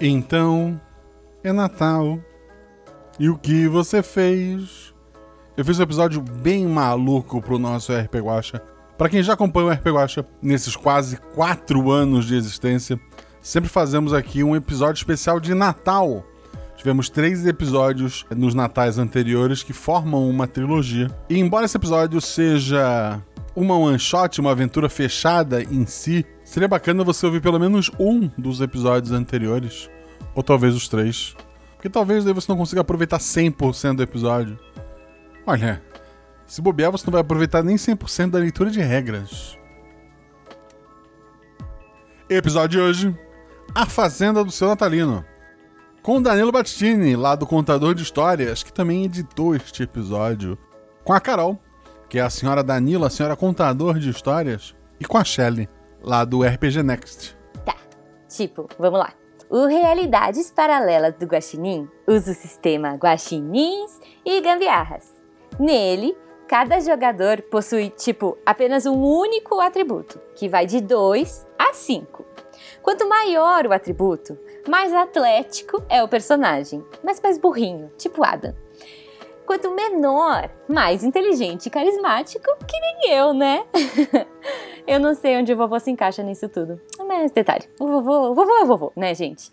Então, é Natal. E o que você fez? Eu fiz um episódio bem maluco pro nosso RP Guacha. Para quem já acompanha o RP Guacha nesses quase quatro anos de existência, sempre fazemos aqui um episódio especial de Natal. Tivemos três episódios nos natais anteriores que formam uma trilogia. E embora esse episódio seja uma one shot, uma aventura fechada em si, seria bacana você ouvir pelo menos um dos episódios anteriores, ou talvez os três. Porque talvez daí você não consiga aproveitar 100% do episódio. Olha, se bobear, você não vai aproveitar nem 100% da leitura de regras. Episódio de hoje: A Fazenda do Seu Natalino. Com Danilo Battini, lá do Contador de Histórias, que também editou este episódio. Com a Carol, que é a senhora Danilo, a senhora Contador de Histórias. E com a Shelley, lá do RPG Next. Tá, tipo, vamos lá. O Realidades Paralelas do Guaxinim usa o sistema Guaxinins e Gambiarras. Nele, cada jogador possui, tipo, apenas um único atributo, que vai de 2 a 5. Quanto maior o atributo, mais atlético é o personagem, mas mais burrinho, tipo Adam. Quanto menor, mais inteligente e carismático, que nem eu, né? eu não sei onde o vovô se encaixa nisso tudo. Mas detalhe, o vovô, o vovô é o vovô, né, gente?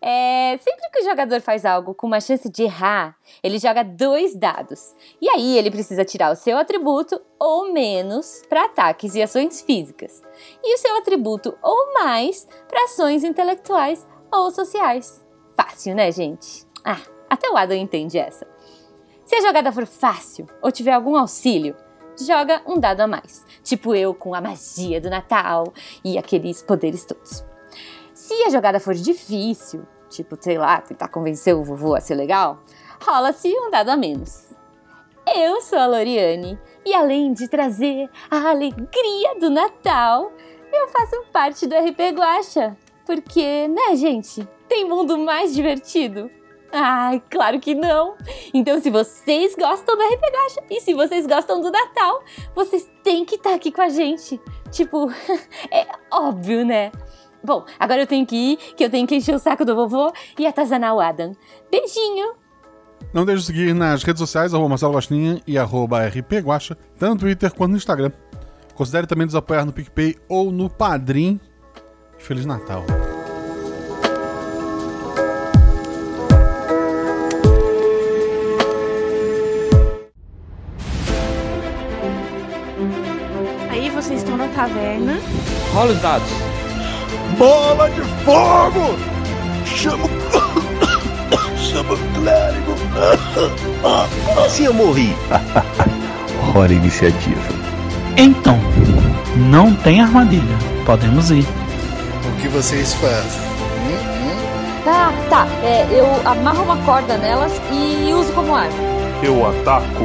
É, sempre que o jogador faz algo com uma chance de errar, ele joga dois dados. E aí ele precisa tirar o seu atributo ou menos para ataques e ações físicas. E o seu atributo ou mais para ações intelectuais ou sociais. Fácil, né, gente? Ah, até o Adam entende essa. Se a jogada for fácil ou tiver algum auxílio, joga um dado a mais, tipo eu com a magia do Natal e aqueles poderes todos. Se a jogada for difícil, tipo, sei lá, tentar convencer o vovô a ser legal, rola-se um dado a menos. Eu sou a Loriane e além de trazer a alegria do Natal, eu faço parte do RP Guacha. Porque, né, gente, tem mundo mais divertido. Ai, claro que não! Então, se vocês gostam do RP Gacha e se vocês gostam do Natal, vocês têm que estar tá aqui com a gente. Tipo, é óbvio, né? Bom, agora eu tenho que ir, que eu tenho que encher o saco do vovô e atazanar o Adam. Beijinho! Não deixe de seguir nas redes sociais, arroba Marcelo Guaxininha e arroba RP Guaxa, tanto no Twitter quanto no Instagram. Considere também nos apoiar no PicPay ou no Padrim. Feliz Natal! Taverna. Rola os dados. Bola de fogo! Chama Chama o clérigo! Como assim eu morri? Hora iniciativa. Então, não tem armadilha. Podemos ir. O que vocês fazem? Tá, tá. É, eu amarro uma corda nelas e uso como arma. Eu ataco.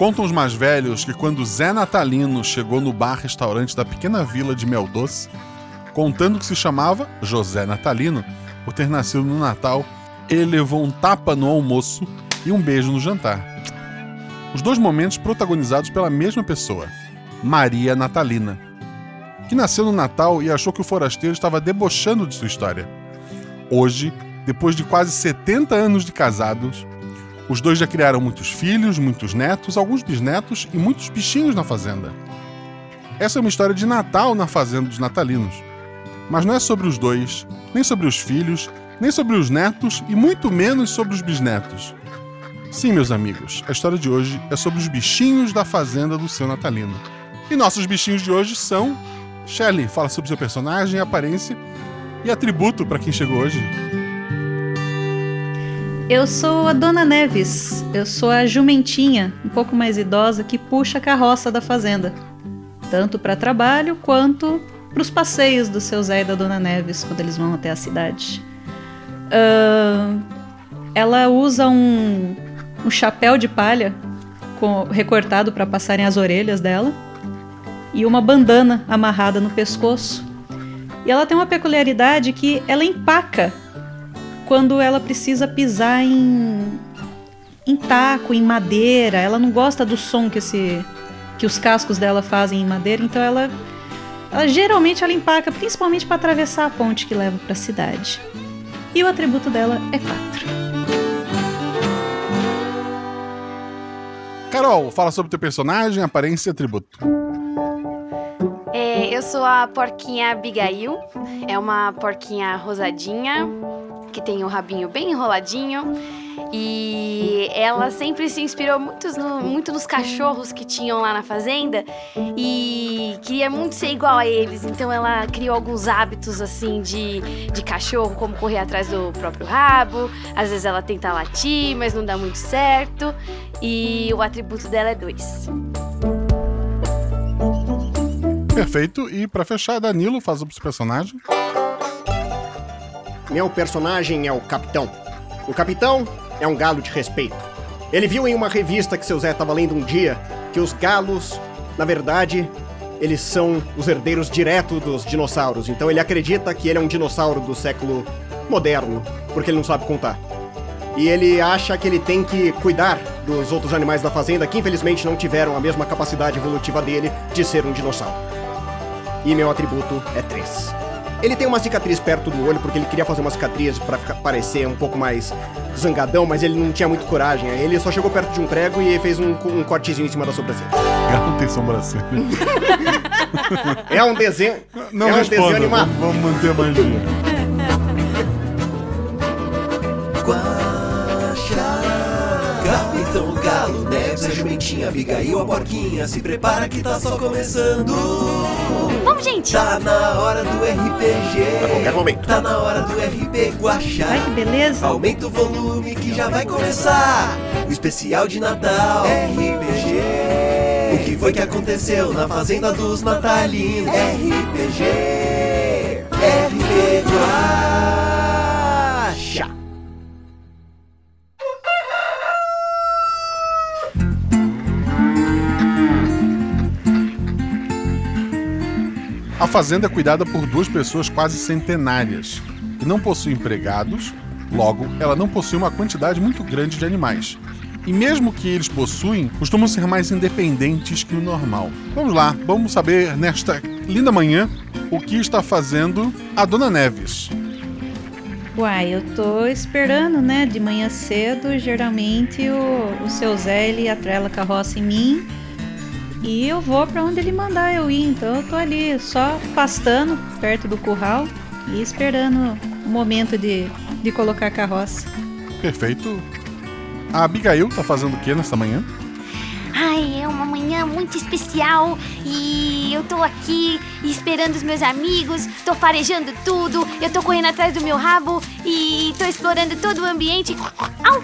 Contam os mais velhos que quando Zé Natalino chegou no bar-restaurante da pequena vila de Mel Doce, contando que se chamava José Natalino, por ter nascido no Natal, ele levou um tapa no almoço e um beijo no jantar. Os dois momentos protagonizados pela mesma pessoa, Maria Natalina, que nasceu no Natal e achou que o forasteiro estava debochando de sua história. Hoje, depois de quase 70 anos de casados, os dois já criaram muitos filhos, muitos netos, alguns bisnetos e muitos bichinhos na fazenda. Essa é uma história de Natal na fazenda dos natalinos. Mas não é sobre os dois, nem sobre os filhos, nem sobre os netos e muito menos sobre os bisnetos. Sim, meus amigos, a história de hoje é sobre os bichinhos da fazenda do seu natalino. E nossos bichinhos de hoje são. Shelley, fala sobre seu personagem, aparência e atributo para quem chegou hoje. Eu sou a Dona Neves. Eu sou a jumentinha, um pouco mais idosa, que puxa a carroça da fazenda. Tanto para trabalho quanto para os passeios do seu Zé e da Dona Neves quando eles vão até a cidade. Uh, ela usa um, um chapéu de palha com, recortado para passarem as orelhas dela e uma bandana amarrada no pescoço. E ela tem uma peculiaridade que ela empaca quando ela precisa pisar em, em taco, em madeira. Ela não gosta do som que, esse, que os cascos dela fazem em madeira, então ela, ela geralmente ela empaca, principalmente para atravessar a ponte que leva para a cidade. E o atributo dela é 4. Carol, fala sobre teu personagem, aparência e atributo. É, eu sou a porquinha Abigail. É uma porquinha rosadinha, que tem o rabinho bem enroladinho. E ela sempre se inspirou muito, no, muito nos cachorros que tinham lá na fazenda e queria muito ser igual a eles. Então ela criou alguns hábitos assim de, de cachorro, como correr atrás do próprio rabo. Às vezes ela tenta latir, mas não dá muito certo. E o atributo dela é dois. Perfeito. E para fechar, Danilo, faz o personagem. Meu personagem é o Capitão. O Capitão é um galo de respeito. Ele viu em uma revista que seu Zé estava lendo um dia que os galos, na verdade, eles são os herdeiros direto dos dinossauros. Então ele acredita que ele é um dinossauro do século moderno, porque ele não sabe contar. E ele acha que ele tem que cuidar dos outros animais da fazenda que infelizmente não tiveram a mesma capacidade evolutiva dele de ser um dinossauro. E meu atributo é 3. Ele tem uma cicatriz perto do olho porque ele queria fazer uma cicatriz para parecer um pouco mais zangadão, mas ele não tinha muito coragem. Aí ele só chegou perto de um prego e fez um, um cortezinho em cima da sobrancelha. Gato tem sobrancelha. é um desenho. Não é um responda, desenho animado. Vamos, vamos manter a magia. Capitão Galo, Neves, a jumentinha, Abigail, a porquinha. Se prepara que tá só começando. Vamos, gente! Tá na hora do RPG A qualquer momento. Tá na hora do RP Guaxá. Ai, que beleza! Aumenta o volume que já vai começar. O especial de Natal. RPG O que foi que aconteceu na Fazenda dos Natalinos? RPG fazenda é cuidada por duas pessoas quase centenárias e não possui empregados, logo, ela não possui uma quantidade muito grande de animais. E mesmo que eles possuem, costumam ser mais independentes que o normal. Vamos lá, vamos saber nesta linda manhã o que está fazendo a Dona Neves. Uai, eu tô esperando, né? De manhã cedo, geralmente o, o seu Zé ele atrela a carroça em mim e eu vou para onde ele mandar eu ir. Então eu tô ali só pastando perto do curral e esperando o momento de, de colocar a carroça. Perfeito. A Abigail tá fazendo o que nessa manhã? Ai, é uma manhã muito especial e eu tô aqui esperando os meus amigos, tô farejando tudo, eu tô correndo atrás do meu rabo e tô explorando todo o ambiente. Au!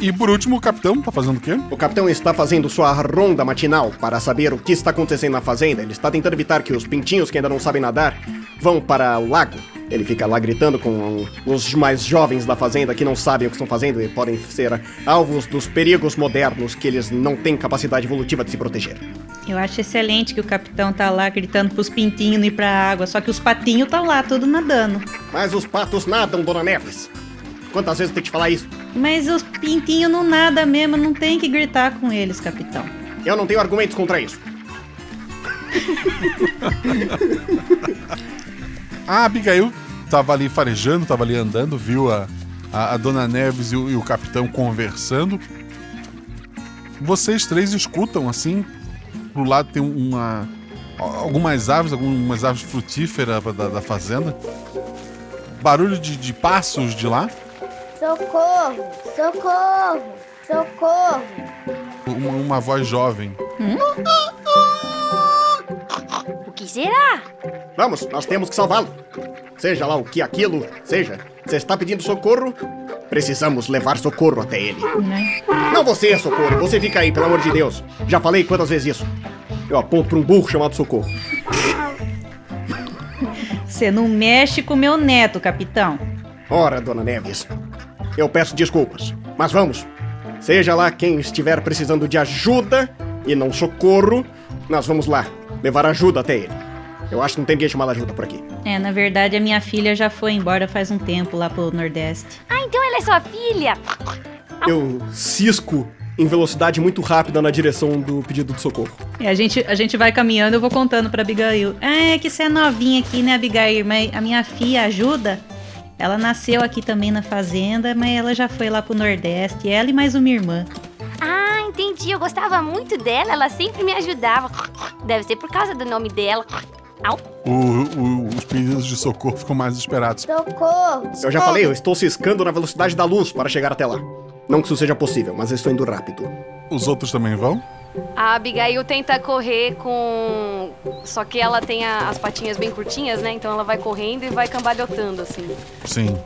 E por último, o capitão tá fazendo o quê? O capitão está fazendo sua ronda matinal para saber o que está acontecendo na fazenda. Ele está tentando evitar que os pintinhos que ainda não sabem nadar vão para o lago. Ele fica lá gritando com os mais jovens da fazenda que não sabem o que estão fazendo e podem ser alvos dos perigos modernos que eles não têm capacidade evolutiva de se proteger. Eu acho excelente que o capitão tá lá gritando pros pintinhos não ir pra água, só que os patinhos estão lá, tudo nadando. Mas os patos nadam, Dona Neves. Quantas vezes eu tenho que te falar isso? Mas os pintinhos não nada mesmo, não tem que gritar com eles, capitão. Eu não tenho argumentos contra isso. A Abigail tava ali farejando, tava ali andando, viu a, a, a Dona Neves e o, e o capitão conversando. Vocês três escutam assim, pro lado tem uma algumas árvores, algumas árvores frutíferas da, da fazenda. Barulho de, de passos de lá. Socorro! Socorro! Socorro! Uma, uma voz jovem. O que será? Vamos, nós temos que salvá-lo. Seja lá o que aquilo seja. Você está pedindo socorro? Precisamos levar socorro até ele. Né? Não você, socorro. Você fica aí, pelo amor de Deus. Já falei quantas vezes isso. Eu aponto pra um burro chamado socorro. Você não mexe com meu neto, capitão. Ora, dona Neves. Eu peço desculpas. Mas vamos. Seja lá quem estiver precisando de ajuda e não socorro, nós vamos lá levar ajuda até ele. Eu acho que não tem ninguém chamado ajuda por aqui. É, na verdade, a minha filha já foi embora faz um tempo lá pro Nordeste. Ah, então ela é sua filha? Eu cisco em velocidade muito rápida na direção do pedido de socorro. E a gente, a gente vai caminhando, eu vou contando pra Abigail. É que você é novinha aqui, né, Abigail? Mas a minha filha ajuda. Ela nasceu aqui também na fazenda, mas ela já foi lá pro Nordeste. Ela e mais uma irmã. Ah, entendi. Eu gostava muito dela. Ela sempre me ajudava. Deve ser por causa do nome dela. O, o, os pedidos de socorro ficam mais esperados. Socorro! Eu já falei, eu estou ciscando na velocidade da luz para chegar até lá. Não que isso seja possível, mas eu estou indo rápido. Os outros também vão? A Abigail tenta correr com. Só que ela tem a- as patinhas bem curtinhas, né? Então ela vai correndo e vai cambalhotando, assim. Sim.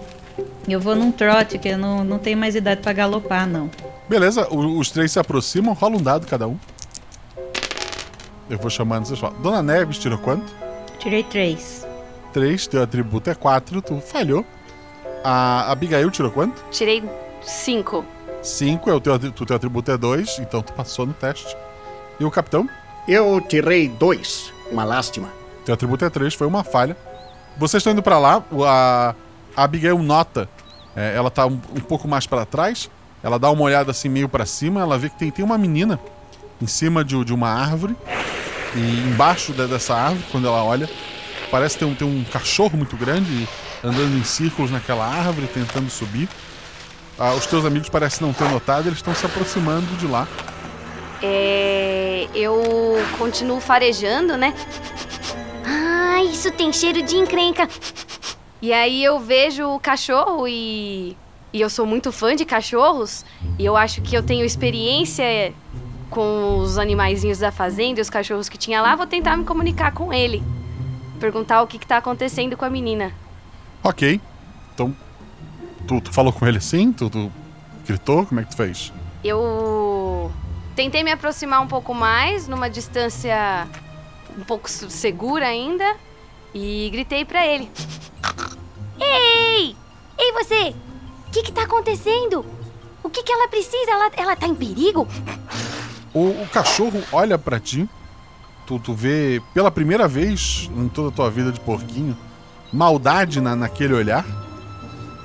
Eu vou num trote, que eu não, não tenho mais idade pra galopar, não. Beleza, o- os três se aproximam, rola um dado cada um. Eu vou chamando vocês falam. Dona Neves tirou quanto? Tirei três. Três, teu atributo é quatro, tu falhou. A Abigail tirou quanto? Tirei cinco. Cinco, é o teu, o teu atributo é dois, então tu passou no teste. E o capitão? Eu tirei dois. Uma lástima. Teu atributo é 3, foi uma falha. Vocês estão indo pra lá, a, a Abigail nota, é, ela tá um, um pouco mais pra trás, ela dá uma olhada assim meio pra cima, ela vê que tem, tem uma menina em cima de, de uma árvore, e embaixo de- dessa árvore, quando ela olha, parece ter um, ter um cachorro muito grande andando em círculos naquela árvore, tentando subir. Ah, os teus amigos parecem não ter notado, eles estão se aproximando de lá. É. Eu continuo farejando, né? Ah, isso tem cheiro de encrenca. E aí eu vejo o cachorro e. E eu sou muito fã de cachorros. E eu acho que eu tenho experiência com os animaizinhos da fazenda e os cachorros que tinha lá. Vou tentar me comunicar com ele. Perguntar o que, que tá acontecendo com a menina. Ok. Então, tu, tu falou com ele assim? Tu, tu gritou? Como é que tu fez? Eu tentei me aproximar um pouco mais, numa distância um pouco segura ainda, e gritei pra ele: Ei! Ei, você! O que que tá acontecendo? O que que ela precisa? Ela, ela tá em perigo? O, o cachorro olha pra ti. Tu, tu vê pela primeira vez em toda a tua vida de porquinho maldade na, naquele olhar.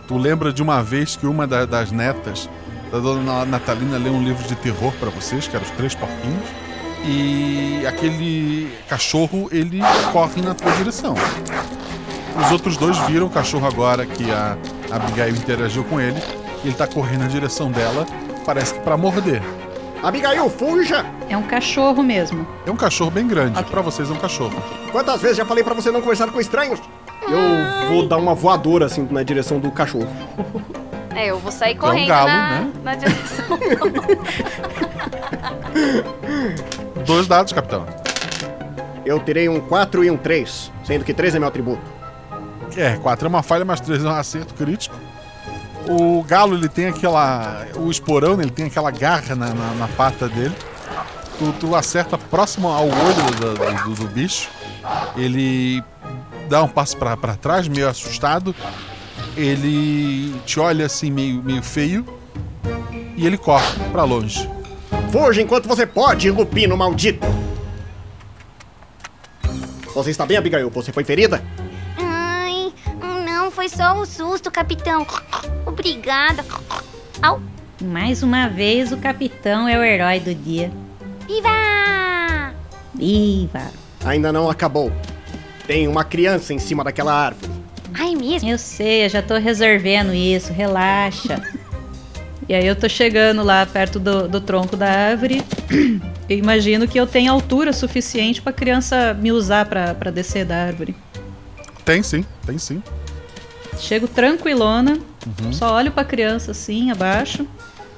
Tu lembra de uma vez que uma da- das netas da dona Natalina leu um livro de terror pra vocês, que era os Três Porquinhos. E aquele cachorro ele corre na tua direção. Os outros dois viram o cachorro agora que a a Abigail interagiu com ele. E ele tá correndo na direção dela, parece que pra morder. Abigail, fuja! É um cachorro mesmo. É um cachorro bem grande. Pra vocês é um cachorro. Quantas vezes já falei pra você não conversar com estranhos? Eu vou dar uma voadora assim na direção do cachorro. É, eu vou sair um correndo galo, na, né? na direção. Dois dados, capitão. Eu tirei um 4 e um 3, sendo que 3 é meu atributo. É, 4 é uma falha, mas 3 é um acerto crítico. O galo, ele tem aquela. O esporão, né, ele tem aquela garra na, na, na pata dele. Tu, tu acerta próximo ao olho do, do- do- do bicho. Ele dá um passo pra, pra trás, meio assustado. Ele te olha assim, meio, meio feio. E ele corre pra longe. Fuja enquanto você pode, lupino maldito! Você está bem, Abigail? Você foi ferida? Ai, não, foi só um susto, capitão. Obrigada. Au. Mais uma vez, o capitão é o herói do dia. Viva! Viva! Ainda não acabou. Tem uma criança em cima daquela árvore. Ai, mesmo? Eu sei, eu já tô resolvendo isso, relaxa. E aí eu tô chegando lá perto do, do tronco da árvore. Eu imagino que eu tenho altura suficiente pra criança me usar pra pra descer da árvore. Tem sim, tem sim. Chego tranquilona, Uhum. só olho pra criança assim, abaixo.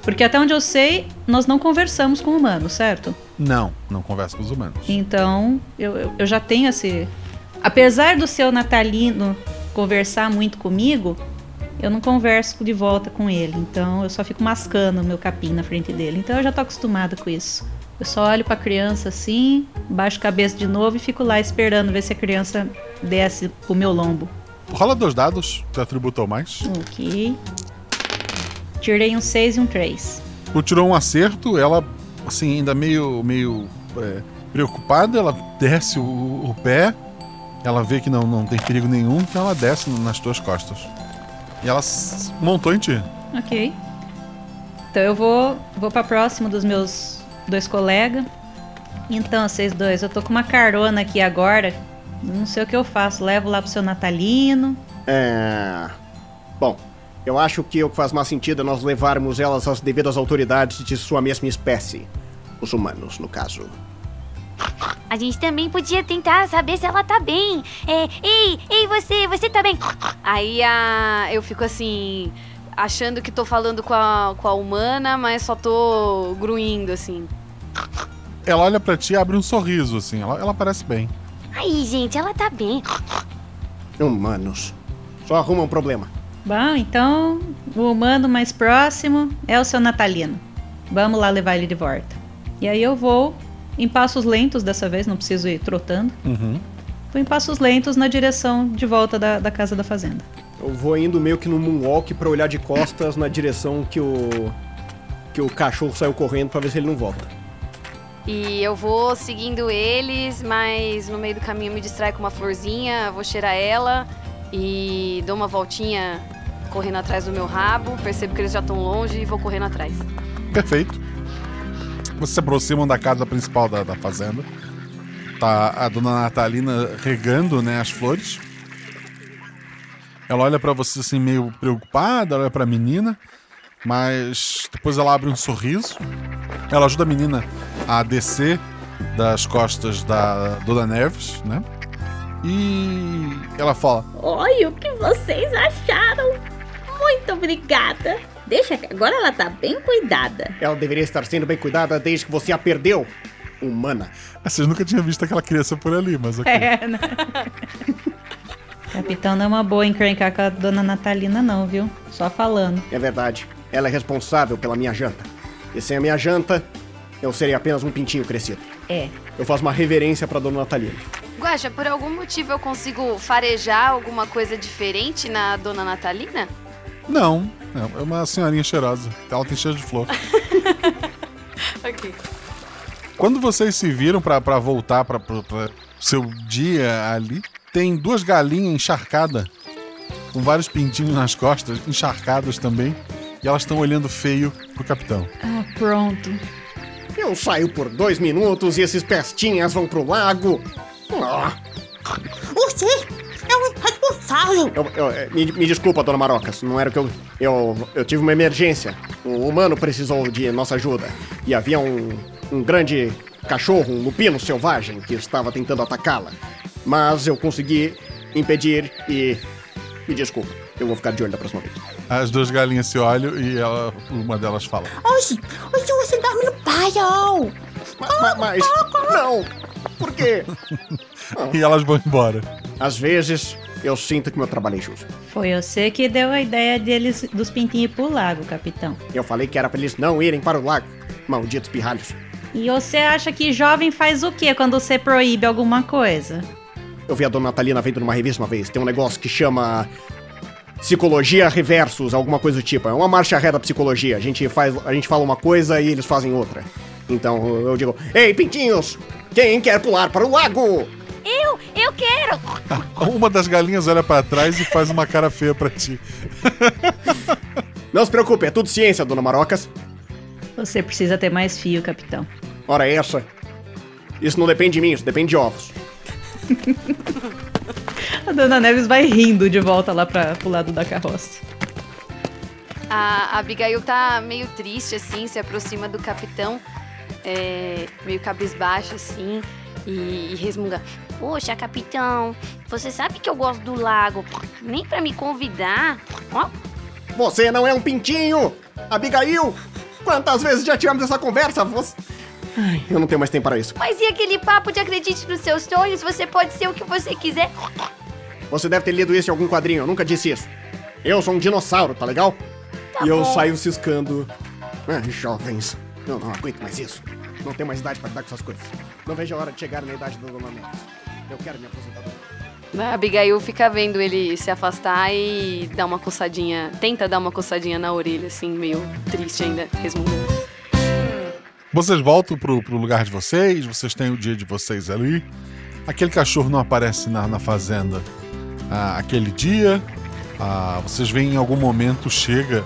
Porque até onde eu sei, nós não conversamos com humanos, certo? Não, não conversa com os humanos. Então, eu, eu, eu já tenho esse. Apesar do seu natalino conversar muito comigo, eu não converso de volta com ele, então eu só fico mascando o meu capim na frente dele. Então eu já tô acostumada com isso. Eu só olho pra criança assim, baixo a cabeça de novo e fico lá esperando ver se a criança desce pro meu lombo. Rola dois dados, que atributou mais. Ok. Tirei um 6 e um 3. Tu tirou um acerto, ela, assim, ainda meio, meio é, preocupada, ela desce o, o, pé, ela vê que não, não tem perigo nenhum, então ela desce nas tuas costas. E ela montou em ti. Ok. Então eu vou, vou pra próximo dos meus dois colegas. Então, vocês dois, eu tô com uma carona aqui agora. Não sei o que eu faço. Levo lá pro seu Natalino. É. Bom, eu acho que o que faz mais sentido é nós levarmos elas às devidas autoridades de sua mesma espécie. Os humanos, no caso. A gente também podia tentar saber se ela tá bem. É, ei, ei, você, você tá bem? Aí a, eu fico assim, achando que tô falando com a, com a humana, mas só tô gruindo, assim. Ela olha para ti e abre um sorriso, assim. Ela, ela parece bem. Aí, gente, ela tá bem. Humanos. Só arruma um problema. Bom, então o humano mais próximo é o seu Natalino. Vamos lá levar ele de volta. E aí eu vou em passos lentos dessa vez, não preciso ir trotando. Uhum. Vou em passos lentos na direção de volta da, da casa da fazenda. Eu vou indo meio que no moonwalk pra olhar de costas na direção que o. que o cachorro saiu correndo pra ver se ele não volta. E eu vou seguindo eles, mas no meio do caminho me distrai com uma florzinha, vou cheirar ela e dou uma voltinha correndo atrás do meu rabo, percebo que eles já estão longe e vou correndo atrás. Perfeito. Vocês se aproximam da casa principal da, da fazenda. Tá a dona Natalina regando né, as flores. Ela olha para você assim meio preocupada, olha para a menina, mas depois ela abre um sorriso. Ela ajuda a menina a descer das costas da Dona Neves, né? E ela fala: Olha o que vocês acharam! Muito obrigada! Deixa que agora ela tá bem cuidada. Ela deveria estar sendo bem cuidada desde que você a perdeu, humana. Vocês nunca tinham visto aquela criança por ali, mas ok. É, né? Capitão não é uma boa encrencar com a dona Natalina, não, viu? Só falando. É verdade. Ela é responsável pela minha janta. E sem a minha janta, eu seria apenas um pintinho crescido. É. Eu faço uma reverência pra dona Natalina. Guaxa, por algum motivo eu consigo farejar alguma coisa diferente na dona Natalina? Não, é uma senhorinha cheirosa. Ela tem cheiro de flor. ok. Quando vocês se viram para voltar para seu dia ali, tem duas galinhas encharcadas, com vários pintinhos nas costas, encharcadas também, e elas estão olhando feio pro capitão. Ah, pronto. Eu saio por dois minutos e esses pestinhas vão pro lago. Ah. Você é o irresponsável. Eu, eu, é, me, me, desculpa, dona Marocas. Não era o que eu, eu. Eu tive uma emergência. Um humano precisou de nossa ajuda. E havia um, um grande cachorro, um lupino selvagem, que estava tentando atacá-la. Mas eu consegui impedir e. Me desculpa. Eu vou ficar de olho da próxima vez. As duas galinhas se olham e ela, uma delas fala: Hoje, hoje você dorme no paiol. Mas, mas, não! Por quê? e elas vão embora. Às vezes, eu sinto que meu trabalho é justo. Foi você que deu a ideia deles, dos pintinhos pro lago, capitão. Eu falei que era pra eles não irem para o lago. Malditos pirralhos. E você acha que jovem faz o quê quando você proíbe alguma coisa? Eu vi a dona Natalina vendo numa revista uma vez. Tem um negócio que chama Psicologia Reversus, alguma coisa do tipo. É uma marcha ré da psicologia. A gente, faz, a gente fala uma coisa e eles fazem outra. Então eu digo: Ei, pintinhos! Quem quer pular para o lago? Eu, eu quero! Uma das galinhas olha para trás e faz uma cara feia para ti. Não se preocupe, é tudo ciência, dona Marocas. Você precisa ter mais fio, capitão. Ora, essa. Isso não depende de mim, isso depende de ovos. A dona Neves vai rindo de volta lá para pro lado da carroça. A Abigail tá meio triste, assim, se aproxima do capitão, é, meio cabisbaixo, assim, e, e resmunga. Poxa, capitão, você sabe que eu gosto do lago. Nem para me convidar. Ó. Você não é um pintinho! Abigail! Quantas vezes já tivemos essa conversa? Você... Ai, eu não tenho mais tempo para isso. Mas e aquele papo de acredite nos seus sonhos? Você pode ser o que você quiser. Você deve ter lido isso em algum quadrinho, eu nunca disse isso. Eu sou um dinossauro, tá legal? e eu saio ciscando. Ah, jovens, eu não aguento mais isso. Não tenho mais idade pra lidar com essas coisas. Não vejo a hora de chegar na idade da Dona Neves. Eu quero me aposentar. A Abigail fica vendo ele se afastar e dá uma coçadinha, tenta dar uma coçadinha na orelha, assim, meio triste ainda, resmungando. Vocês voltam pro, pro lugar de vocês, vocês têm o dia de vocês ali. Aquele cachorro não aparece na, na fazenda ah, aquele dia. Ah, vocês veem em algum momento chega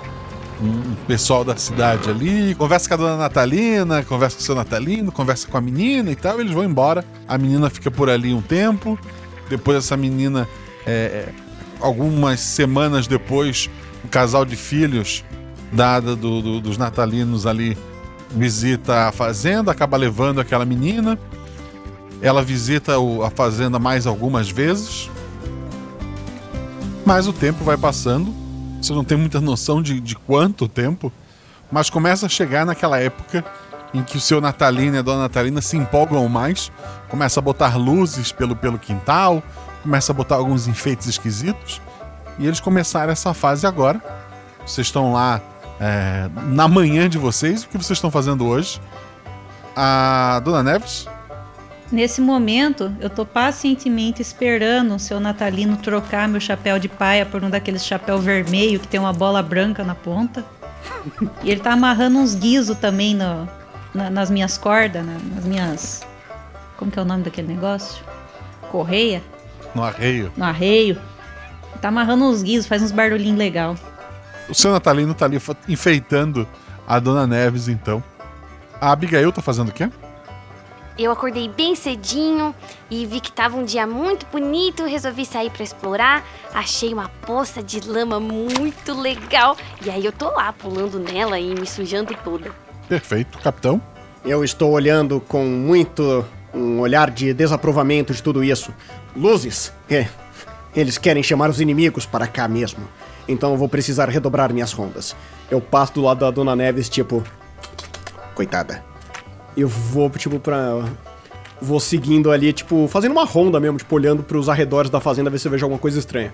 um, um pessoal da cidade ali, conversa com a dona Natalina, conversa com o seu Natalino, conversa com a menina e tal, eles vão embora. A menina fica por ali um tempo. Depois essa menina, é, algumas semanas depois, o casal de filhos dada do, do, dos natalinos ali visita a fazenda, acaba levando aquela menina. Ela visita o, a fazenda mais algumas vezes. Mas o tempo vai passando. Você não tem muita noção de, de quanto tempo. Mas começa a chegar naquela época em que o seu Natalino e a dona Natalina se empolgam mais. Começa a botar luzes pelo, pelo quintal. Começa a botar alguns enfeites esquisitos. E eles começaram essa fase agora. Vocês estão lá é, na manhã de vocês. O que vocês estão fazendo hoje? A Dona Neves? Nesse momento, eu tô pacientemente esperando o seu Natalino trocar meu chapéu de paia por um daqueles chapéu vermelho que tem uma bola branca na ponta. E ele tá amarrando uns guizos também no, na, nas minhas cordas, na, nas minhas. Como que é o nome daquele negócio? Correia? No arreio. No arreio. Tá amarrando uns guizos, faz uns barulhinhos legal. O seu Natalino tá ali enfeitando a Dona Neves, então. A Abigail tá fazendo o quê? Eu acordei bem cedinho e vi que tava um dia muito bonito, resolvi sair pra explorar. Achei uma poça de lama muito legal e aí eu tô lá pulando nela e me sujando toda. Perfeito, capitão. Eu estou olhando com muito um olhar de desaprovamento de tudo isso. Luzes, é, eles querem chamar os inimigos para cá mesmo. Então eu vou precisar redobrar minhas rondas. Eu passo do lado da Dona Neves, tipo. Coitada. Eu vou, tipo, pra. Vou seguindo ali, tipo, fazendo uma ronda mesmo, tipo, olhando pros arredores da fazenda, ver se eu vejo alguma coisa estranha.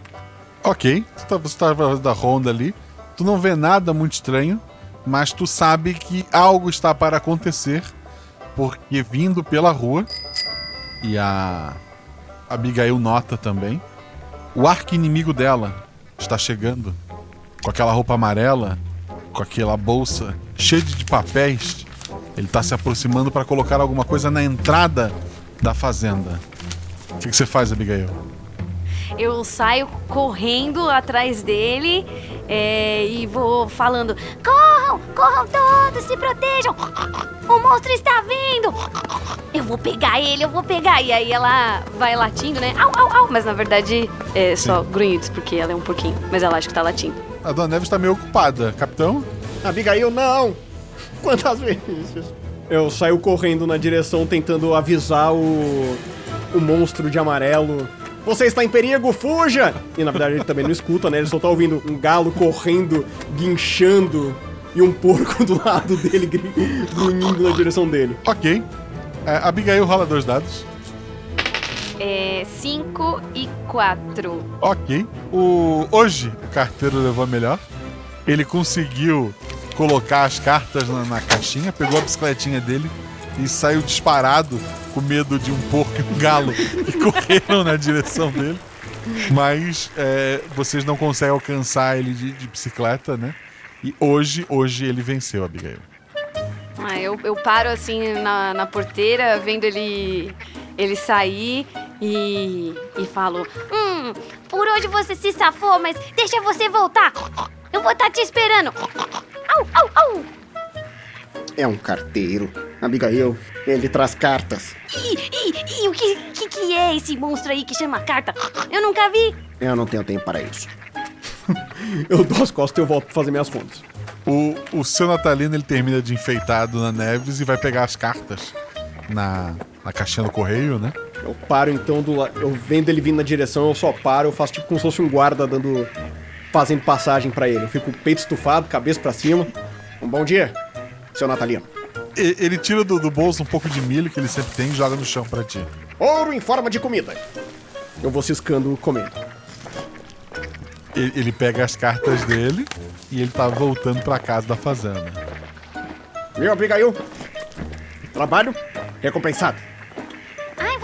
Ok, tu tá, você tá fazendo a ronda ali. Tu não vê nada muito estranho, mas tu sabe que algo está para acontecer, porque vindo pela rua, e a Abigail nota também, o arco inimigo dela está chegando com aquela roupa amarela, com aquela bolsa cheia de papéis. Ele está se aproximando para colocar alguma coisa na entrada da fazenda. O que, que você faz, Abigail? Eu saio correndo atrás dele é, e vou falando: Corram, corram todos, se protejam. O monstro está vindo. Eu vou pegar ele, eu vou pegar. E aí ela vai latindo, né? Au, au, au. Mas na verdade é só grunhidos, porque ela é um pouquinho. Mas ela acha que tá latindo. A Dona Neves está meio ocupada. Capitão? Abigail, não! Quantas vezes? Eu saio correndo na direção tentando avisar o. o monstro de amarelo. Você está em perigo, fuja! E na verdade ele também não escuta, né? Ele só tá ouvindo um galo correndo, guinchando e um porco do lado dele grunhindo na direção dele. Ok. É, Abigail rola dois dados. É 5 e 4. Ok. O, hoje o carteiro levou a melhor. Ele conseguiu colocar as cartas na, na caixinha, pegou a bicicletinha dele e saiu disparado com medo de um porco e um galo que correram na direção dele. Mas é, vocês não conseguem alcançar ele de, de bicicleta, né? E hoje, hoje ele venceu, Abigail. Ah, eu, eu paro assim na, na porteira, vendo ele, ele sair e, e falo: Hum, por hoje você se safou, mas deixa você voltar. Eu vou estar te esperando. Au, au, au. É um carteiro. Abigail, ele traz cartas. Ih, ih, ih, o que, que que é esse monstro aí que chama carta? Eu nunca vi. Eu não tenho tempo para isso. eu dou as costas e eu volto pra fazer minhas contas. O, o seu Natalino ele termina de enfeitar a Dona Neves e vai pegar as cartas na, na caixinha do correio, né? Eu paro então do lado. Eu vendo ele vindo na direção, eu só paro, eu faço tipo como se fosse um guarda dando. Fazendo passagem pra ele. Eu fico com o peito estufado, cabeça pra cima. Um bom dia, seu Natalino. E- Ele tira do, do bolso um pouco de milho que ele sempre tem e joga no chão pra ti. Ouro em forma de comida. Eu vou ciscando comendo. Ele, ele pega as cartas dele e ele tá voltando pra casa da fazenda. Viu, Abigail? Trabalho recompensado.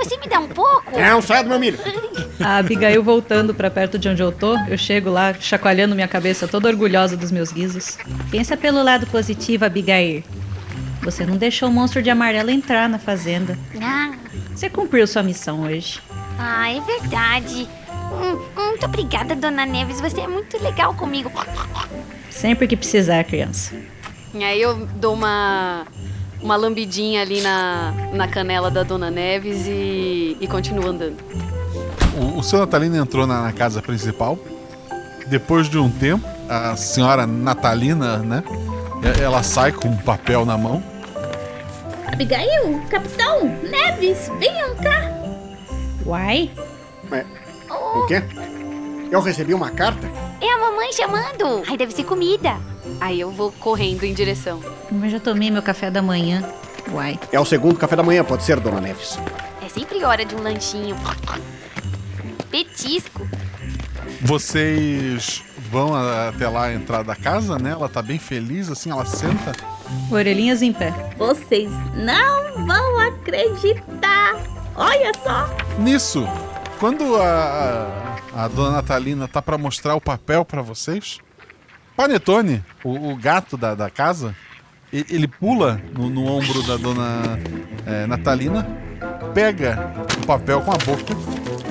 Você me dá um pouco? Não, sai do meu milho. A Abigail voltando pra perto de onde eu tô, eu chego lá chacoalhando minha cabeça, toda orgulhosa dos meus guizos. Pensa pelo lado positivo, Abigail. Você não deixou o monstro de amarelo entrar na fazenda. Ah, Você cumpriu sua missão hoje. ah, é verdade. Hum, muito obrigada, Dona Neves. Você é muito legal comigo. Sempre que precisar, criança. E aí eu dou uma, uma lambidinha ali na, na canela da Dona Neves e, e continuo andando. O, o seu Natalino entrou na, na casa principal. Depois de um tempo, a senhora Natalina, né? Ela sai com um papel na mão. Abigail, capitão, Neves, venham cá. Uai? O quê? Eu recebi uma carta? É a mamãe chamando. Ai, deve ser comida. Aí eu vou correndo em direção. Mas já tomei meu café da manhã. Uai. É o segundo café da manhã, pode ser, Dona Neves. É sempre hora de um lanchinho. Petisco. Vocês vão até lá a entrada da casa, né? Ela tá bem feliz, assim, ela senta. Orelhinhas em pé. Vocês não vão acreditar. Olha só. Nisso, quando a, a, dona Natalina tá pra mostrar o papel pra vocês, Panetone, o, o gato da, da casa, ele pula no, no ombro da dona é, Natalina, pega o papel com a boca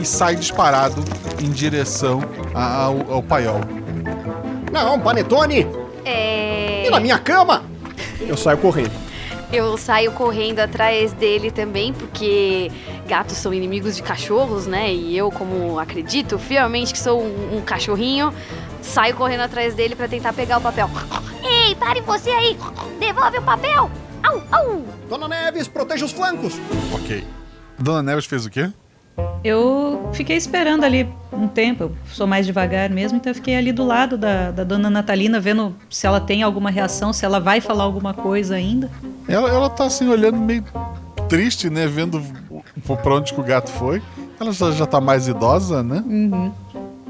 e sai disparado em direção a- ao, ao paiol. Não, Panetone! É. E na minha cama? Eu saio correndo. Eu saio correndo atrás dele também, porque gatos são inimigos de cachorros, né? E eu, como acredito fielmente que sou um, um cachorrinho, saio correndo atrás dele pra tentar pegar o papel. Ei, pare você aí. Devolve o papel. Au, au. Dona Neves, proteja os flancos. Ok. Dona Neves fez o quê? Eu fiquei esperando ali um tempo, eu sou mais devagar mesmo, então eu fiquei ali do lado da, da dona Natalina, vendo se ela tem alguma reação, se ela vai falar alguma coisa ainda. Ela, ela tá assim olhando meio triste, né? Vendo pra onde que o gato foi. Ela já, já tá mais idosa, né? Uhum.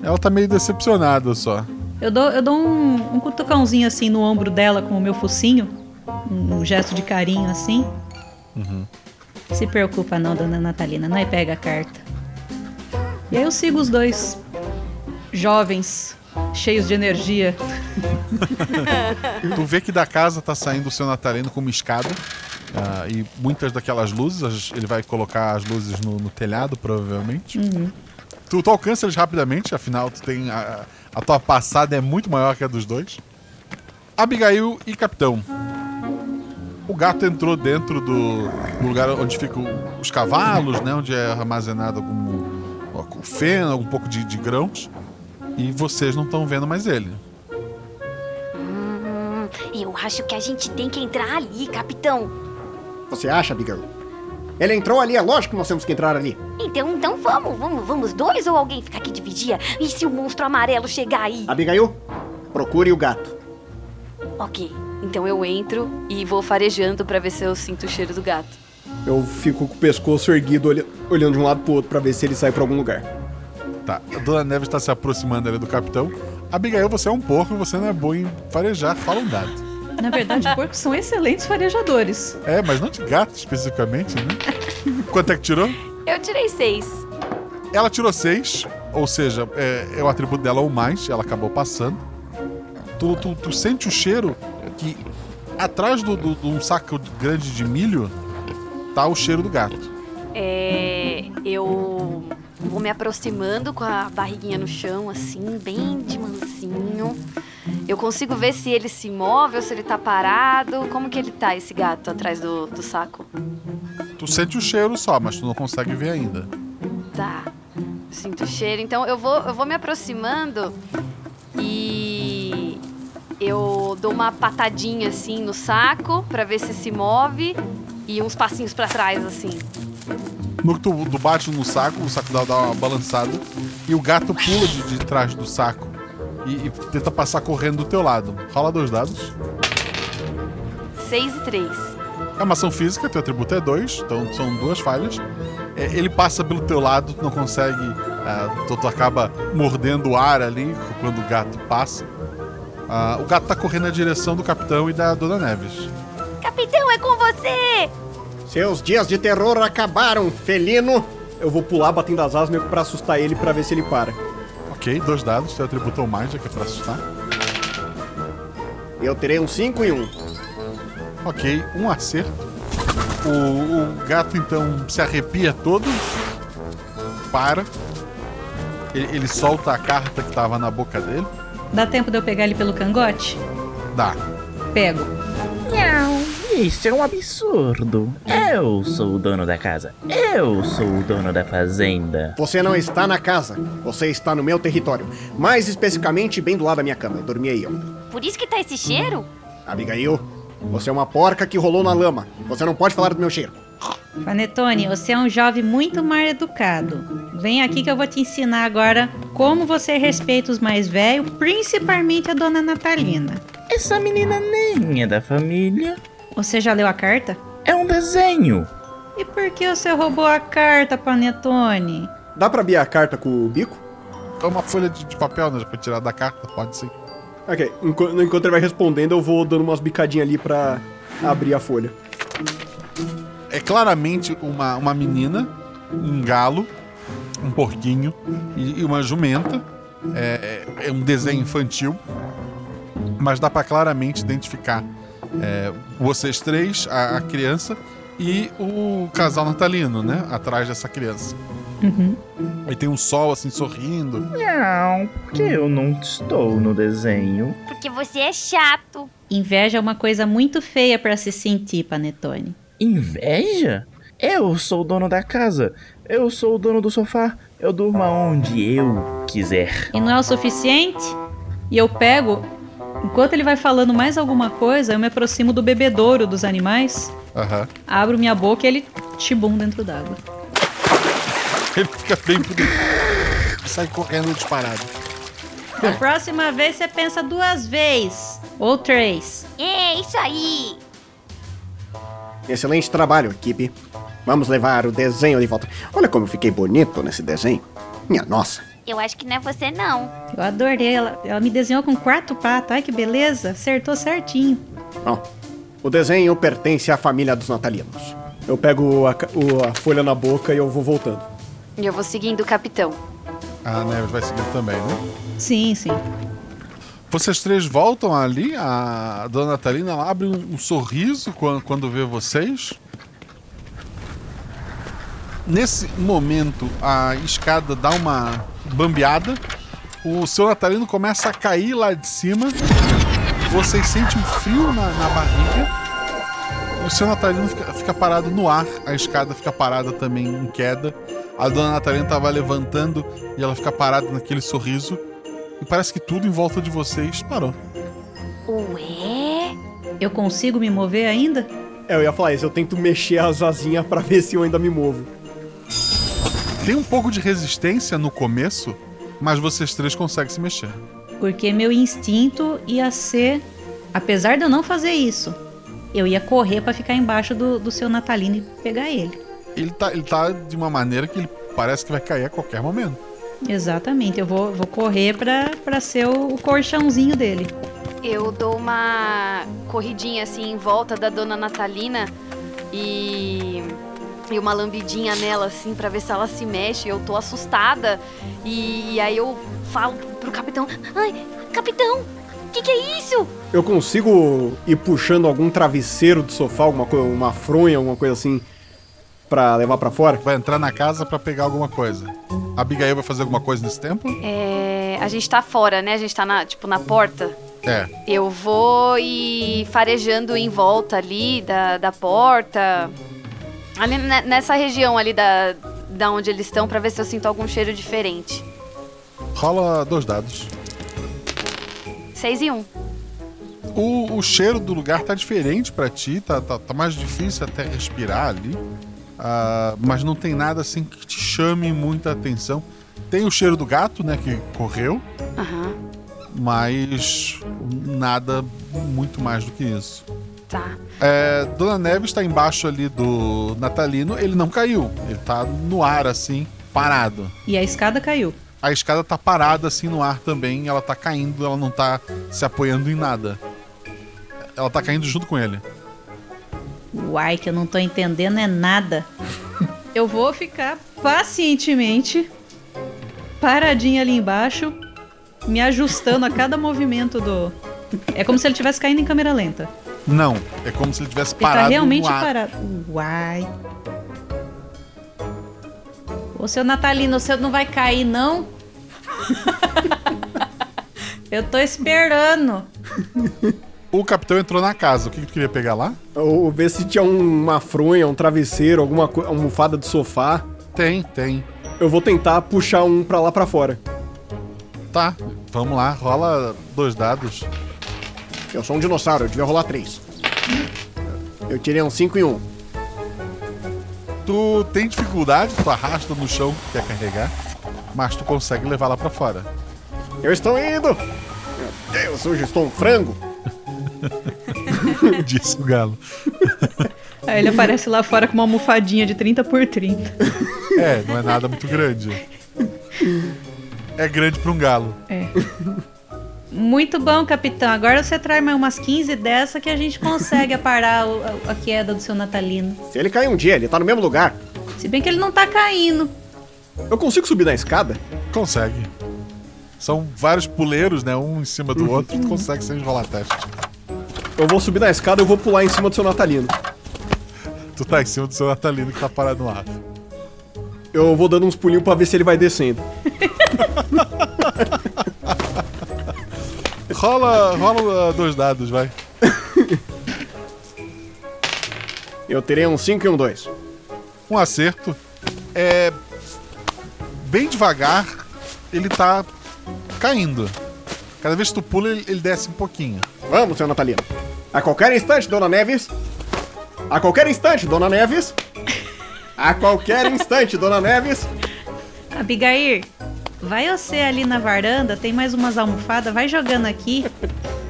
Ela tá meio decepcionada só. Eu dou, eu dou um, um cutucãozinho assim no ombro dela com o meu focinho, um, um gesto de carinho assim. Uhum. Se preocupa não, dona Natalina, não é pega a carta. E aí eu sigo os dois jovens, cheios de energia. tu vê que da casa tá saindo o seu Natalino com uma escada. ah, e muitas daquelas luzes, as- ele vai colocar as luzes no, no telhado, provavelmente. Uhum. Tu, tu alcança eles rapidamente, afinal, tu tem. A, a tua passada é muito maior que a dos dois. Abigail e Capitão. O gato entrou dentro do do lugar onde ficam os cavalos, né? Onde é armazenado algum ó, feno, um pouco de, de grãos. E vocês não estão vendo mais ele. Hum, eu acho que a gente tem que entrar ali, capitão. Você acha, Abigail? Ele entrou ali, é lógico que nós temos que entrar ali. Então, então vamos, vamos, vamos dois ou alguém ficar aqui de vigia? E se o monstro amarelo chegar aí? Abigail, procure o gato. Ok, então eu entro e vou farejando pra ver se eu sinto o cheiro do gato. Eu fico com o pescoço erguido, olha- olhando de um lado pro outro pra ver se ele sai pra algum lugar. Tá, a Dona Neves está se aproximando ali do capitão. Abigail, você é um porco, você não é bom em farejar, fala um gato. Na verdade, porcos são excelentes farejadores. É, mas não de gato especificamente, né? Quanto é que tirou? Eu tirei seis. Ela tirou seis, ou seja, é, é o atributo dela ou mais, ela acabou passando. Tu, tu, tu sente o cheiro que atrás de um saco grande de milho tá o cheiro do gato. É. Eu vou me aproximando com a barriguinha no chão, assim, bem de mansinho. Eu consigo ver se ele se move ou se ele tá parado. Como que ele tá, esse gato, atrás do, do saco? Tu sente o cheiro só, mas tu não consegue ver ainda. Tá. Sinto o cheiro. Então eu vou, eu vou me aproximando e eu dou uma patadinha assim no saco pra ver se se move e uns passinhos pra trás assim. No que tu, tu bate no saco, o saco dá, dá uma balançada e o gato pula de, de trás do saco e, e tenta passar correndo do teu lado. Rola dois dados. 6 e 3. É uma ação física, teu atributo é 2, então são duas falhas. É, ele passa pelo teu lado, tu não consegue É, Toto acaba mordendo o ar ali quando o gato passa. Ah, o gato tá correndo na direção do capitão e da Dona Neves. Capitão, é com você! Seus dias de terror acabaram, felino. Eu vou pular batendo as asas meio que pra assustar ele pra ver se ele para. Ok, dois dados, seu atributo ou mais, já que é pra assustar. Eu terei um 5 e um. Ok, um acerto. O, o gato então se arrepia todo, para. Ele, ele solta a carta que tava na boca dele. Dá tempo de eu pegar ele pelo cangote? Dá. Pego. Não, isso é um absurdo. Eu sou o dono da casa. Eu sou o dono da fazenda. Você não está na casa. Você está no meu território. Mais especificamente, bem do lado da minha cama. Eu dormi aí, ó. Por isso que tá esse cheiro? Abigail, você é uma porca que rolou na lama. Você não pode falar do meu cheiro. Panetone, você é um jovem muito mal educado. Vem aqui que eu vou te ensinar agora como você respeita os mais velhos, principalmente a dona Natalina. Essa menina nem é da família. Você já leu a carta? É um desenho. E por que você roubou a carta, Panetone? Dá pra abrir a carta com o bico? É uma folha de, de papel, né? Pra tirar da carta, pode sim. Ok, enquanto, enquanto ele vai respondendo, eu vou dando umas bicadinhas ali pra abrir a folha. É claramente uma, uma menina, um galo, um porquinho e, e uma jumenta. É, é um desenho infantil, mas dá pra claramente identificar é, vocês três, a, a criança e o casal natalino, né? Atrás dessa criança. Uhum. Aí tem um sol assim sorrindo. Não, porque eu não estou no desenho. Porque você é chato. Inveja é uma coisa muito feia pra se sentir, Panetone. Inveja? Eu sou o dono da casa. Eu sou o dono do sofá. Eu durmo aonde eu quiser. E não é o suficiente? E eu pego, enquanto ele vai falando mais alguma coisa, eu me aproximo do bebedouro dos animais, Aham. abro minha boca e ele tibum dentro d'água. Ele fica bem bonito. Sai correndo disparado. Da próxima vez você pensa duas vezes. Ou três. É, isso aí. Excelente trabalho, equipe. Vamos levar o desenho de volta. Olha como eu fiquei bonito nesse desenho. Minha nossa. Eu acho que não é você, não. Eu adorei. Ela, ela me desenhou com quatro patas. Ai, que beleza. Acertou certinho. Bom, o desenho pertence à família dos natalinos. Eu pego a, o- a folha na boca e eu vou voltando. E eu vou seguindo o capitão. A Neves vai seguir também, né? Sim, sim. Vocês três voltam ali, a dona Natalina abre um, um sorriso quando, quando vê vocês. Nesse momento, a escada dá uma bambeada. O seu Natalino começa a cair lá de cima. Vocês sentem um frio na, na barriga. O seu Natalino fica, fica parado no ar. A escada fica parada também em queda. A dona Natalina tava levantando e ela fica parada naquele sorriso. E parece que tudo em volta de vocês parou. Ué? Eu consigo me mover ainda? É, eu ia falar isso, eu tento mexer as asinhas pra ver se eu ainda me movo. Tem um pouco de resistência no começo, mas vocês três conseguem se mexer. Porque meu instinto ia ser. Apesar de eu não fazer isso, eu ia correr pra ficar embaixo do, do seu Natalino e pegar ele. Ele tá, ele tá de uma maneira que ele parece que vai cair a qualquer momento. Exatamente, eu vou, vou correr pra, pra ser o, o colchãozinho dele. Eu dou uma corridinha assim em volta da dona Natalina e, e uma lambidinha nela assim pra ver se ela se mexe. Eu tô assustada e, aí eu falo pro capitão: Ai, capitão, o que, que é isso? Eu consigo ir puxando algum travesseiro do sofá, alguma coisa, uma fronha, alguma coisa assim, pra levar pra fora? Vai entrar na casa pra pegar alguma coisa. A Abigail vai fazer alguma coisa nesse tempo? É, a gente tá fora, né? A gente tá na, tipo na porta. É. Eu vou ir farejando em volta ali da, da porta. Ali ne- nessa região ali da, da onde eles estão, pra ver se eu sinto algum cheiro diferente. Rola dois dados. 6 e 1. Um. O, o cheiro do lugar tá diferente pra ti, tá, tá, tá mais difícil até respirar ali. Ah, mas não tem nada assim que te chame muita atenção. Tem o cheiro do gato, né, que correu, Aham. mas nada muito mais do que isso. Tá. É, Dona Neves está embaixo ali do Natalino, ele não caiu, ele tá no ar assim, parado. E a escada caiu. A escada tá parada assim no ar também, ela tá caindo, ela não tá se apoiando em nada. Ela tá caindo junto com ele. Uai, que eu não tô entendendo é nada. Eu vou ficar pacientemente paradinha ali embaixo, me ajustando a cada movimento do. É como se ele estivesse caindo em câmera lenta. Não, é como se ele tivesse Ele tá parado realmente no ar. parado. Uai. Ô, seu Natalino, você não vai cair, não? eu tô esperando. O capitão entrou na casa. O que, que tu queria pegar lá? Ou ver se tinha um- uma fronha, um travesseiro, alguma almofada de sofá. Tem, tem. Eu vou tentar puxar um pra lá pra fora. Tá, vamos lá, rola dois dados. Eu sou um dinossauro, eu devia rolar três. Eu tirei um 5 e um. Tu tem dificuldade, tu arrasta no chão que quer carregar, mas tu consegue levar lá pra fora. Eu estou indo! Meu Deus, hoje estou um frango! Disse o galo. Aí ele aparece lá fora com uma almofadinha de 30 por 30. É, não é nada muito grande. É grande pra um galo. É. Muito bom, capitão. Agora você traz mais umas 15 dessa que a gente consegue parar o- a, a queda do seu Natalino. Se ele cair um dia, ele tá no mesmo lugar. Se bem que ele não tá caindo. Eu consigo subir na escada? Consegue. São vários puleiros, né? Um em cima do outro, tu consegue sem rolar teste. Eu vou subir na escada e eu vou pular em cima do seu Natalino. Tu tá em cima do seu Natalino que tá parado no ar. Eu vou dando uns pulinhos pra ver se ele vai descendo. Rola, rola uh, dois dados, vai. Eu terei um 5 e um 2. Um acerto. É. Bem devagar, ele tá caindo. Cada vez que tu pula, ele, ele desce um pouquinho. Vamos, seu Natalino. A qualquer instante, Dona Neves. A qualquer instante, Dona Neves. A qualquer instante, Dona Neves. Abigail, vai você ali na varanda, tem mais umas almofadas, vai jogando aqui.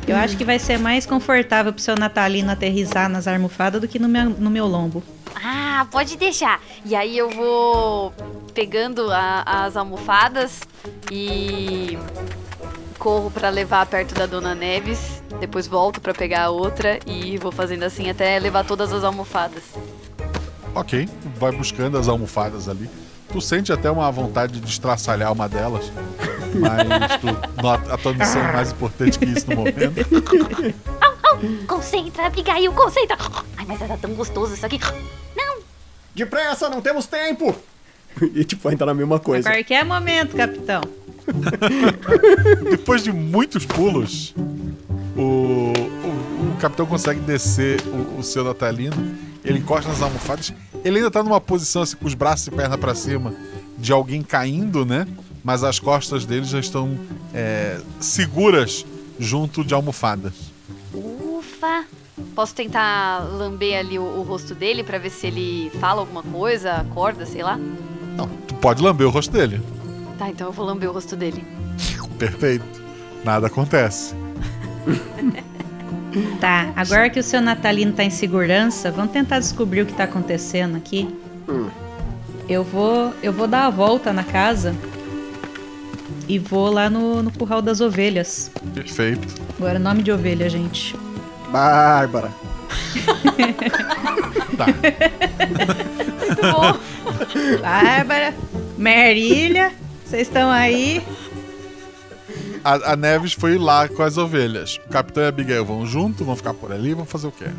Eu acho que vai ser mais confortável pro seu Natalino aterrissar nas almofadas do que no meu, no meu lombo. Ah, pode deixar. E aí eu vou pegando a- as almofadas e corro pra levar perto da Dona Neves. Depois volto pra pegar a outra e vou fazendo assim até levar todas as almofadas. Ok, vai buscando as almofadas ali. Tu sente até uma vontade de estraçalhar uma delas. Mas tu, nota- a tua missão é mais importante que isso no momento. Concentra, Abigail, concentra. Ai, mas tá tão gostoso isso aqui. Não, Depressa, não temos tempo. E tipo, ainda na mesma A coisa. qualquer momento, capitão. Depois de muitos pulos, o, o, o capitão consegue descer o, o seu Natalino. Ele encosta nas almofadas. Ele ainda tá numa posição assim, com os braços e perna pra cima, de alguém caindo, né? Mas as costas dele já estão é, seguras junto de almofadas. Ufa! Posso tentar lamber ali o, o rosto dele pra ver se ele fala alguma coisa, acorda, sei lá? Não, tu pode lamber o rosto dele. Tá, então eu vou lamber o rosto dele. Perfeito. Nada acontece. Tá, agora que o seu Natalino tá em segurança, vamos tentar descobrir o que tá acontecendo aqui. Hum. Eu vou, eu vou dar a volta na casa e vou lá no, no curral das ovelhas. Perfeito. Agora, nome de ovelha, gente. Bárbara. Tá. Muito bom. Bárbara, Marília, vocês estão aí? A, a Neves foi lá com as ovelhas. O capitão e a Abigail vão junto, vão ficar por ali, vão fazer o quê?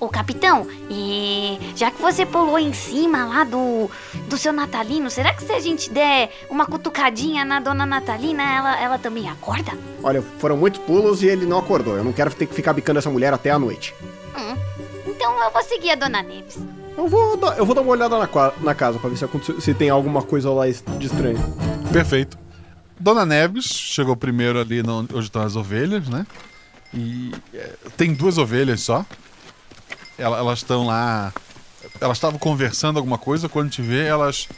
Ô capitão, e já que você pulou em cima lá do, do seu Natalino, será que se a gente der uma cutucadinha na dona Natalina, ela, ela também acorda? Olha, foram muitos pulos e ele não acordou. Eu não quero ter que ficar bicando essa mulher até a noite. Hum, então eu vou seguir a dona Neves. Eu vou dar, eu vou dar uma olhada na, na casa pra ver se, se tem alguma coisa lá de estranho. Perfeito. Dona Neves chegou primeiro ali no- onde estão as ovelhas, né? E é, tem duas ovelhas só. Ela- Elas estão lá. Elas estavam conversando alguma coisa, quando te vê, elas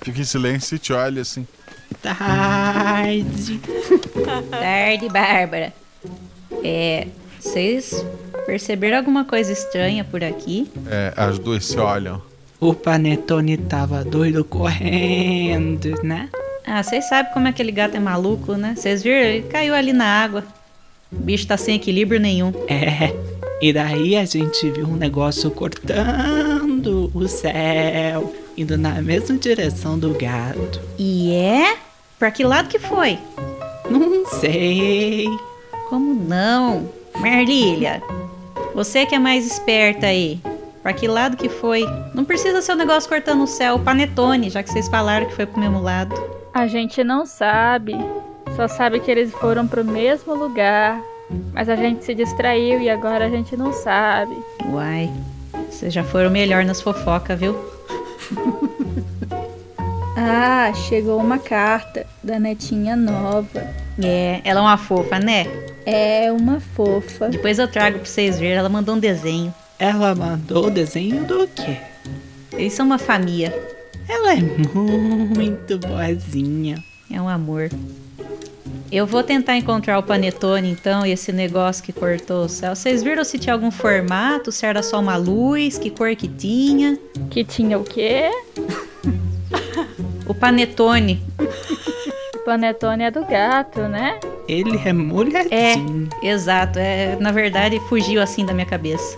ficam em silêncio e te olham assim. Tarde. Tarde, Bárbara. É, vocês perceberam alguma coisa estranha por aqui? É, as duas se olham. O Panetone tava doido correndo, né? Ah, vocês sabem como aquele gato é maluco, né? Vocês viram? Ele caiu ali na água. O bicho tá sem equilíbrio nenhum. É. E daí a gente viu um negócio cortando o céu, indo na mesma direção do gato. E é? Pra que lado que foi? Não sei. Como não? Merlília, você que é mais esperta aí. Pra que lado que foi? Não precisa ser o um negócio cortando o céu, o panetone, já que vocês falaram que foi pro mesmo lado. A gente não sabe. Só sabe que eles foram pro mesmo lugar. Mas a gente se distraiu e agora a gente não sabe. Uai, vocês já foram melhor nas fofocas, viu? ah, chegou uma carta da netinha nova. É, ela é uma fofa, né? É uma fofa. Depois eu trago pra vocês verem. Ela mandou um desenho. Ela mandou o desenho do quê? Eles são uma família. Ela é muito boazinha. É um amor. Eu vou tentar encontrar o panetone, então, e esse negócio que cortou o céu. Vocês viram se tinha algum formato, se era só uma luz, que cor que tinha? Que tinha o quê? o panetone. o panetone é do gato, né? Ele é molhadinho. É, exato. É, na verdade, fugiu assim da minha cabeça.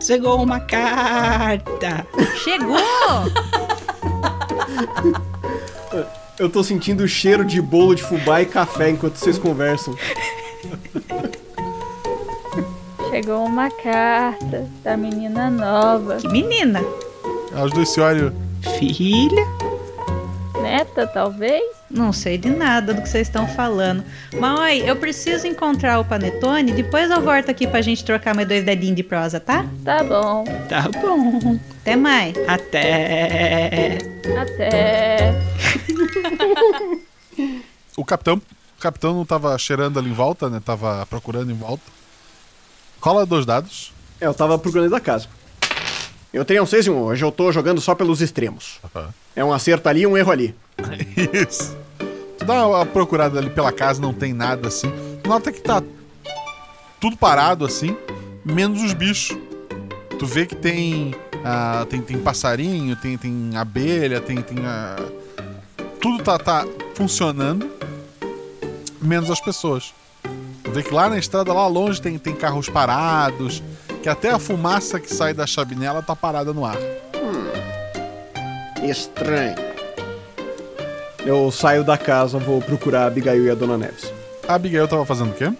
Chegou uma carta. Chegou! Eu tô sentindo o cheiro de bolo de fubá e café enquanto vocês conversam. Chegou uma carta da menina nova. Que menina? As duas se olham. Filha? Neta, talvez? Não sei de nada do que vocês estão falando. Mãe, eu preciso encontrar o Panetone. Depois eu volto aqui pra gente trocar mais dois dedinhos de prosa, tá? Tá bom. Tá bom. Até mais. Até. Até. o capitão. O capitão não tava cheirando ali em volta, né? Tava procurando em volta. Rola dois dados. É, eu tava procurando da casa. Eu tenho um 6 e um. Hoje eu tô jogando só pelos extremos. Uhum. É um acerto ali e um erro ali. Isso. Tu dá uma procurada ali pela casa, não tem nada assim. Nota que tá tudo parado assim, menos os bichos. Tu vê que tem uh, tem, tem passarinho, tem, tem abelha, tem. tem uh, tudo tá, tá funcionando, menos as pessoas. Tu vê que lá na estrada, lá longe, tem, tem carros parados, que até a fumaça que sai da chaminela tá parada no ar. Hum, estranho. Eu saio da casa, vou procurar a Abigail e a Dona Neves. A Abigail tava fazendo o quê?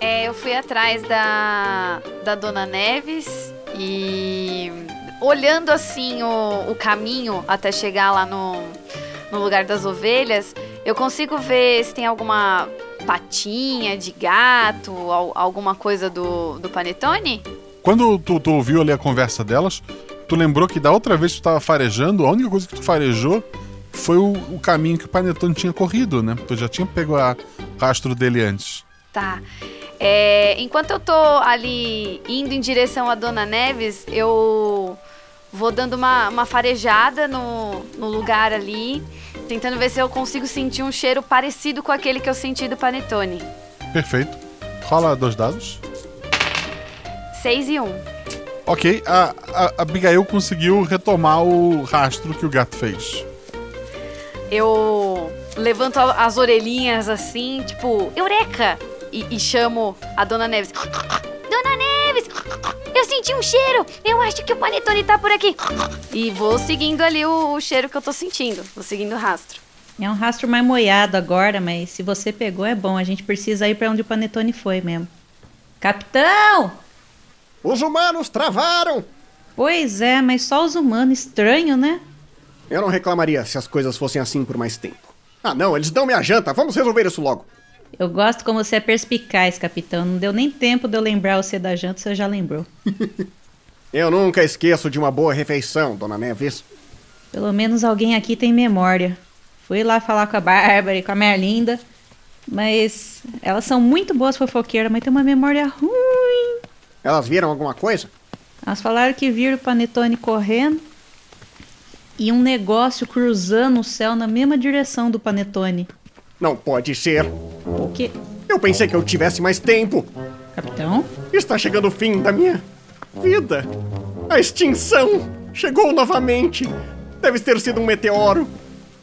É, eu fui atrás da, da Dona Neves e olhando assim o, o caminho até chegar lá no, no lugar das ovelhas, eu consigo ver se tem alguma patinha de gato, alguma coisa do, do panetone? Quando tu, tu ouviu ali a conversa delas, tu lembrou que da outra vez que tu tava farejando, a única coisa que tu farejou foi o, o caminho que o Panetone tinha corrido, né? Tu já tinha pego o rastro dele antes. Tá. É, enquanto eu tô ali indo em direção a Dona Neves, eu vou dando uma, uma farejada no, no lugar ali, tentando ver se eu consigo sentir um cheiro parecido com aquele que eu senti do Panetone. Perfeito. Rola dois dados. Seis e um. Ok, a, a, a Abigail conseguiu retomar o rastro que o gato fez eu levanto as orelhinhas assim, tipo, Eureka! E, e chamo a Dona Neves. Dona Neves! Eu senti um cheiro! Eu acho que o panetone tá por aqui. E vou seguindo ali o, o cheiro que eu tô sentindo. Vou seguindo o rastro. É um rastro mais moiado agora, mas se você pegou é bom. A gente precisa ir para onde o panetone foi mesmo. Capitão! Os humanos travaram! Pois é, mas só os humanos. Estranho, né? Eu não reclamaria se as coisas fossem assim por mais tempo. Ah, não, eles dão minha janta. Vamos resolver isso logo. Eu gosto como você é perspicaz, capitão. Não deu nem tempo de eu lembrar você da janta, você já lembrou. eu nunca esqueço de uma boa refeição, dona Neves. Pelo menos alguém aqui tem memória. Fui lá falar com a Bárbara e com a Merlinda, mas elas são muito boas fofoqueiras, mas tem uma memória ruim. Elas viram alguma coisa? Elas falaram que viram o Panetone correndo e um negócio cruzando o céu na mesma direção do Panetone. Não pode ser. O quê? Eu pensei que eu tivesse mais tempo. Capitão? Está chegando o fim da minha vida. A extinção chegou novamente. Deve ter sido um meteoro.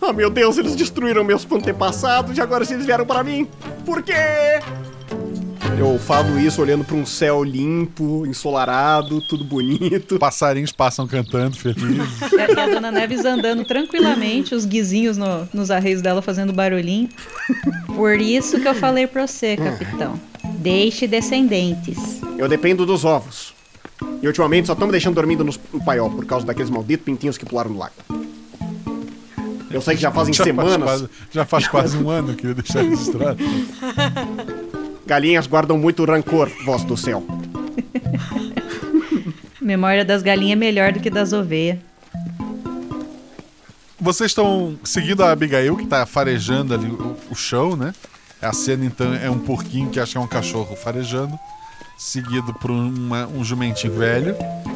Ah, meu Deus, eles destruíram meus antepassados e agora eles vieram para mim. Por quê? Eu falo isso olhando para um céu limpo, ensolarado, tudo bonito. Passarinhos passam cantando, felizes. E a, e a Dona Neves andando tranquilamente, os guizinhos no- nos arreios dela fazendo barulhinho. Por isso que eu falei pra você, capitão. Deixe descendentes. Eu dependo dos ovos. E ultimamente só estão me deixando dormindo nos- no paiol por causa daqueles malditos pintinhos que pularam no lago. Eu sei que já fazem Já faz semanas. quase- já faz quase um ano que eu deixei registrado. Galinhas guardam muito rancor, voz do céu. Memória das galinhas é melhor do que das ovelhas. Vocês estão seguindo a Abigail, que tá farejando ali o, o chão, né? A cena, então, é um porquinho que acha que é um cachorro farejando, seguido por uma- um jumentinho velho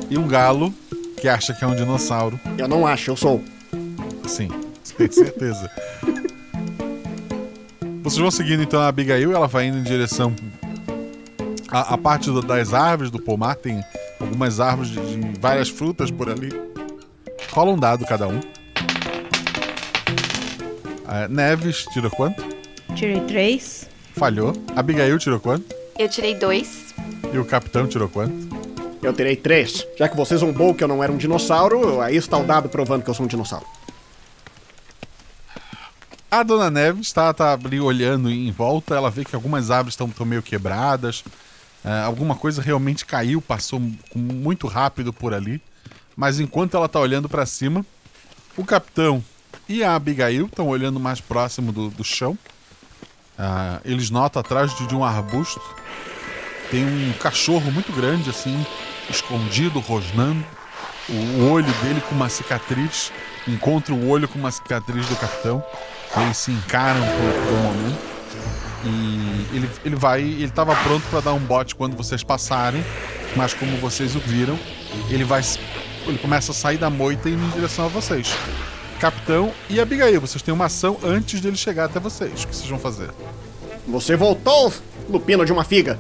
e um galo que acha que é um dinossauro. Eu não acho, eu sou. Sim, tem certeza. Vocês vão seguindo então a Abigail, ela vai indo em direção à, à parte do- das árvores do pomar, tem algumas árvores de, de várias frutas por ali. Rola um dado cada um. Ah, Neves tirou quanto? Tirei três. Falhou. Abigail tirou quanto? Eu tirei dois. E o capitão tirou quanto? Eu terei três. Já que você zombou que eu não era um dinossauro, aí está o dado provando que eu sou um dinossauro. A dona Neves está tá ali olhando em volta, ela vê que algumas árvores estão meio quebradas, ah, alguma coisa realmente caiu, passou muito rápido por ali. Mas enquanto ela está olhando para cima, o capitão e a Abigail estão olhando mais próximo do, do chão. Ah, eles notam atrás de, de um arbusto tem um cachorro muito grande assim, escondido, rosnando. O, o olho dele com uma cicatriz encontra o olho com uma cicatriz do capitão. Eles se encaram por, por um momento. E ele, ele vai. Ele estava pronto para dar um bote quando vocês passarem, mas como vocês o viram, ele vai. Ele começa a sair da moita e ir em direção a vocês. Capitão e Abigail, vocês têm uma ação antes dele chegar até vocês. O que vocês vão fazer? Você voltou, lupino de uma figa.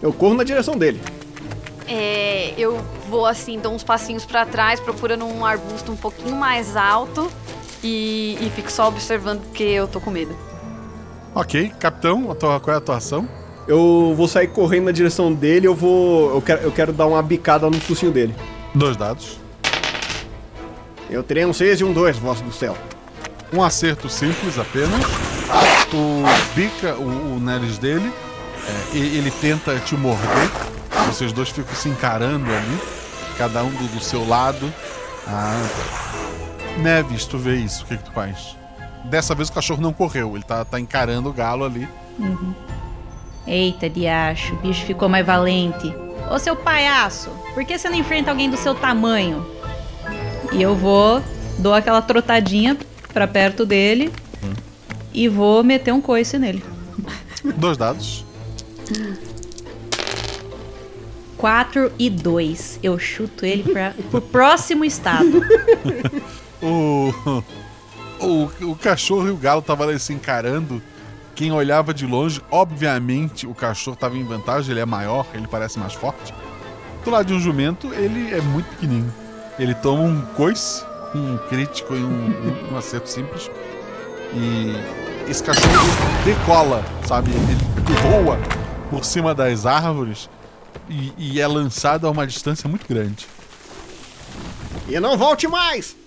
Eu corro na direção dele. É, eu vou assim, dou uns passinhos pra trás, procurando um arbusto um pouquinho mais alto e, e fico só observando porque eu tô com medo. Ok, capitão, a tua- qual é a tua ação? Eu vou sair correndo na direção dele, eu vou. Eu quero, eu quero dar uma bicada no focinho dele. Dois dados. Eu terei um 6 e um 2, voz do céu. Um acerto simples apenas. Tu bica o, o nariz dele, é, e ele tenta te morder. Vocês dois ficam se encarando ali, cada um do, do seu lado. Ah, Neves, tu vê isso, o que, que tu faz? Dessa vez o cachorro não correu, ele tá, tá encarando o galo ali. Uhum. Eita, diacho, o bicho ficou mais valente. Ô seu palhaço, por que você não enfrenta alguém do seu tamanho? E eu vou, dou aquela trotadinha pra perto dele e vou meter um coice nele. Dois dados. 4 e 2. Eu chuto ele pra, pro próximo estado. O, o, o cachorro e o galo estavam ali se encarando. Quem olhava de longe, obviamente o cachorro estava em vantagem, ele é maior, ele parece mais forte. Do lado de um jumento, ele é muito pequenininho. Ele toma um coice, um crítico e um, um, acerto simples. E esse cachorro decola, sabe? Ele voa por cima das árvores e, e é lançado a uma distância muito grande. E não volte mais!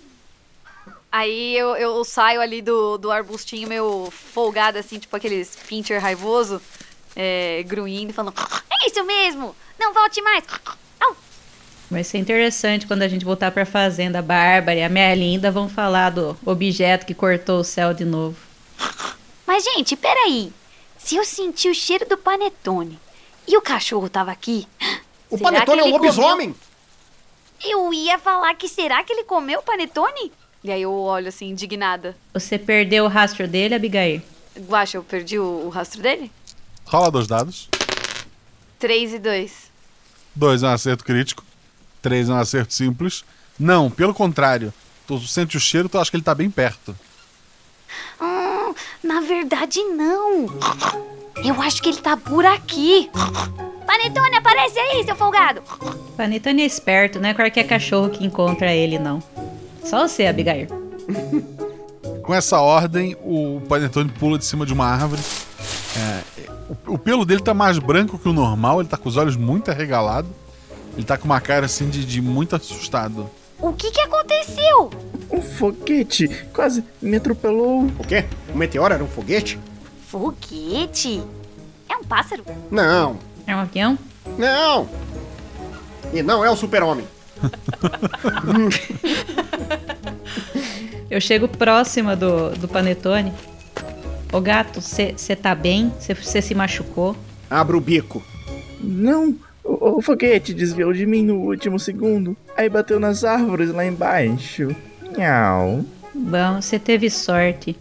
Aí eu, eu saio ali do, do arbustinho meio folgado, assim, tipo aqueles pincher raivoso, é, gruindo, falando: É isso mesmo! Não volte mais! Vai ser interessante quando a gente voltar pra fazenda. A Bárbara e a minha linda vão falar do objeto que cortou o céu de novo. Mas, gente, peraí. Se eu senti o cheiro do panetone e o cachorro tava aqui. O panetone é um lobisomem! comeu- Eu ia falar que será que ele comeu o panetone? E aí eu olho assim, indignada. Você perdeu o rastro dele, Abigail? Guaxa, eu perdi o, o rastro dele? Rola dois dados. 3 e 2. Dois é um acerto crítico. Três é um acerto simples. Não, pelo contrário. Tu sente o cheiro, tu acha que ele tá bem perto. Hum, na verdade, não. Eu acho que ele tá por aqui. Panetone, aparece aí, seu folgado! Panetone é esperto, não é qualquer cachorro que encontra ele, não. Só você, Abigail. Com essa ordem, o Panetone pula de cima de uma árvore. É, o, o pelo dele tá mais branco que o normal, ele tá com os olhos muito arregalados. Ele tá com uma cara assim de, de muito assustado. O que que aconteceu? Um foguete quase me atropelou. O quê? O meteoro era um foguete? Foguete? É um pássaro? Não. É um avião? Não. E não é o super-homem. Eu chego próxima do, do Panetone. Ô gato, você tá bem? Você se machucou? Abra o bico. Não, o, o, foguete desviou de mim no último segundo. Aí bateu nas árvores lá embaixo. Nhau. Bom, você teve sorte.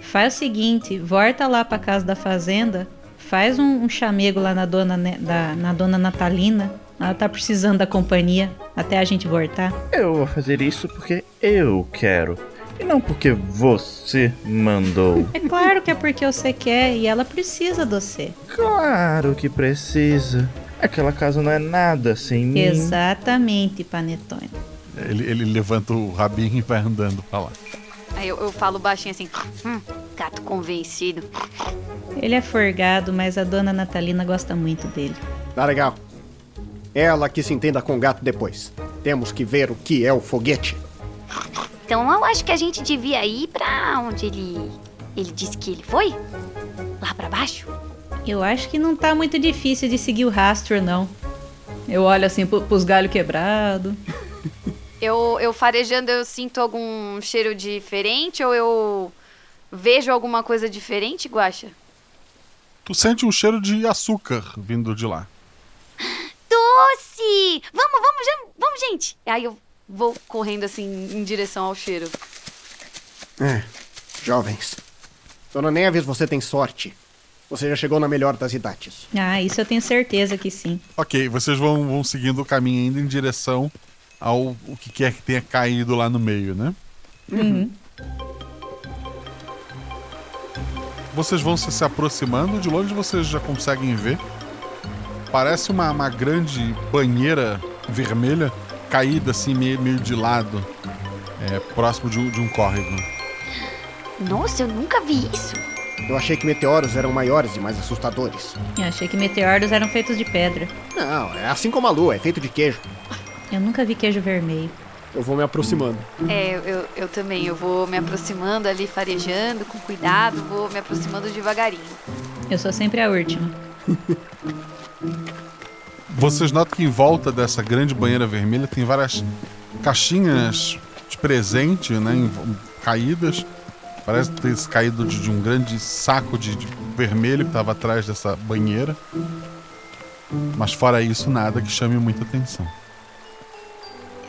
Faz o seguinte, volta lá pra casa da fazenda, faz um, um chamego lá na dona, da, na dona Natalina. Ela tá precisando da companhia até a gente voltar. Eu vou fazer isso porque eu quero. E não porque você mandou. É claro que é porque você quer e ela precisa de você. Claro que precisa. Aquela casa não é nada sem mim. Exatamente, Panetone. Ele, ele levanta o rabinho e vai andando pra lá. Aí eu, eu falo baixinho assim, hum, gato convencido. Ele é forgado, mas a dona Natalina gosta muito dele. Tá legal. Ela que se entenda com o gato depois. Temos que ver o que é o foguete. Então eu acho que a gente devia ir pra onde ele. Ele disse que ele foi? Lá pra baixo? Eu acho que não tá muito difícil de seguir o rastro, não. Eu olho assim pros galhos quebrados. Eu, eu farejando, eu sinto algum cheiro diferente ou eu vejo alguma coisa diferente, Guaxa? Tu sente um cheiro de açúcar vindo de lá. Doce! Vamos, vamos, vamos, gente! Aí eu vou correndo assim em direção ao cheiro. É, jovens. Dona Neves, você tem sorte. Você já chegou na melhor das idades. Ah, isso eu tenho certeza que sim. Ok, vocês vão, vão seguindo o caminho ainda em direção ao o que quer que tenha caído lá no meio, né? Uhum. Vocês vão se, se aproximando, de longe vocês já conseguem ver. Parece uma, uma grande banheira vermelha caída assim, meio, meio de lado, é, próximo de um, de um córrego. Nossa, eu nunca vi isso. Eu achei que meteoros eram maiores e mais assustadores. Eu achei que meteoros eram feitos de pedra. Não, é assim como a lua, é feito de queijo. Eu nunca vi queijo vermelho. Eu vou me aproximando. É, eu, eu também. Eu vou me aproximando ali, farejando, com cuidado, vou me aproximando devagarinho. Eu sou sempre a última. Vocês notam que em volta dessa grande banheira vermelha tem várias caixinhas de presente, né? Caídas. Parece ter caído de, de um grande saco de, de vermelho que estava atrás dessa banheira. Mas fora isso, nada que chame muita atenção.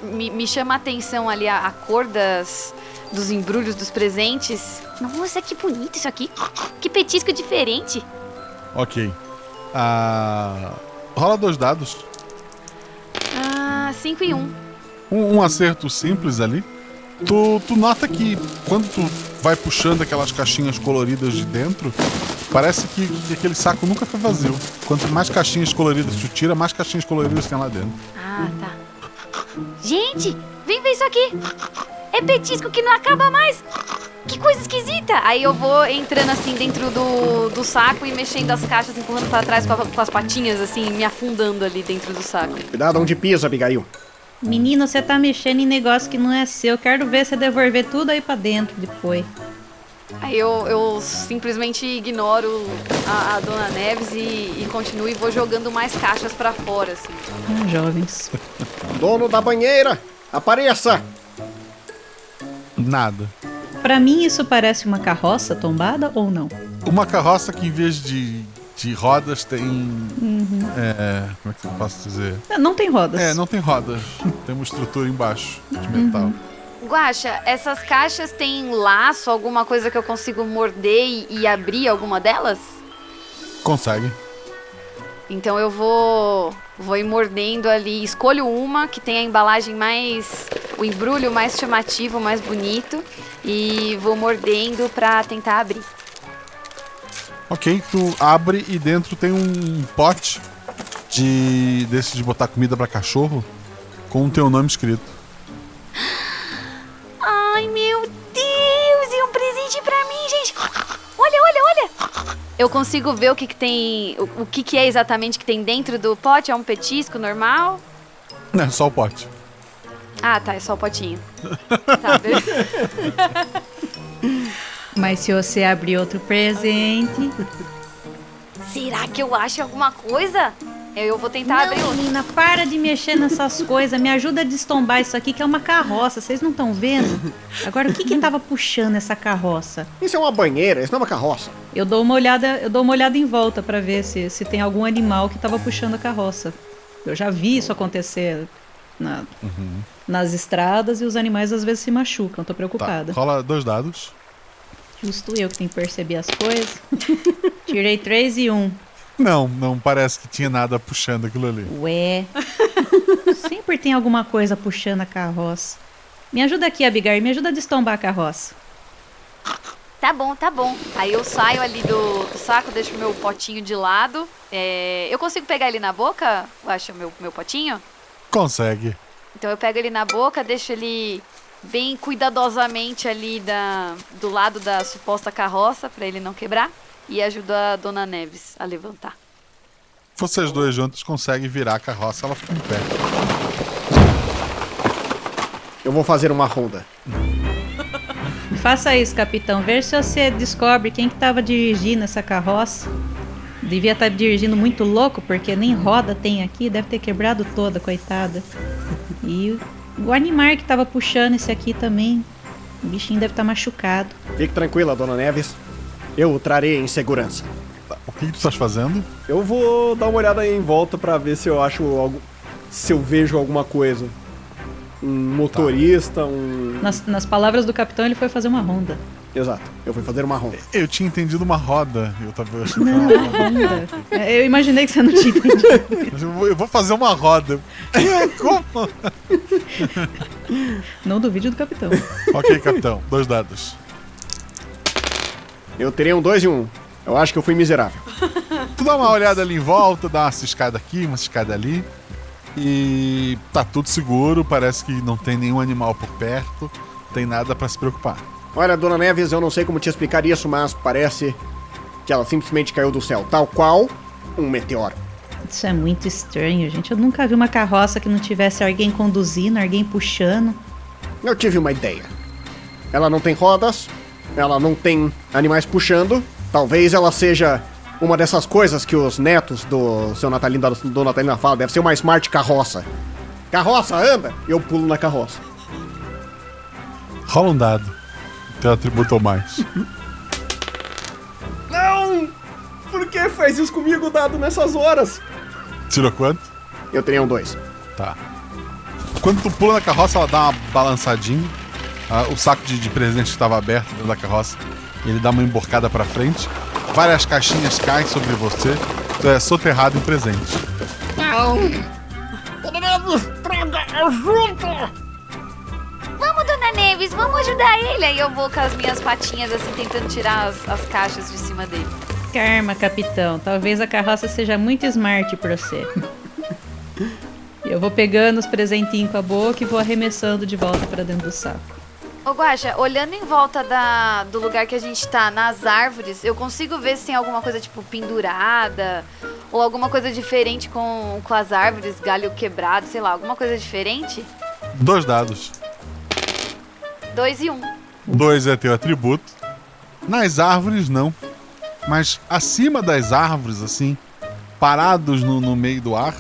Me, me chama a atenção ali a, a cor das, dos embrulhos dos presentes. Nossa, que bonito isso aqui. Que petisco diferente. Ok. Ah, rola dois dados. Ah, 5 e 1. Um. um. Um acerto simples ali. Tu, tu nota que quando tu vai puxando aquelas caixinhas coloridas de dentro, parece que, que, aquele saco nunca foi vazio. Quanto mais caixinhas coloridas tu tira, mais caixinhas coloridas tem lá dentro. Ah, tá. Gente, vem ver isso aqui. É petisco que não acaba mais. Que coisa esquisita! Aí eu vou entrando assim dentro do, do saco e mexendo as caixas, empurrando para trás com, a, com as patinhas, assim, me afundando ali dentro do saco. Cuidado onde pisa, Abigail. Menino, você tá mexendo em negócio que não é seu. Quero ver você devolver tudo aí pra dentro depois. Aí eu, eu simplesmente ignoro a, a Dona Neves e, e, continuo e vou jogando mais caixas para fora, assim. Ah, jovens. Dono da banheira, apareça! Nada. Para mim isso parece uma carroça tombada ou não? Uma carroça que em vez de, de rodas tem. Uhum. É, como é que eu posso dizer? Não tem rodas. É, não tem rodas. tem uma estrutura embaixo de metal. Uhum. Guaxa, essas caixas têm laço, alguma coisa que eu consigo morder e, e abrir alguma delas? Consegue. Então eu vou vou ir mordendo ali, escolho uma que tem a embalagem mais o embrulho mais chamativo, mais bonito e vou mordendo para tentar abrir. OK, tu abre e dentro tem um pote de desse de botar comida pra cachorro com o teu nome escrito. Eu consigo ver o que, que tem. O, o que, que é exatamente que tem dentro do pote? É um petisco normal? Não, é só o pote. Ah, tá, é só o potinho. tá, beleza. Mas se você abrir outro presente. Será que eu acho alguma coisa? Eu, eu vou tentar abrir Não, outro. menina, para de mexer nessas coisas. Me ajuda a destombar isso aqui, que é uma carroça. Vocês não estão vendo? Agora, o que que tava puxando essa carroça? Isso é uma banheira, isso não é uma carroça. Eu dou uma olhada, eu dou uma olhada em volta pra ver se, se tem algum animal que tava puxando a carroça. Eu já vi isso acontecer na- nas estradas e os animais às vezes se machucam. Tô Tá, preocupada. rola dois dados. Justo eu que tenho que perceber as coisas. Tirei três e um. Não, não parece que tinha nada puxando aquilo ali. Ué. Sempre tem alguma coisa puxando a carroça. Me ajuda aqui, Abigail. Me ajuda a destombar a carroça. Tá bom, tá bom. Aí eu saio ali do, do saco, deixo meu potinho de lado. É, eu consigo pegar ele na boca? Acha meu, meu potinho? Consegue. Então eu pego ele na boca, deixo ele bem cuidadosamente ali da, do lado da suposta carroça pra ele não quebrar e ajudo a Dona Neves a levantar. Vocês dois juntos conseguem virar a carroça, ela fica em pé. Eu vou fazer uma ronda. Faça isso, capitão. Ver se você descobre quem que tava dirigindo essa carroça. Devia estar dirigindo muito louco, porque nem roda tem aqui. Deve ter quebrado toda, coitada. E o animal que tava puxando esse aqui também. O bichinho deve estar machucado. Fique tranquila, dona Neves. Eu o trarei em segurança. O que, que tu estás fazendo? Eu vou dar uma olhada em volta pra ver se eu acho algo. Se eu vejo alguma coisa. Um motorista, um. Nas, nas palavras do capitão, ele foi fazer uma ronda. Exato. Eu fui fazer uma ronda. Eu tinha entendido uma roda. Eu tava achando que Não, era uma ronda. É, Eu imaginei que você não tinha entendido. Eu vou- fazer uma roda. Como? Não duvide do capitão. ok, capitão. Dois dados. Eu terei um 2 e um. Eu acho que eu fui miserável. Tu dá uma olhada ali em volta, dá uma ciscada aqui, uma ciscada ali. E tá tudo seguro, parece que não tem nenhum animal por perto, não tem nada pra se preocupar. Olha, dona Neves, eu não sei como te explicar isso, mas parece que ela simplesmente caiu do céu, tal qual um meteoro. Isso é muito estranho, gente. Eu nunca vi uma carroça que não tivesse alguém conduzindo, alguém puxando. Eu tive uma ideia. Ela não tem rodas, ela não tem animais puxando. Talvez ela seja uma dessas coisas que os netos do seu Natalino, da Dona Natalina falam. Deve ser uma smart carroça. Carroça, anda! Eu pulo na carroça. Rola um dado. Teu atributo ou mais. Não! Por que faz isso comigo, dado nessas horas? Tirou quanto? Eu teria um 2. Tá. Quando tu pula na carroça, ela dá uma balançadinha. Ah, o saco de, de presente estava aberto dentro da carroça. Ele dá uma emborcada pra frente. Várias caixinhas caem sobre você. Tu é soterrado em presente. Não! Dona Neves, traga ajuda! Vamos, Dona Neves, vamos ajudar ele. Aí eu vou com as minhas patinhas assim, tentando tirar as, as caixas de cima dele. Karma, capitão. Talvez a carroça seja muito smart pra você. Eu vou pegando os presentinhos com a boca e vou arremessando de volta pra dentro do saco. Ô Guaxa, olhando em volta da, do lugar que a gente tá, nas árvores, eu consigo ver se tem alguma coisa tipo pendurada ou alguma coisa diferente com, com as árvores, galho quebrado, sei lá, alguma coisa diferente? Dois dados. Dois e um. Dois é teu atributo. Nas árvores, não. Mas acima das árvores, assim, parados no, no meio do ar,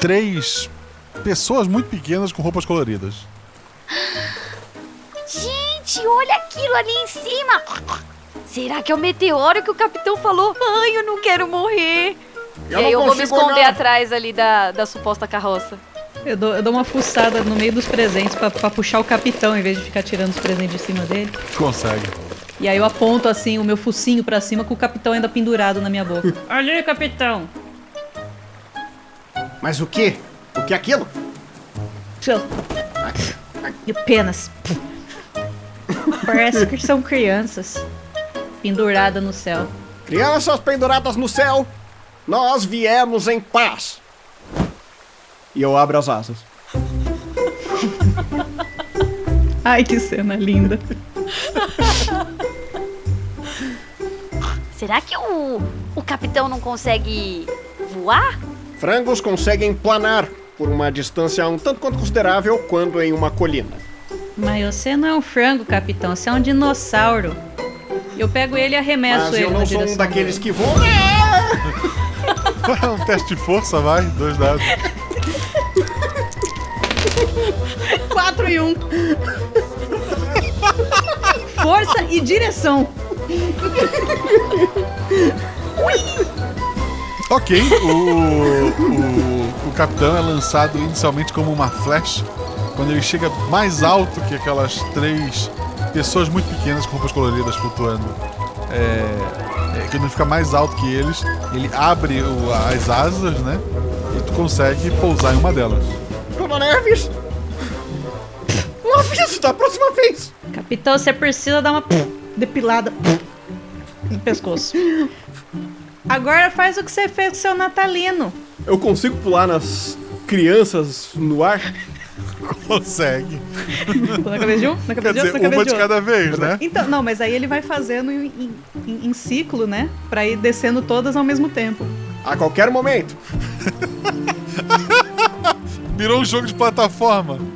três pessoas muito pequenas com roupas coloridas. Gente, olha aquilo ali em cima! Será que é o meteoro que o capitão falou? Ai, eu não quero morrer! Eu e aí eu vou me esconder olhar. atrás ali da, da suposta carroça. Eu dou, eu dou uma fuçada no meio dos presentes pra, pra puxar o capitão em vez de ficar tirando os presentes de cima dele. Consegue. E aí eu aponto assim o meu focinho pra cima com o capitão ainda pendurado na minha boca. Olha aí, capitão! Mas o que? O que é aquilo? Seu- E apenas. Parece que são crianças. Penduradas no céu. Crianças penduradas no céu. Nós viemos em paz. E eu abro as asas. Ai, que cena linda. Será que o, o capitão não consegue voar? Frangos conseguem planar por uma distância um tanto quanto considerável quando em uma colina. Mas você não é um frango, capitão, você é um dinossauro. Eu pego ele e arremesso Mas ele eu na não sou um daqueles dele. que voam. um teste de força, vai. Dois dados. 4 e 1. Um. Força e direção. Ok, o, o, o capitão é lançado inicialmente como uma flecha. Quando ele chega mais alto que aquelas três pessoas muito pequenas com roupas coloridas flutuando, é, é, quando ele fica mais alto que eles, ele abre o- as asas, né? E tu consegue pousar em uma delas. Dona Neves! Um aviso da próxima vez! Capitão, você precisa dar uma depilada no pescoço. Agora faz o que você fez com seu natalino. Eu consigo pular nas crianças no ar? Consegue. Na cabeça de um? Na cabeça Quer de outro? dizer, Na cabeça uma de outro. cada vez, né? Então, não, mas aí ele vai fazendo em, em- em- em ciclo, né? Pra ir descendo todas ao mesmo tempo. A qualquer momento. Virou um jogo de plataforma.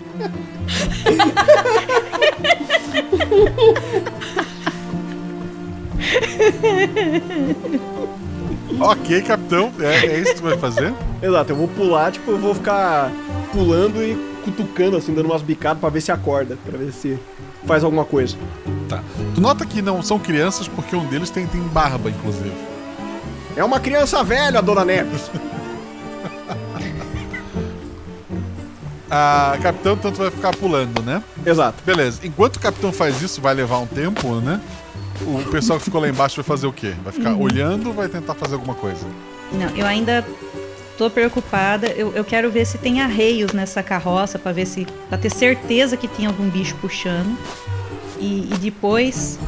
ok, capitão. É, é isso que tu vai fazer? Exato, eu vou pular, tipo, eu vou ficar pulando e cutucando, assim, dando umas bicadas pra ver se acorda, pra ver se faz alguma coisa. Tá. Tu nota que não são crianças porque um deles tem, tem barba, inclusive. É uma criança velha, Dona Neves. A capitão, tanto vai ficar pulando, né? Exato. Beleza. Enquanto o capitão faz isso, vai levar um tempo, né? O pessoal que ficou lá embaixo vai fazer o quê? Vai ficar Uhum. olhando ou vai tentar fazer alguma coisa? Não, eu ainda tô preocupada. Eu, eu quero ver se tem arreios nessa carroça pra ver se. pra ter certeza que tem algum bicho puxando. E, e depois,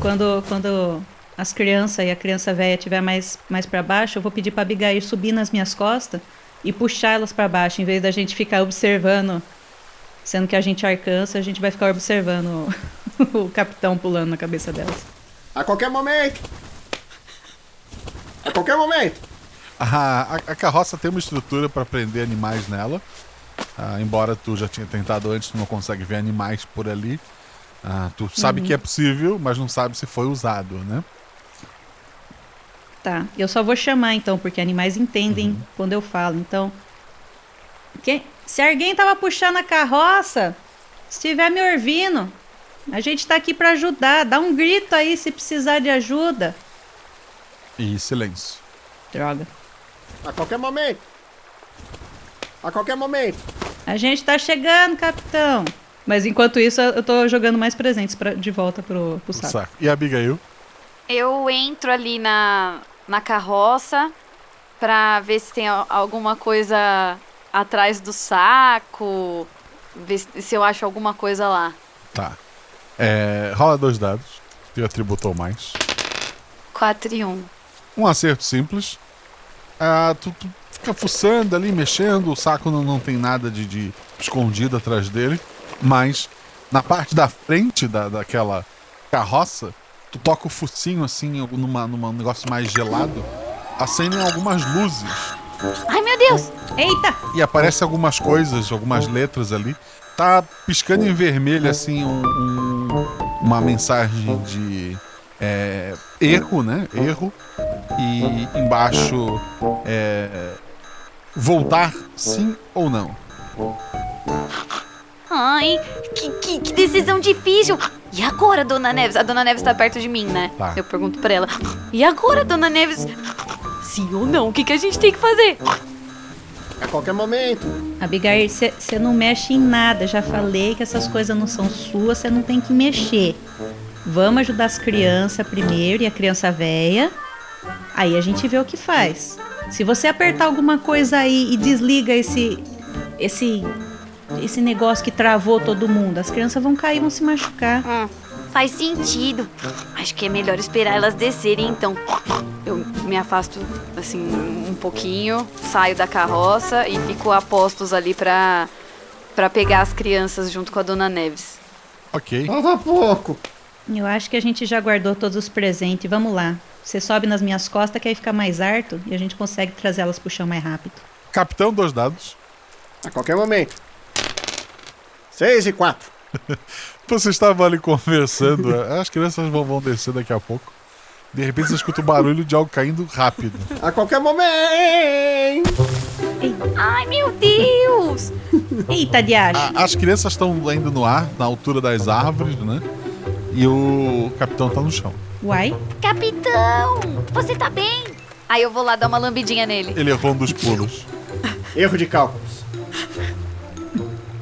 quando, quando as crianças e a criança velha estiver mais, mais para baixo, eu vou pedir pra Abigail subir nas minhas costas e puxar elas para baixo, em vez da gente ficar observando. Sendo que a gente alcança, a gente vai ficar observando o, o capitão pulando na cabeça delas. A qualquer momento. A qualquer momento. A, a, carroça tem uma estrutura para prender animais nela. Ah, embora tu já tinha tentado antes, tu não consegue ver animais por ali. Ah, tu sabe Uhum. que é possível, mas não sabe se foi usado, né? Tá, eu só vou chamar então, porque animais entendem quando eu falo. Então, quem, se alguém tava puxando a carroça, estiver me ouvindo, a gente tá aqui pra ajudar. Dá um grito aí se precisar de ajuda. E silêncio. Droga. A qualquer momento. A qualquer momento. A gente tá chegando, capitão. Mas enquanto isso, eu tô jogando mais presentes pra, de volta pro, pro saco. Saco. E a Abigail? Eu entro ali na, na carroça pra ver se tem al- alguma coisa atrás do saco, ver se se eu acho alguma coisa lá. Tá. É, rola dois dados. Tu atributou mais. 4 e 1. Um acerto simples. Ah, tu, tu fica fuçando ali, mexendo. O saco não, não tem nada de, de escondido atrás dele. Mas na parte da frente da, daquela carroça, tu toca o focinho assim, numa, numa negócio mais gelado. Acendem algumas luzes. Ai, meu Deus! Eita! E aparecem algumas coisas, algumas letras ali. Tá piscando em vermelho, assim, um- um- uma mensagem de é, erro, né? Erro. E embaixo é, voltar sim ou não. Ai, que, que, que decisão difícil! E agora, dona Neves? A dona Neves tá perto de mim, né? Tá. Eu pergunto pra ela. E agora, dona Neves? Sim ou não? O que, que a gente tem que fazer? A qualquer momento. Abigail, você não mexe em nada. Já falei que essas coisas não são suas, você não tem que mexer. Vamos ajudar as crianças primeiro e a criança velha. Aí a gente vê o que faz. Se você apertar alguma coisa aí e desliga esse esse esse negócio que travou todo mundo, as crianças vão cair, vão se machucar. Hum, faz sentido. Acho que é melhor esperar elas descerem então. Eu me afasto, assim, um pouquinho, saio da carroça e fico a postos ali pra, pra pegar as crianças junto com a Dona Neves. Ok. Falta pouco. Eu acho que a gente já guardou todos os presentes. Vamos lá. Você sobe nas minhas costas que aí fica mais harto e a gente consegue trazer elas pro chão mais rápido. Capitão, dois dados. A qualquer momento. Seis e quatro. Vocês estavam ali conversando, as crianças vão, vão descer daqui a pouco. De repente você escuta o barulho de algo caindo rápido. A qualquer momento! Ai, meu Deus! Eita, diacho! A- as crianças estão ainda no ar, na altura das árvores, né? E o capitão tá no chão. Uai? Capitão, você tá bem? Aí eu vou lá dar uma lambidinha nele. Ele errou um dos pulos. Erro de cálculos.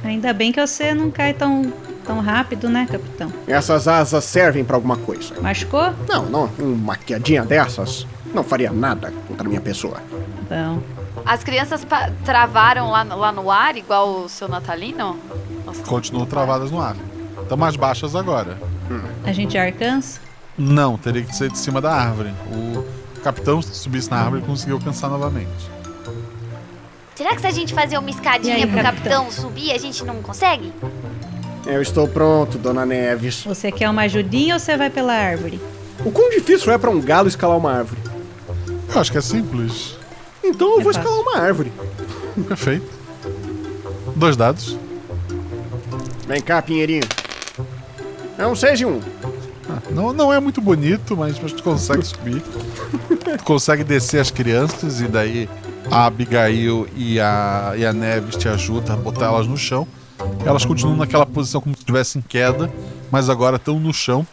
Ainda bem que você não cai tão, tão rápido, né, capitão? Essas asas servem pra alguma coisa. Machucou? Não, não. Uma quedinha dessas não faria nada contra a minha pessoa. Bom. As crianças pa- travaram lá, no- lá no ar, igual o seu Natalino? Continuam travadas no ar. Estão mais baixas agora. A gente já alcança? Não, teria que ser de cima da árvore. O capitão, se subisse na árvore, conseguiu alcançar novamente. Será que se a gente fazer uma E escadinha aí, pro capitão? capitão subir, a gente não consegue? Eu estou pronto, dona Neves. Você quer uma ajudinha ou você vai pela árvore? O quão difícil é pra um galo escalar uma árvore? Eu acho que é simples. Então eu É vou fácil. escalar uma árvore. Perfeito. Dois dados. Vem cá, Pinheirinho. É um 6 e um. Não, não é muito bonito, mas, mas tu consegue subir. tu consegue descer as crianças e daí a Abigail e a, e a Neves te ajudam a botar elas no chão. Elas continuam naquela posição como se estivessem em queda, mas agora estão no chão.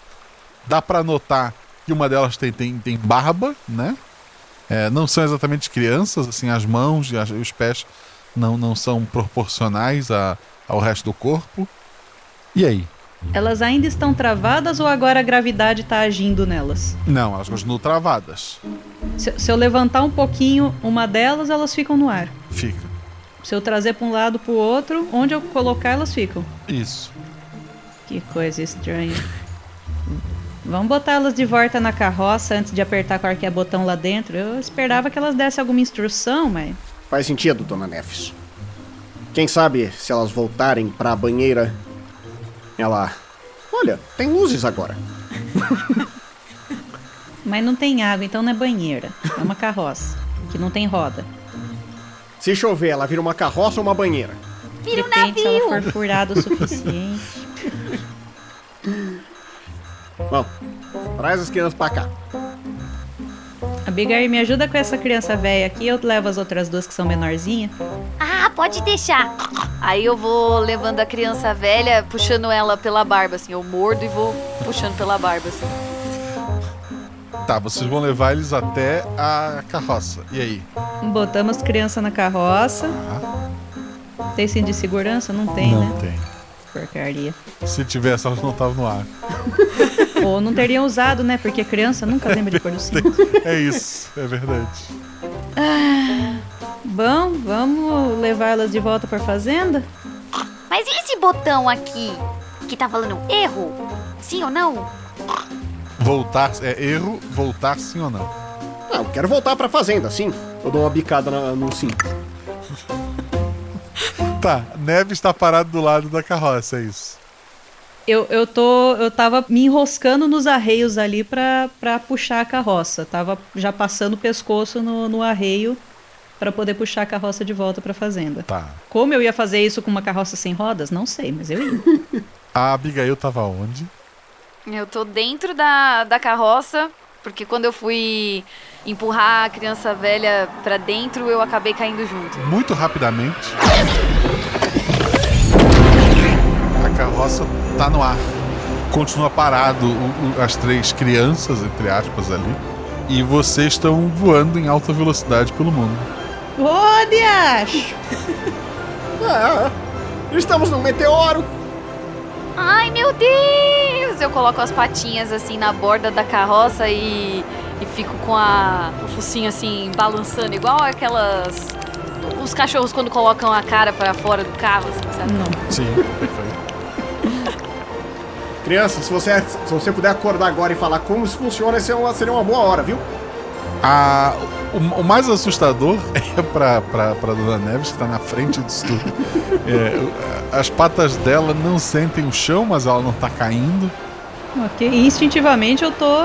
Dá pra notar que uma delas tem, tem, tem barba, né? É, não são exatamente crianças, assim, as mãos e as- e os pés não, não são proporcionais a- ao resto do corpo. E aí? Elas ainda estão travadas ou agora a gravidade tá agindo nelas? Não, elas continuam travadas. Se, se eu levantar um pouquinho uma delas, elas ficam no ar. Fica. Se eu trazer para um lado para o outro, onde eu colocar, elas ficam. Isso. Que coisa estranha. Vamos botar elas de volta na carroça antes de apertar qualquer botão lá dentro. Eu esperava que elas dessem alguma instrução, mas. Faz sentido, dona Neves. Quem sabe se elas voltarem pra banheira. Ela. Olha, tem luzes agora. Mas não tem água, então não é banheira. É uma carroça. Que não tem roda. Se chover, ela vira uma carroça ou uma banheira? Vira um Depende se ela navio! for furada o suficiente. Bom, traz as crianças pra cá. Abigail, me ajuda com essa criança velha aqui. Eu levo as outras duas que são menorzinhas. Ah, pode deixar. Aí eu vou levando a criança velha, puxando ela pela barba, assim. Eu mordo e vou puxando pela barba, assim. Tá, vocês vão levar eles até a carroça. E aí? Botamos criança na carroça. Tem cinto de segurança? Não tem, não né? tem. Porcaria. Se tivesse, elas não estavam no ar. Ou não teriam usado, né? Porque criança nunca lembra de pôr o cinto. É isso, é verdade. Ah, bom, vamos levar elas de volta pra fazenda? Mas e esse botão aqui? Que tá falando erro? Sim ou não? Voltar, é erro, voltar sim ou não? Ah, eu quero voltar pra fazenda, sim. Eu dou uma bicada na- no cinto. Tá, Neve está parado do lado da carroça, é isso. Eu, eu tô. Eu tava me enroscando nos arreios ali pra, pra puxar a carroça. Tava já passando o pescoço no, no arreio pra poder puxar a carroça de volta pra fazenda. Tá. Como eu ia fazer isso com uma carroça sem rodas? Não sei, mas eu ia. A Abigail tava onde? Eu tô dentro da, da carroça, porque quando eu fui empurrar a criança velha pra dentro, eu acabei caindo junto. Muito rapidamente. A carroça tá no ar. Continua parado o- o- as três crianças, entre aspas, ali. E vocês estão voando em alta velocidade pelo mundo. Ô, diacho! Ah, estamos num meteoro. Ai, meu Deus! Eu coloco as patinhas assim na borda da carroça e, e fico com a, o focinho assim balançando, igual aquelas. Os cachorros quando colocam a cara pra fora do carro, assim, sabe? Não. Sim, perfeito. Criança, se você, se você puder acordar agora e falar como isso funciona, essa é uma- seria uma boa hora, viu? A, o, o mais assustador é pra, pra, pra Dona Neves, que tá na frente disso tudo. É, as patas dela não sentem o chão, mas ela não tá caindo. Ok, instintivamente eu tô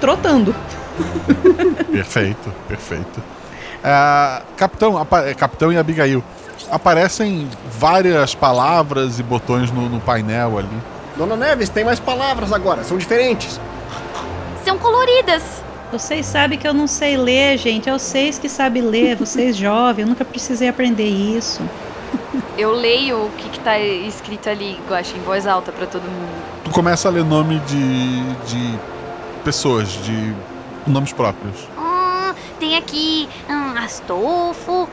trotando. Perfeito, perfeito. É, capitão, apa- capitão e Abigail. Aparecem várias palavras e botões no, no painel ali. Dona Neves, tem mais palavras agora, são diferentes. São coloridas. Vocês sabem que eu não sei ler, gente. É vocês que sabem ler, vocês jovens. Eu nunca precisei aprender isso. Eu leio o que, que tá escrito ali, Guaxa, em voz alta pra todo mundo. Tu começa a ler nome de, de pessoas, de nomes próprios. Hum, tem aqui hum, Astolfo,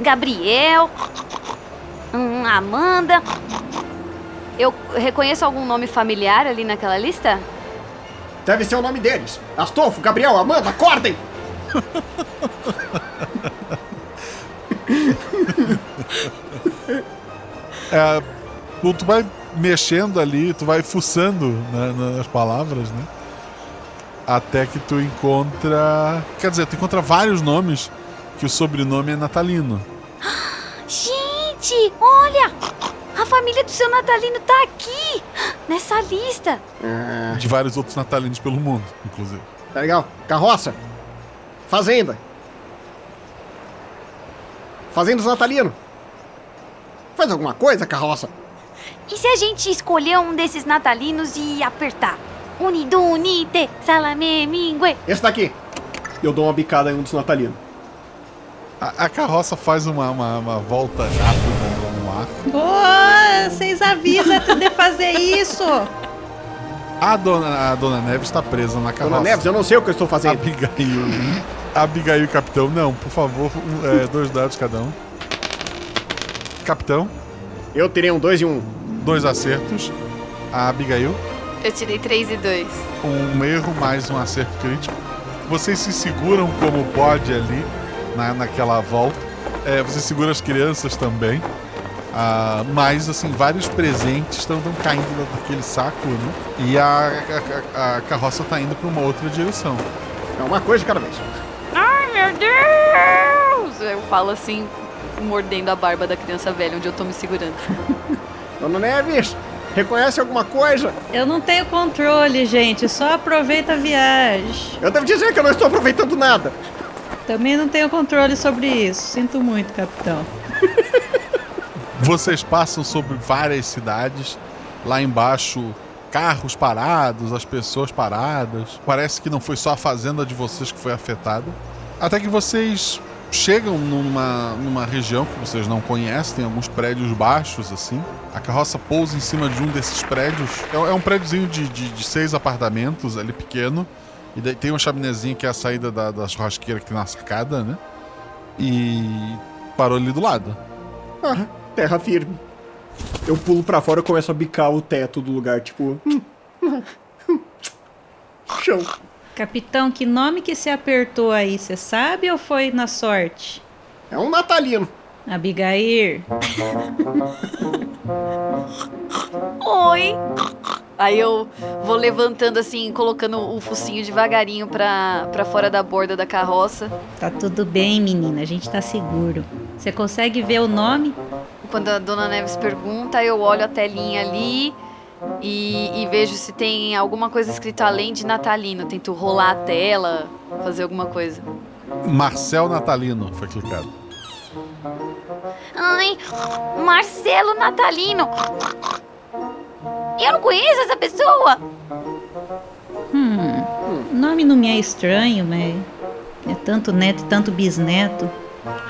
Gabriel, hum, Amanda. Eu reconheço algum nome familiar ali naquela lista? Deve ser o nome deles. Astolfo, Gabriel, Amanda, acordem! É, tu tu vai mexendo ali, tu vai fuçando né, nas palavras, né? Até que tu encontra. Quer dizer, tu encontra vários nomes que o sobrenome é natalino. Gente, olha! A família do seu Natalino tá aqui, nessa lista. De vários outros natalinos pelo mundo, inclusive. Tá legal. Carroça. Fazenda. Fazendas natalino. Faz alguma coisa, carroça? E se a gente escolher um desses natalinos e apertar? Unido, unite, salame, mingue. Esse daqui. Eu dou uma bicada em um dos natalinos. A, a carroça faz uma, uma, uma volta rápida no ar. Pô, vocês avisam de fazer isso. A dona, a dona Neves está presa na carroça. Dona Neves, eu não sei o que eu estou fazendo. Abigail. Abigail e Capitão, não, por favor, um, é, dois dados cada um. Capitão. Eu terei um dois e um. Dois acertos. A Abigail. Eu tirei 3 e 2. Um erro mais um acerto crítico. Vocês se seguram como pode ali, na, naquela volta. É, você segura as crianças também. Ah, mas, assim, vários presentes estão caindo daquele saco, né? E a, a- a- a carroça tá indo para uma outra direção. É uma coisa de cada vez. Ai, meu Deus! Eu falo assim, mordendo a barba da criança velha, onde eu tô me segurando. Dona Neves, reconhece alguma coisa? Eu não tenho controle, gente. Só aproveita a viagem. Eu devo dizer que eu não estou aproveitando nada. Também não tenho controle sobre isso. Sinto muito, capitão. Vocês passam sobre várias cidades. Lá embaixo, carros parados, as pessoas paradas. Parece que não foi só a fazenda de vocês que foi afetada. Até que vocês chegam numa, numa região que vocês não conhecem, tem alguns prédios baixos assim. A carroça pousa em cima de um desses prédios. É, é um prédiozinho de, de, de seis apartamentos, ali pequeno. E daí tem uma chaminézinha que é a saída da, da churrasqueira que tem na sacada, né? E parou ali do lado. Ah, terra firme. Eu pulo pra fora e começo a bicar o teto do lugar, tipo. Chão. Capitão, que nome que se apertou aí? Você sabe ou foi na sorte? É um natalino. Abigail. Oi! Aí eu vou levantando assim, colocando o focinho devagarinho pra, pra fora da borda da carroça. Tá tudo bem, menina. A gente tá seguro. Você consegue ver o nome? Quando a dona Neves pergunta, eu olho a telinha ali e, e vejo se tem alguma coisa escrita além de natalino. Tento rolar a tela, fazer alguma coisa. Marcel Natalino foi clicado. Ai, Marcelo Natalino. Eu não conheço essa pessoa. Hum, o nome não me é estranho, mas é tanto neto e tanto bisneto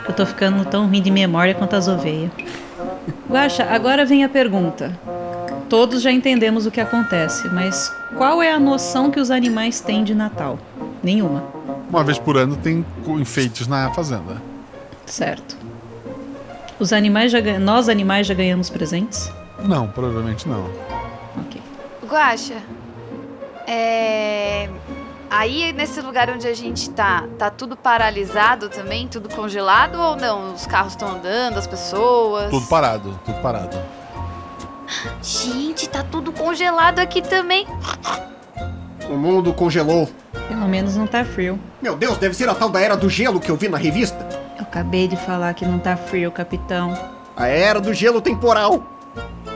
que eu tô ficando tão ruim de memória quanto as ovelhas. Guaxa, agora vem a pergunta. Todos já entendemos o que acontece, mas qual é a noção que os animais têm de Natal? Nenhuma. Uma vez por ano tem enfeites na fazenda. Certo. Os animais já ganham. Nós animais já ganhamos presentes? Não, provavelmente não. Guaxa, é. Aí nesse lugar onde a gente tá, tá tudo paralisado também? Tudo congelado ou não? Os carros estão andando, as pessoas. Tudo parado, tudo parado. Gente, tá tudo congelado aqui também. O mundo congelou. Pelo menos não tá frio. Meu Deus, deve ser a tal da Era do Gelo que eu vi na revista. Eu acabei de falar que não tá frio, capitão. A Era do Gelo Temporal.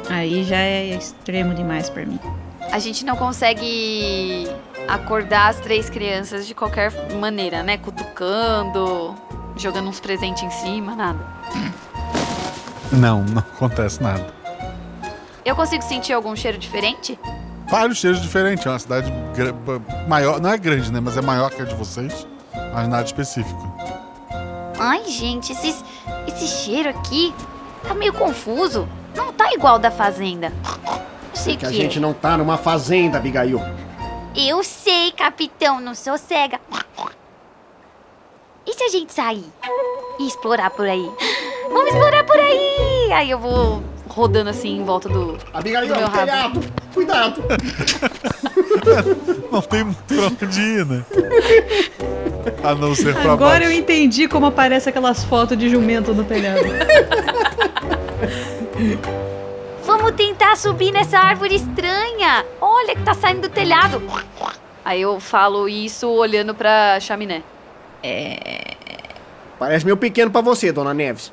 Aí já é extremo demais pra mim. A gente não consegue acordar as três crianças de qualquer maneira, né? Cutucando, jogando uns presentes em cima, nada. Não, não acontece nada. Eu consigo sentir algum cheiro diferente? Vários cheiros diferentes. É uma cidade maior. Não é grande, né? Mas é maior que a de vocês. Mas nada específico. Ai, gente, esses, esse cheiro aqui tá meio confuso. Não tá igual da fazenda. Não sei o Que que, a gente é. não tá numa fazenda, Abigail. Eu sei, capitão, não sou cega. E se a gente sair e explorar por aí? Vamos explorar por aí! Aí eu vou rodando assim em volta do, Abigail, do meu rabo. telhado. Cuidado. Não tem muito pra onde ir, né? A não ser pra Agora baixo. eu entendi como aparece aquelas fotos de jumento no telhado. Vamos tentar subir nessa árvore estranha. Olha que tá saindo do telhado. Aí eu falo isso olhando pra chaminé. É. Parece meio pequeno pra você, dona Neves.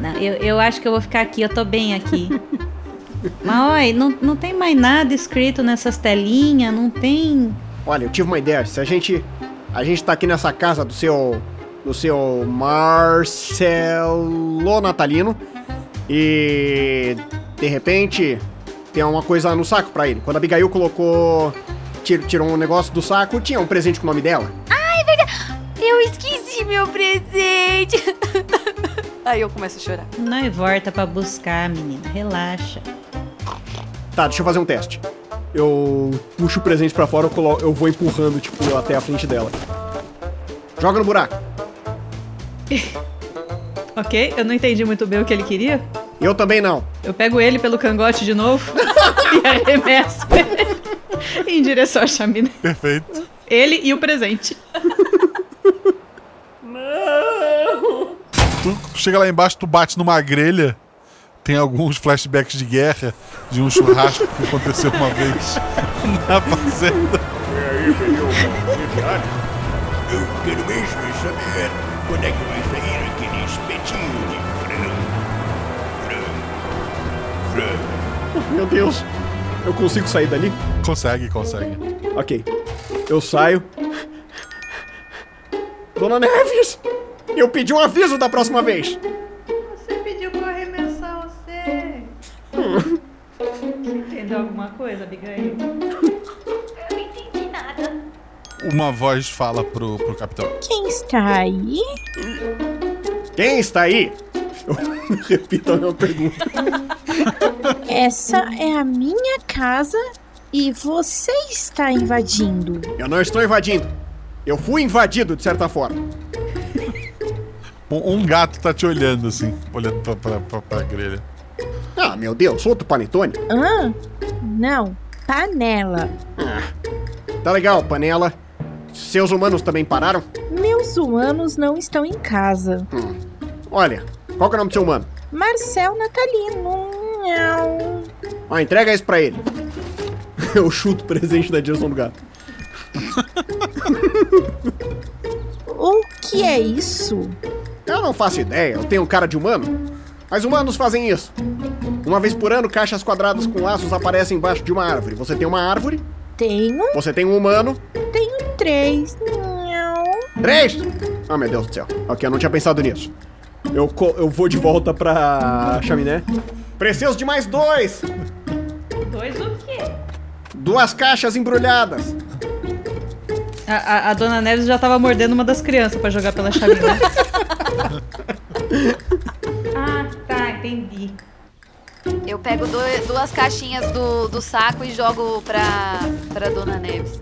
Não, eu, eu acho que eu vou ficar aqui, eu tô bem aqui. Mas olha, não, não tem mais nada escrito nessas telinhas, não tem. Olha, eu tive uma ideia. Se a gente. A gente tá aqui nessa casa do seu. Do seu Marcelo Natalino. E. De repente. Tem uma coisa no saco pra ele. Quando a Abigail colocou. tir- Tirou um negócio do saco, tinha um presente com o nome dela. Ai, verdade. Eu esqueci meu presente. Aí eu começo a chorar. Não volta pra buscar, menina, relaxa. Tá, deixa eu fazer um teste. Eu puxo o presente pra fora, eu, colo... eu vou empurrando, tipo, até a frente dela. Joga no buraco. Ok, eu não entendi muito bem o que ele queria. Eu também não. Eu pego ele pelo cangote de novo e arremesso ele em direção à chaminé. Perfeito. Ele e o presente. Chega lá embaixo, tu bate numa grelha. Tem alguns flashbacks de guerra, de um churrasco que aconteceu uma vez na fazenda. Eu quero mesmo saber quando é que vai sair aquele espetinho de frango. Frango. Frango. Meu Deus. Eu consigo sair dali? Consegue, consegue. Ok. Eu saio. Dona Neves! Eu pedi um aviso da próxima vez! Você pediu pra arremessar você. Entendeu alguma coisa, Abigail? Eu não entendi nada. Uma voz fala pro, pro capitão. Quem está aí? Quem está aí? Eu repito a minha pergunta. Essa é a minha casa e você está invadindo. Eu não estou invadindo. Eu fui invadido, de certa forma. Um, um gato tá te olhando assim, olhando pra, pra, pra, pra grelha. Ah, meu Deus, outro panetone? Hã? Não, panela. Tá legal, panela. Seus humanos também pararam? Meus humanos não estão em casa. Olha, qual que é o nome do seu humano? Marcel Natalino. Ah, entrega isso pra ele. Eu chuto o presente na direção do gato. O que é isso? Eu não faço ideia, eu tenho cara de humano. Mas humanos fazem isso. Uma vez por ano, caixas quadradas com laços aparecem embaixo de uma árvore. Você tem uma árvore, Tenho, você tem um humano. tenho três. Miau. Três! Ah, meu Deus do céu. Ok, eu não tinha pensado nisso. Eu, eu vou de volta pra chaminé. Preciso de mais dois! Dois o quê? Duas caixas embrulhadas. A, a- a dona Neves já tava mordendo uma das crianças pra jogar pela chaminé. ah, tá, entendi. Eu pego do- duas caixinhas do, do saco e jogo pra, pra Dona Neves.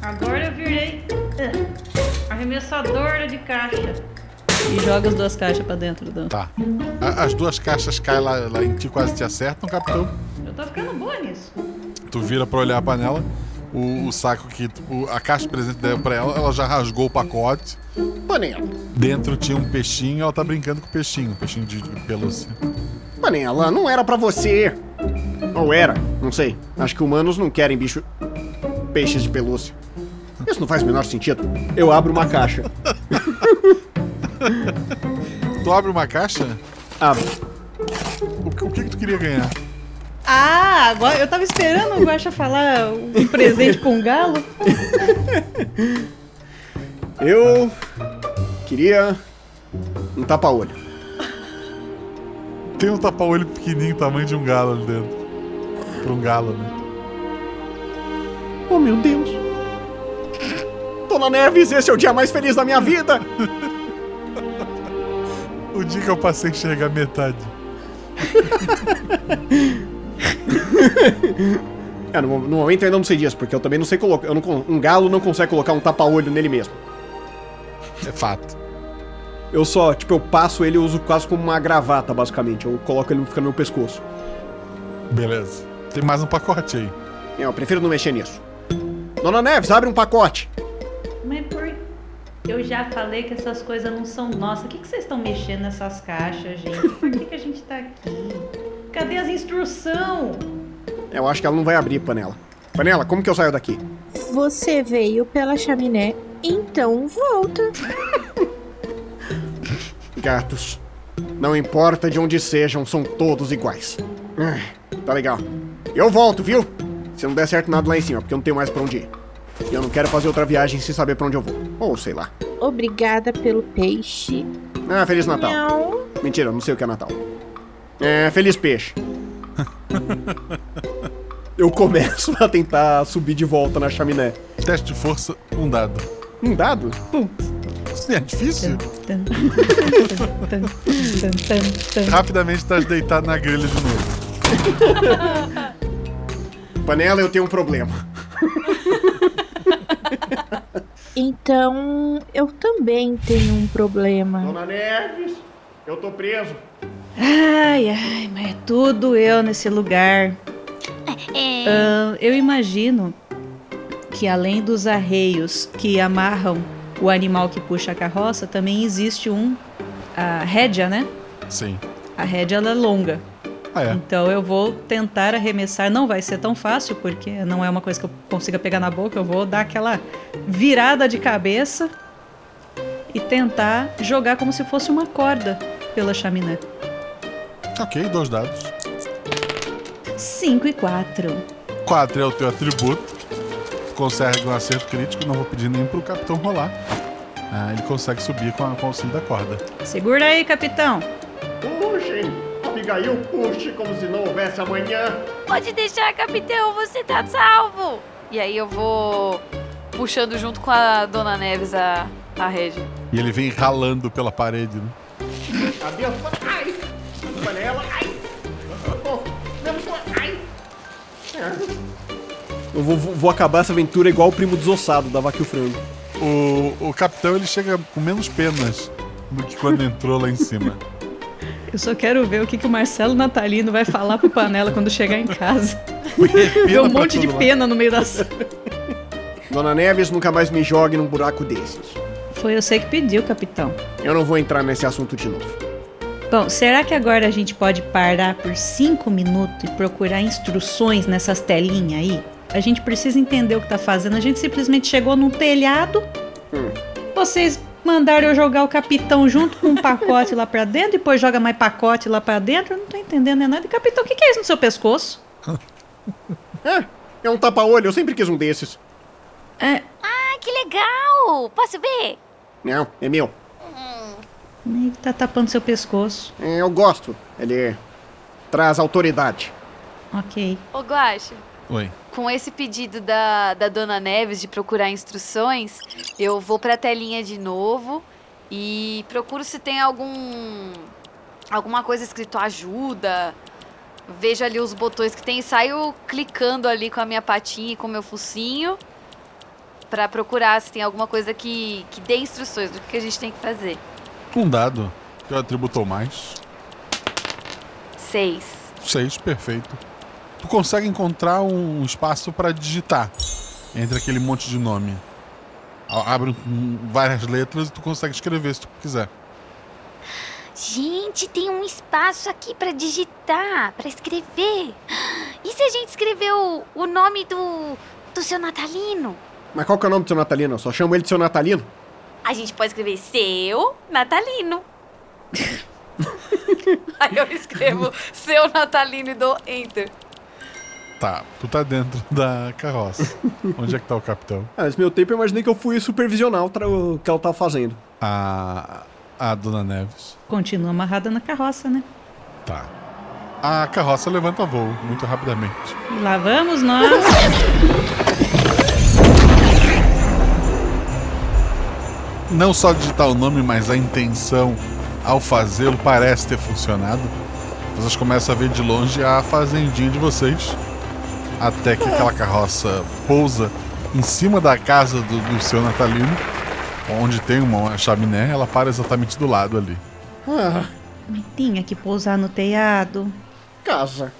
Agora eu virei ah, arremessadora de caixa. E joga as duas caixas pra dentro do. Tá. A- as duas caixas caem lá, lá em ti, quase te acertam, capitão. Eu tô ficando boa nisso. Tu vira pra olhar a panela. O, o saco que. o- a caixa de presente deu pra ela, ela já rasgou o pacote. Panela. Dentro tinha um peixinho ela tá brincando com o peixinho, um peixinho de pelúcia. Panela, não era pra você. Ou era, não sei. Acho que humanos não querem bicho. peixes de pelúcia. Isso não faz o menor sentido. Eu abro uma caixa. Tu abre uma caixa? Abro. O, que- o que, que tu queria ganhar? Ah, agora eu tava esperando o Guaxa falar um presente com um galo. Eu queria um tapa-olho. Tem um tapa-olho pequenininho, tamanho de um galo ali dentro. Pra um galo, né? Oh, meu Deus. Dona Neves, esse é o dia mais feliz da minha vida. O dia que eu passei a enxergar metade. É, no, no momento eu ainda não sei disso, porque eu também não sei colocar. eu não con- um galo não consegue colocar um tapa-olho nele mesmo. É fato. Eu só, tipo, eu passo ele e uso quase como uma gravata, basicamente. Eu coloco ele fica no meu pescoço. Beleza. Tem mais um pacote aí. É, eu prefiro não mexer nisso. Dona Neves, abre um pacote. Mas por... Eu já falei que essas coisas não são nossas. O que, que vocês estão mexendo nessas caixas, gente? Por que, que a gente tá aqui? Cadê as instruções? Eu acho que ela não vai abrir, Panela. Panela, como que eu saio daqui? Você veio pela chaminé, então volta. Gatos. Não importa de onde sejam, são todos iguais. Tá legal. Eu volto, viu? Se não der certo nada lá em cima, porque eu não tenho mais pra onde ir. E eu não quero fazer outra viagem sem saber pra onde eu vou. Ou sei lá. Obrigada pelo peixe. Ah, Feliz Natal. Não. Mentira, eu não sei o que é Natal. É, Feliz Peixe. eu começo a tentar subir de volta na chaminé. Teste de força, um dado. Um dado? Isso é difícil? Rapidamente estás deitado na grelha de novo. Panela, eu tenho um problema. Então, eu também tenho um problema. Dona Neves, eu tô preso. Ai, ai, mas é tudo eu nesse lugar. É. Ah, eu imagino que além dos arreios que amarram o animal que puxa a carroça, também existe um a rédea, né? Sim. A rédea ela é longa. Ah, é? Então eu vou tentar arremessar. Não vai ser tão fácil, porque não é uma coisa que eu consiga pegar na boca. Eu vou dar aquela virada de cabeça e tentar jogar como se fosse uma corda pela chaminé. Ok, dois dados. 5 e 4. 4 é o teu atributo. Consegue um acerto crítico, não vou pedir nem pro capitão rolar. Ah, ele consegue subir com, a, com o auxílio da corda. Segura aí, capitão. Puxem! Abigail, puxe como se não houvesse amanhã. Pode deixar, capitão, você tá salvo. E aí eu vou puxando junto com a Dona Neves a, a rede. E ele vem ralando pela parede, né? Adeus. Ai! Panela, ai! Oh! Eu vou, vou- vou acabar essa aventura igual o primo desossado da Vaca e o Frango. O, o capitão ele chega com menos penas do que quando entrou lá em cima. Eu só quero ver o que, que o Marcelo Natalino vai falar pro Panela quando chegar em casa. Ver um monte de lado. pena no meio da sala. Dona Neves, nunca mais me jogue num buraco desses. Foi você que pediu, capitão. Eu não vou entrar nesse assunto de novo. Bom, será que agora a gente pode parar por cinco minutos e procurar instruções nessas telinhas aí? A gente precisa entender o que tá fazendo. A gente simplesmente chegou num telhado. Vocês mandaram eu jogar o capitão junto com um pacote lá pra dentro, depois joga mais pacote lá pra dentro. Eu não tô entendendo é nada. Capitão, o que, que é isso no seu pescoço? É, é um tapa-olho, eu sempre quis um desses. É. Ah, que legal! Posso ver? Não, é meu. Ih, Tá tapando seu pescoço. É, eu gosto. Ele traz autoridade. Ok. Ô, Guache, Oi. com esse pedido da, da Dona Neves de procurar instruções, eu vou pra telinha de novo e procuro se tem algum. alguma coisa escrito ajuda. Vejo ali os botões que tem e saio clicando ali com a minha patinha e com o meu focinho pra procurar se tem alguma coisa que, que dê instruções do que a gente tem que fazer. Um dado, que atributou mais. Seis. Seis, perfeito. Tu consegue encontrar um espaço pra digitar entre aquele monte de nome. Abre várias letras e tu consegue escrever se tu quiser. Gente, tem um espaço aqui pra digitar, pra escrever. E se a gente escrever o, o nome do, do seu natalino? Mas qual que é o nome do seu Natalino? Eu só chamo ele de seu Natalino. A gente pode escrever seu Natalino. Aí eu escrevo seu Natalino e dou enter. Tá, tu tá dentro da carroça. Onde é que tá o capitão? Ah, nesse meu tempo eu imaginei que eu fui supervisionar o, que ela tava fazendo. A. A dona Neves. Continua amarrada na carroça, né? Tá. A carroça levanta voo muito rapidamente. E lá vamos nós. Não só digitar o nome, mas a intenção ao fazê-lo parece ter funcionado. Vocês começam a ver de longe a fazendinha de vocês. Até que aquela carroça pousa em cima da casa do, do seu Natalino, onde tem uma chaminé, ela para exatamente do lado ali. Ah, tinha que pousar no telhado. casa.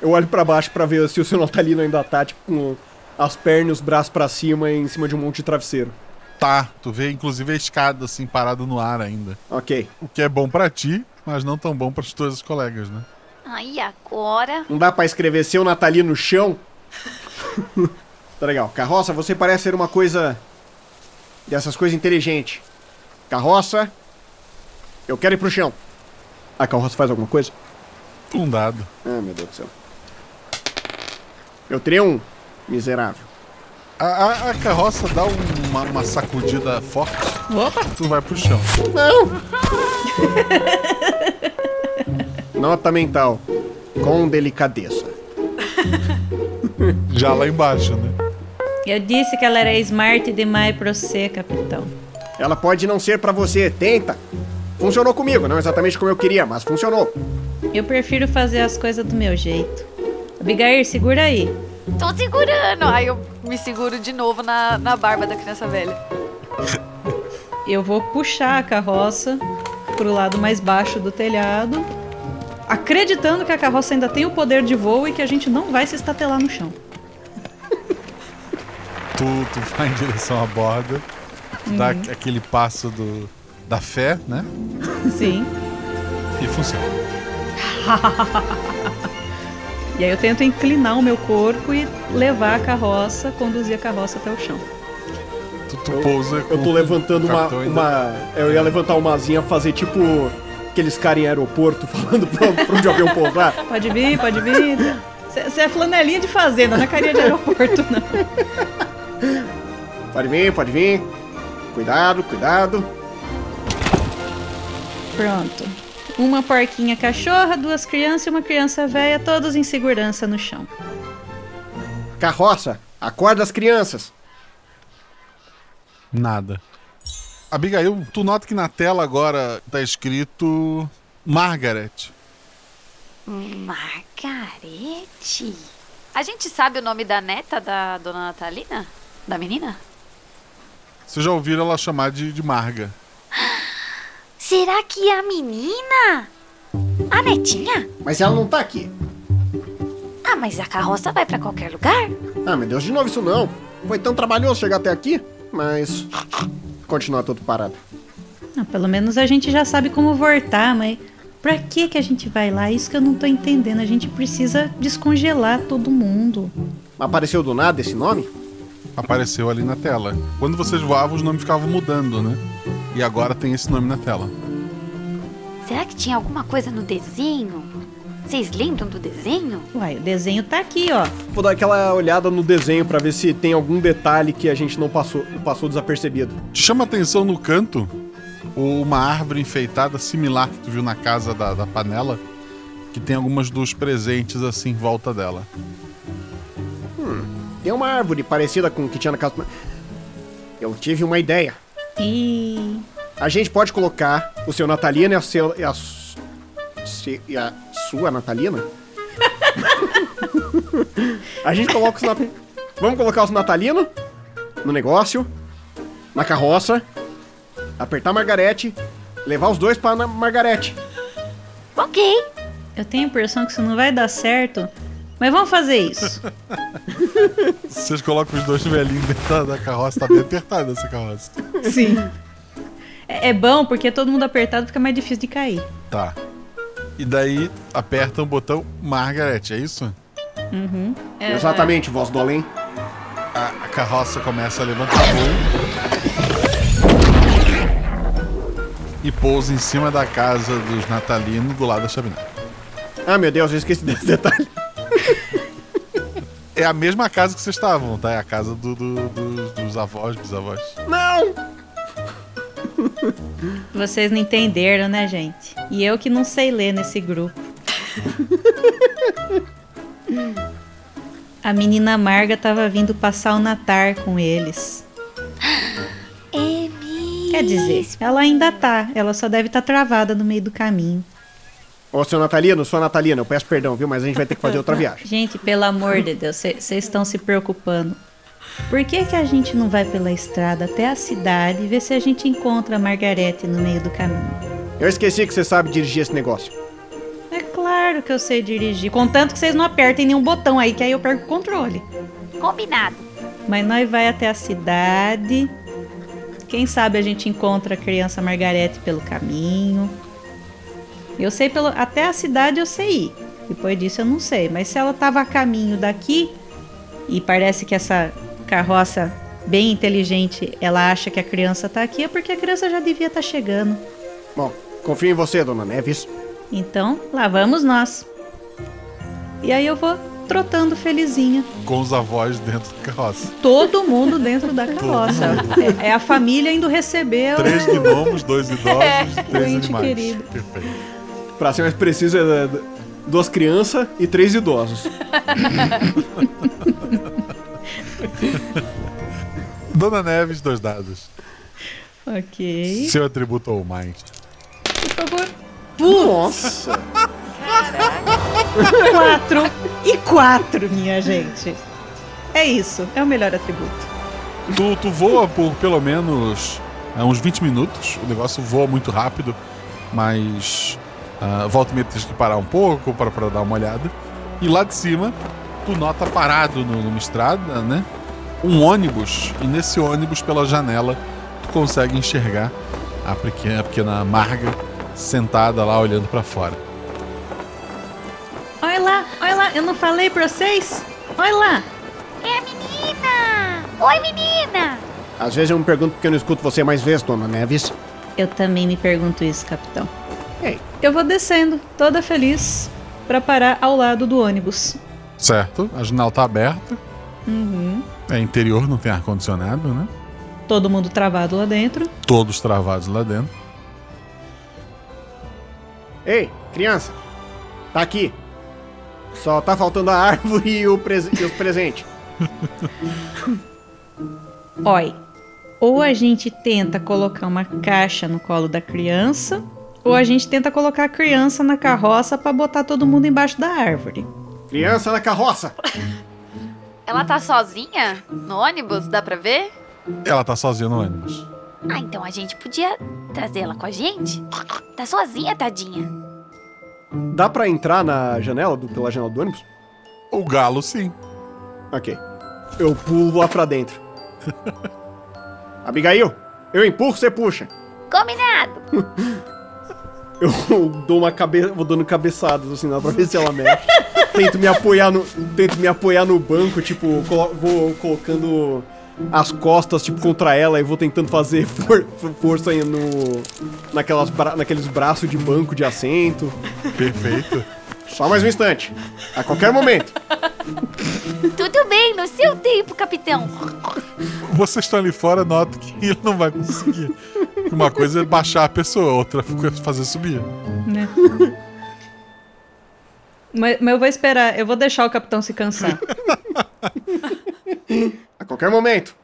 Eu olho pra baixo pra ver se o seu Natalino ainda tá, tipo, com as pernas e os braços pra cima em cima de um monte de travesseiro. Tá, tu vê inclusive a escada assim parada no ar ainda. Ok. O que é bom pra ti, mas não tão bom para os teus colegas, né? Aí agora. Não dá pra escrever seu Natalino no chão? tá legal. Carroça, você parece ser uma coisa. dessas coisas inteligentes. Carroça, eu quero ir pro chão. A carroça faz alguma coisa? Um dado. Ah, meu Deus do céu. Eu teria um miserável. A, a- a carroça dá uma, uma sacudida forte. Opa! Tu vai pro chão. Não! Nota mental. Com delicadeza. Já lá embaixo, né? Eu disse que ela era smart demais pra você, capitão. Ela pode não ser pra você, tenta. Funcionou comigo, não exatamente como eu queria, mas funcionou. Eu prefiro fazer as coisas do meu jeito. Abigail, segura aí. Tô segurando. Aí eu me seguro de novo na, na barba da criança velha. Eu vou puxar a carroça pro lado mais baixo do telhado, acreditando que a carroça ainda tem o poder de voo e que a gente não vai se estatelar no chão. Tu, tu vai em direção à borda, tu dá Uhum. aquele passo do, da fé, né? Sim. E funciona. e aí eu tento inclinar o meu corpo e levar a carroça, conduzir a carroça até o chão. Tu, tu pousa Eu tô levantando uma. uma eu ia levantar uma asinha, fazer tipo aqueles caras em aeroporto falando pra, pra onde o avião pousar. Pode vir, pode vir. Você é flanelinha de fazenda, não é carinha de aeroporto, não. Pode vir, pode vir. Cuidado, cuidado. Pronto. Uma porquinha cachorra, duas crianças e uma criança velha, todos em segurança no chão. Carroça, acorda as crianças. Nada. Abigail, tu nota que na tela agora tá escrito Margaret. Margarete? A gente sabe o nome da neta da dona Natalina? Da menina? Vocês já ouviram ela chamar de, de Marga. Será que é a menina? A netinha? Mas ela não tá aqui. Ah, mas a carroça vai pra qualquer lugar? Ah, meu Deus, de novo isso não. Foi tão trabalhoso chegar até aqui, mas. Continua tudo parado. Ah, pelo menos a gente já sabe como voltar, mas pra que que a gente vai lá? Isso que eu não tô entendendo. A gente precisa descongelar todo mundo. Apareceu do nada esse nome? Apareceu ali na tela. Quando vocês voavam, os nomes ficavam mudando, né? E agora tem esse nome na tela. Será que tinha alguma coisa no desenho? Vocês lembram do desenho? Uai, o desenho tá aqui, ó. Vou dar aquela olhada no desenho pra ver se tem algum detalhe que a gente não passou, passou desapercebido. Te chama atenção no canto uma árvore enfeitada similar que tu viu na casa da, da panela, que tem algumas dos presentes assim em volta dela. Tem uma árvore parecida com o que tinha na casa. Eu tive uma ideia. E. A gente pode colocar o seu Natalino e a, seu, e a, se- e a sua Natalina? a gente coloca os Nat... Vamos colocar os Natalino no negócio, na carroça, apertar a Margarete, levar os dois pra Margarete. Ok. Eu tenho a impressão que isso não vai dar certo, mas vamos fazer isso. Vocês colocam os dois velhinhos dentro da, carroça, tá bem apertada essa carroça. Sim. É, é bom porque todo mundo apertado fica mais difícil de cair. Tá. E daí aperta o botão Margaret, é isso? Uhum. Exatamente, voz do além. A, a carroça começa a levantar voo e pousa em cima da casa dos natalinos do lado da chaminé. Ah, meu Deus, eu esqueci desse detalhe. É a mesma casa que vocês estavam, tá? É a casa do, do- dos- dos avós, bisavós. Não! Vocês não entenderam, né, gente? E eu que não sei ler nesse grupo. A menina Marga tava vindo passar o Natal com eles. Quer dizer, ela ainda tá. Ela só deve estar travada no meio do caminho. Ô, seu Natalino, sua Natalina, eu peço perdão, viu? Mas a gente vai ter que fazer outra viagem. Gente, pelo amor de Deus, vocês estão se preocupando. Por que, que a gente não vai pela estrada até a cidade e ver se a gente encontra a Margarete no meio do caminho? Eu esqueci que você sabe dirigir esse negócio. É claro que eu sei dirigir, contanto que vocês não apertem nenhum botão aí, que aí eu perco o controle. Combinado. Mas nós vai até a cidade. Quem sabe a gente encontra a criança Margarete pelo caminho. Eu sei pelo até a cidade eu sei ir. Depois disso eu não sei, mas se ela tava a caminho daqui e parece que essa carroça bem inteligente, ela acha que a criança tá aqui, é porque a criança já devia estar chegando. Bom, confio em você, dona Neves. Então, lá vamos nós. E aí eu vou trotando felizinha. Com os avós dentro da carroça. Todo mundo dentro da carroça. É, é a família indo receber o- Três gnomos, dois idosos, É, três ente animais. querido. Perfeito. Pra ser mais preciso, é é, duas crianças e três idosos. Dona Neves, dois dados. Ok. Seu atributo ou mais. Por favor. Nossa! quatro e quatro, minha gente. É isso, é o melhor atributo. Tu, tu voa por pelo menos é, uns 20 minutos. O negócio voa muito rápido, mas ah, volta e meia que parar um pouco para pra dar uma olhada. E lá de cima, tu nota parado no- numa estrada, né? Um ônibus. E nesse ônibus, pela janela, tu consegue enxergar a pequena, a pequena Marga sentada lá olhando para fora. Olha lá, olha lá, eu não falei pra vocês? Olha lá. É a menina! Oi, menina! Às vezes eu me pergunto por que eu não escuto você mais vezes, dona Neves. Eu também me pergunto isso, capitão. Ei. Eu vou descendo, toda feliz, pra parar ao lado do ônibus. Certo? A janela tá aberta. Uhum. É interior, não tem ar-condicionado, né? Todo mundo travado lá dentro. Todos travados lá dentro. Ei, criança. Tá aqui. Só tá faltando a árvore e, o pres- e os presentes. Oi, ou a gente tenta colocar uma caixa no colo da criança, ou a gente tenta colocar a criança na carroça pra botar todo mundo embaixo da árvore. Criança na carroça. Ela tá sozinha no ônibus? Dá pra ver? Ela tá sozinha no ônibus. Ah, então a gente podia trazer ela com a gente? Tá sozinha, tadinha. Dá pra entrar na janela, do, pela janela do ônibus? O galo, sim. Ok. Eu pulo lá pra dentro. Abigail, eu empurro, você puxa. Combinado! Eu dou uma cabeça, vou dando cabeçadas assim, lá pra ver se ela mexe. tento me apoiar no, tento me apoiar no banco, tipo, colo- vou colocando as costas tipo contra ela e vou tentando fazer for- força no naquelas bra- naqueles braços de banco de assento. Perfeito. Só mais um instante. A qualquer momento. Tudo bem, no seu tempo, capitão. Vocês estão ali fora, nota que ele não vai conseguir. Uma coisa é baixar a pessoa, outra é fazer subir. Né? mas, mas eu vou esperar, eu vou deixar o capitão se cansar. A qualquer momento.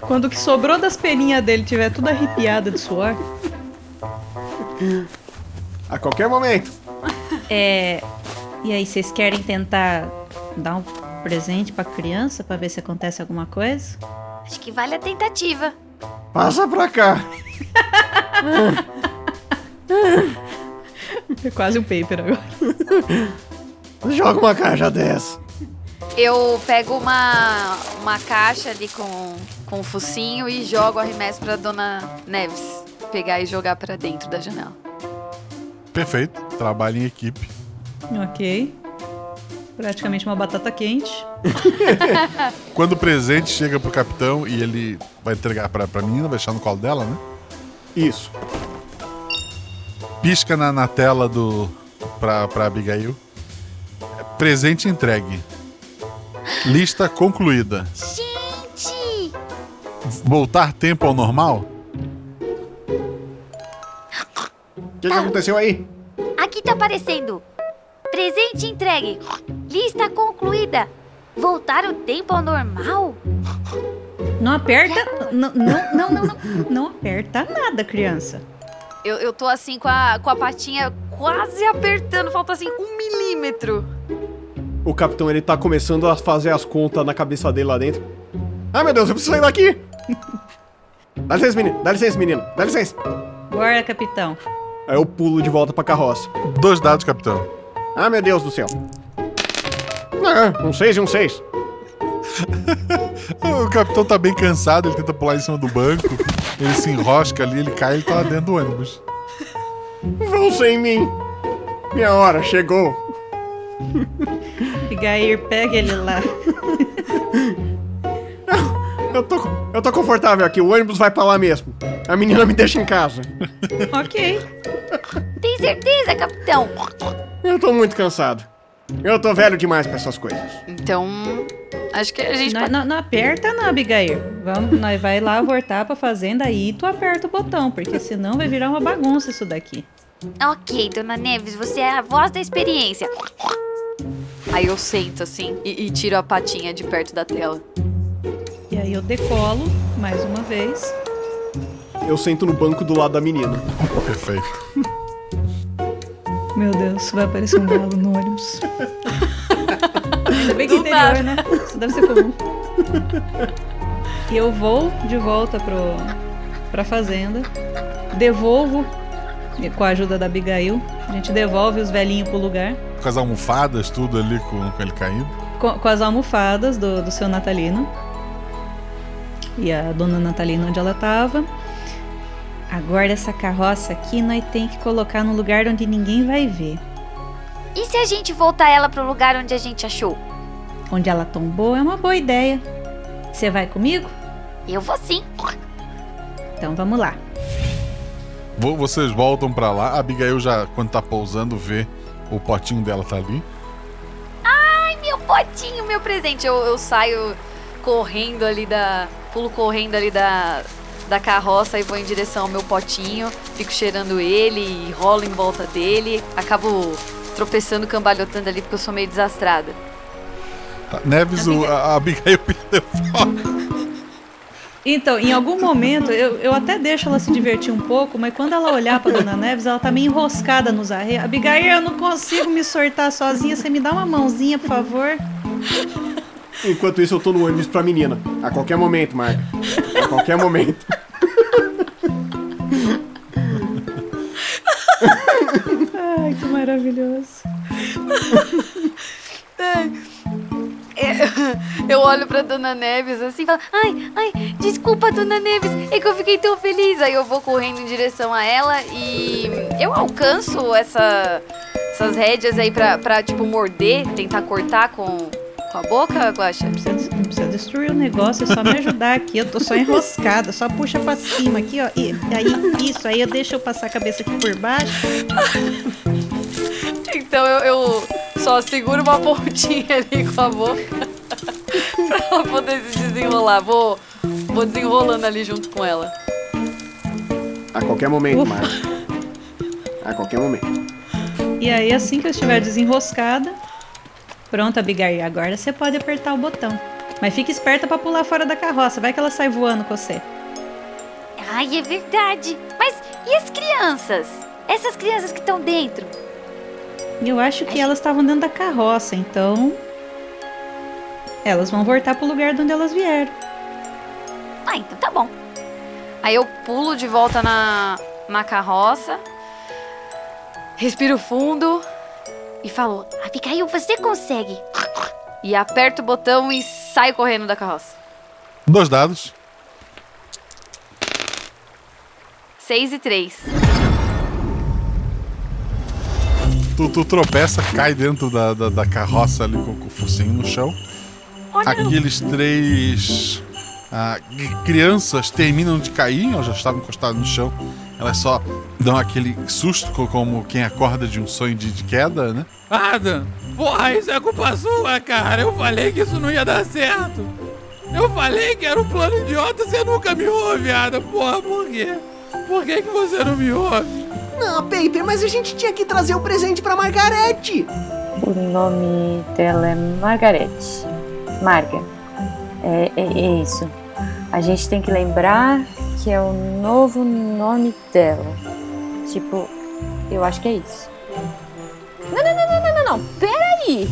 Quando o que sobrou das peninhas dele tiver tudo arrepiada de suor. A qualquer momento. É. E aí, vocês querem tentar dar um presente pra criança pra ver se acontece alguma coisa? Acho que vale a tentativa. Passa pra cá. É quase um paper agora. Joga uma caixa dessa. Eu pego uma, uma caixa ali com, com o focinho e jogo arremesso pra dona Neves pegar e jogar pra dentro da janela. Perfeito. Trabalho em equipe. Ok. Praticamente uma batata quente. Quando o presente chega pro capitão e ele vai entregar pra, pra menina, vai deixar no colo dela, né? Isso. Pisca na, na tela do. pra, pra Abigail. Presente entregue. Lista concluída. Gente! Voltar tempo ao normal? O que, que aconteceu aí? Aqui tá aparecendo. Presente entregue. Lista concluída. Voltar o tempo ao normal? Não aperta. Não, não, não, não, não. Não aperta nada, criança. Eu, eu tô assim com a, com a patinha quase apertando, falta assim um milímetro. O capitão ele tá começando a fazer as contas na cabeça dele lá dentro. Ah, meu Deus, eu preciso sair daqui! Dá licença, menino. Dá licença, menino. Dá licença. Bora, capitão. Aí eu pulo de volta pra carroça. Dois dados, capitão. Ah, meu Deus do céu. Ah, um seis e um seis. o capitão tá bem cansado, ele tenta pular em cima do banco. Ele se enrosca ali, ele cai e ele tá lá dentro do ônibus. Vão sem mim. Minha hora chegou. Gair, pega ele lá. Eu tô, eu tô confortável aqui, o ônibus vai pra lá mesmo. A menina me deixa em casa. ok. Tem certeza, capitão? Eu tô muito cansado. Eu tô velho demais pra essas coisas. Então, acho que a gente Não, pode... não, não aperta não, Abigail. Vamos, nós vai lá voltar pra fazenda aí tu aperta o botão, porque senão vai virar uma bagunça isso daqui. Ok, dona Neves, você é a voz da experiência. Aí eu sento assim e, e tiro a patinha de perto da tela. E aí eu decolo mais uma vez. Eu sento no banco do lado da menina. Perfeito. Meu Deus, vai aparecer um galo no ônibus. Ainda bem que é interior, né? Isso deve ser comum. E eu vou de volta pro, pra fazenda. Devolvo, com a ajuda da Abigail, a gente devolve os velhinhos pro lugar. Com as almofadas, tudo ali com, com ele caindo. Com, com as almofadas do, do seu Natalino. E a dona Natalina onde ela tava. Agora essa carroça aqui nós tem que colocar no lugar onde ninguém vai ver. E se a gente voltar ela pro lugar onde a gente achou? Onde ela tombou é uma boa ideia. Você vai comigo? Eu vou sim. Então vamos lá. Vo- Vocês voltam pra lá. A Abigail já, quando tá pousando, vê o potinho dela tá ali. Ai, meu potinho, meu presente. Eu, eu saio correndo ali da. Pulo correndo ali da, da carroça e vou em direção ao meu potinho. Fico cheirando ele e rolo em volta dele. Acabo tropeçando, cambalhotando ali porque eu sou meio desastrada. Tá, Neves, o, a, a Abigail perdeu foco. Então, em algum momento, eu, eu até deixo ela se divertir um pouco, mas quando ela olhar pra Dona Neves, ela tá meio enroscada nos arreios. Abigail, eu não consigo me sortar sozinha. Você me dá uma mãozinha, por favor? Enquanto isso, eu tô no ônibus pra menina. A qualquer momento, Marca. A qualquer momento. Ai, que maravilhoso. É, Eu olho pra Dona Neves assim e falo: Ai, ai, desculpa, Dona Neves, é que eu fiquei tão feliz. Aí eu vou correndo em direção a ela e eu alcanço essa, essas rédeas aí pra, pra, tipo, morder, tentar cortar com, com a boca, Guaxa? Não precisa, não precisa destruir o negócio, é só me ajudar aqui. Eu tô só enroscada, só puxa pra cima aqui, ó. E aí, isso, aí eu deixo eu passar a cabeça aqui por baixo. Então eu, eu só seguro uma pontinha ali com a boca pra ela poder se desenrolar. Vou, vou desenrolando ali junto com ela. A qualquer momento, Marca. A qualquer momento. E aí, assim que eu estiver desenroscada, pronto, Abigail, agora você pode apertar o botão. Mas fique esperta pra pular fora da carroça, vai que ela sai voando com você. Ai, é verdade. Mas e as crianças? Essas crianças que estão dentro? Eu acho que elas estavam dentro da carroça, então. Elas vão voltar pro lugar de onde elas vieram. Ah, então tá bom. Aí eu pulo de volta na, na carroça, respiro fundo e falo: Abigail, você consegue. E aperto o botão e saio correndo da carroça. Dois dados. 6 e 3. Tu, tu tropeça, cai dentro da, da, da carroça ali com, com o focinho no chão. Aqueles três ah, crianças terminam de cair, elas já estavam encostadas no chão. Elas só dão aquele susto co- como quem acorda de um sonho de, de queda, né? Adam, porra, isso é culpa sua, cara. Eu falei que isso não ia dar certo. Eu falei que era um plano idiota, você nunca me ouve, Adam. Porra, por quê? Por que, que você não me ouve? Não, Paper, mas a gente tinha que trazer o presente pra Margarete. O nome dela é Margarete. Marga. É, é, é isso. A gente tem que lembrar que é o novo nome dela. Tipo, eu acho que é isso. Não, não, não, não, não, não, não. Peraí!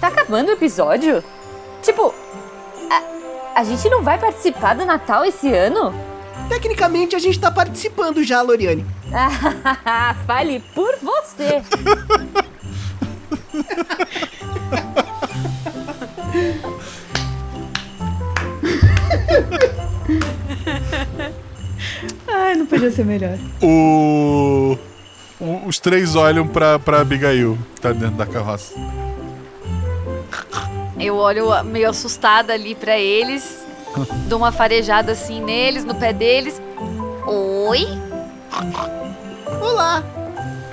Tá acabando o episódio? Tipo, a, a gente não vai participar do Natal esse ano? Tecnicamente a gente tá participando já, Loriane. Fale por você! Ai, não podia ser melhor. O... o- Os três olham pra, pra Abigail, que tá dentro da carroça. Eu olho meio assustada ali pra eles, dou uma farejada assim neles, no pé deles. Oi? Olá!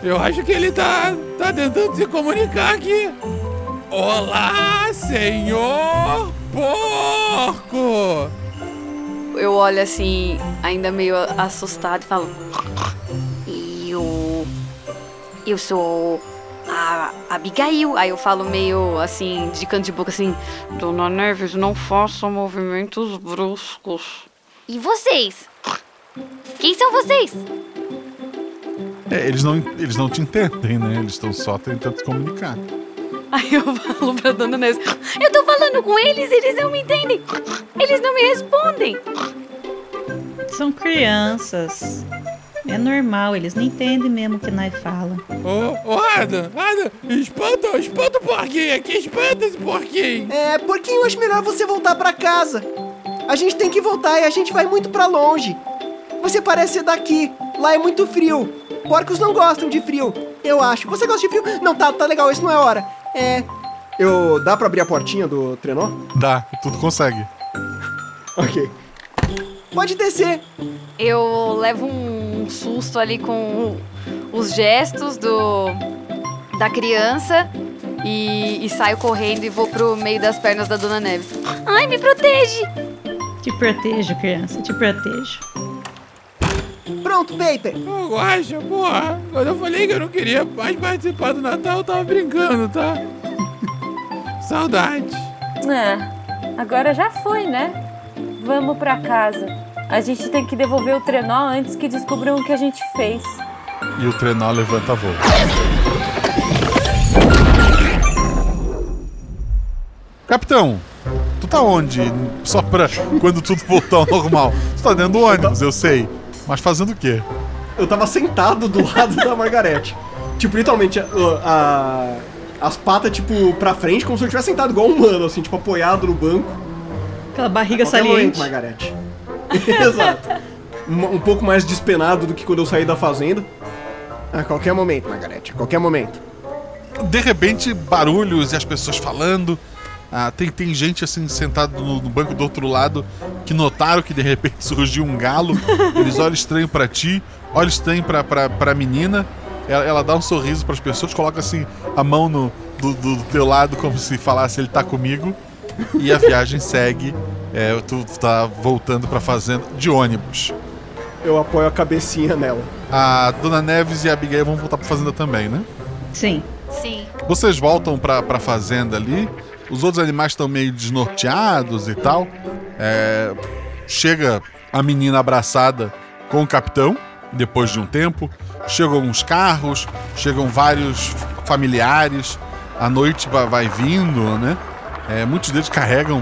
Eu acho que ele tá, tá tentando se comunicar aqui. Olá, senhor porco! Eu olho assim, ainda meio assustado e falo: Eu. Eu sou a Abigail. Aí eu falo meio assim, de canto de boca assim: Dona Neves, não faça movimentos bruscos. E vocês? Quem são vocês? É, eles não, eles não te entendem, né? Eles estão só tentando se comunicar. Aí eu falo pra Dona Neves: Eu tô falando com eles, eles não me entendem. Eles não me respondem. São crianças. É normal, eles não entendem mesmo o que nós fala. Ô, ô Adam, Adam, espanta, espanta o porquinho aqui, espanta esse porquinho. É, porquinho, acho melhor você voltar pra casa. A gente tem que voltar e a gente vai muito pra longe. Você parece ser daqui. Lá é muito frio. Porcos não gostam de frio, eu acho. Você gosta de frio? Não, tá, tá legal, isso não é hora. É. Eu. Dá pra abrir a portinha do trenó? Dá, tudo consegue. Ok. Pode descer. Eu levo um susto ali com os gestos do da criança e, e saio correndo e vou pro meio das pernas da Dona Neves. Ai, me protege! Te protejo, criança, te protejo. Pronto, Paper. Ô, Guaxa, porra, quando eu falei que eu não queria mais participar do Natal, eu tava brincando, tá? Saudade. É, agora já foi, né? Vamos pra casa. A gente tem que devolver o trenó antes que descubram o que a gente fez. E o trenó levanta voo. Capitão, tu tá onde? Só pra quando tudo voltar ao normal. Tu tá dentro do ônibus, eu sei. Mas fazendo o quê? Eu tava sentado do lado da Margarete. Tipo, literalmente, a, a- as patas, tipo, pra frente, como se eu tivesse sentado igual um humano, assim, tipo, apoiado no banco. Aquela barriga qualquer momento, saliente. Margarete. Exato. Um, um pouco mais despenado do que quando eu saí da fazenda. A qualquer momento, Margarete, a qualquer momento. De repente, barulhos e as pessoas falando. Ah, tem, tem gente assim sentado no, no banco do outro lado que notaram que de repente surgiu um galo. Eles olham estranho pra ti, olham estranho pra, pra, pra menina. Ela, ela dá um sorriso pras pessoas, coloca assim a mão no, do, do teu lado como se falasse ele tá comigo. E a viagem segue. É, tu tá voltando pra fazenda de ônibus. Eu apoio a cabecinha nela. A Dona Neves e a Abigail vão voltar pra fazenda também, né? Sim. Sim. Vocês voltam pra, pra fazenda ali. Os outros animais estão meio desnorteados e tal. É, chega a menina abraçada com o capitão, depois de um tempo. Chegam uns carros, chegam vários familiares. A noite vai, vindo, né? É, muitos deles carregam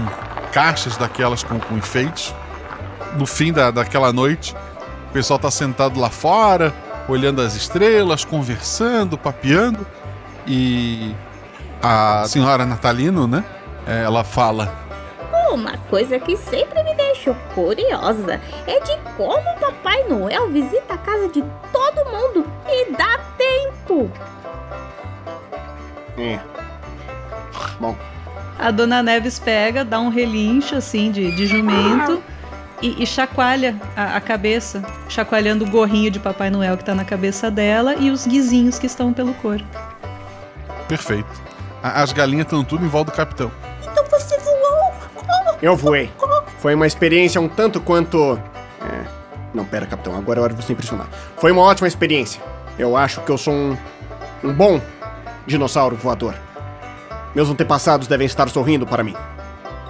caixas daquelas com, com enfeites. No fim da, daquela noite, o pessoal tá sentado lá fora, olhando as estrelas, conversando, papeando. E a senhora Natalino, né? é, Ela fala: Uma coisa que sempre me deixou curiosa é de como o Papai Noel visita a casa de todo mundo e dá tempo. É. Bom. A dona Neves pega, dá um relincho assim de, de jumento e, e chacoalha a, a, cabeça, chacoalhando o gorrinho de Papai Noel que tá na cabeça dela e os guizinhos que estão pelo corpo. Perfeito. As galinhas estão tudo em volta do capitão. Então você voou? Eu voei. Foi uma experiência um tanto quanto. É... Não, pera, capitão, agora é hora de você impressionar. Foi uma ótima experiência. Eu acho que eu sou um. um bom dinossauro voador. Meus antepassados devem estar sorrindo para mim.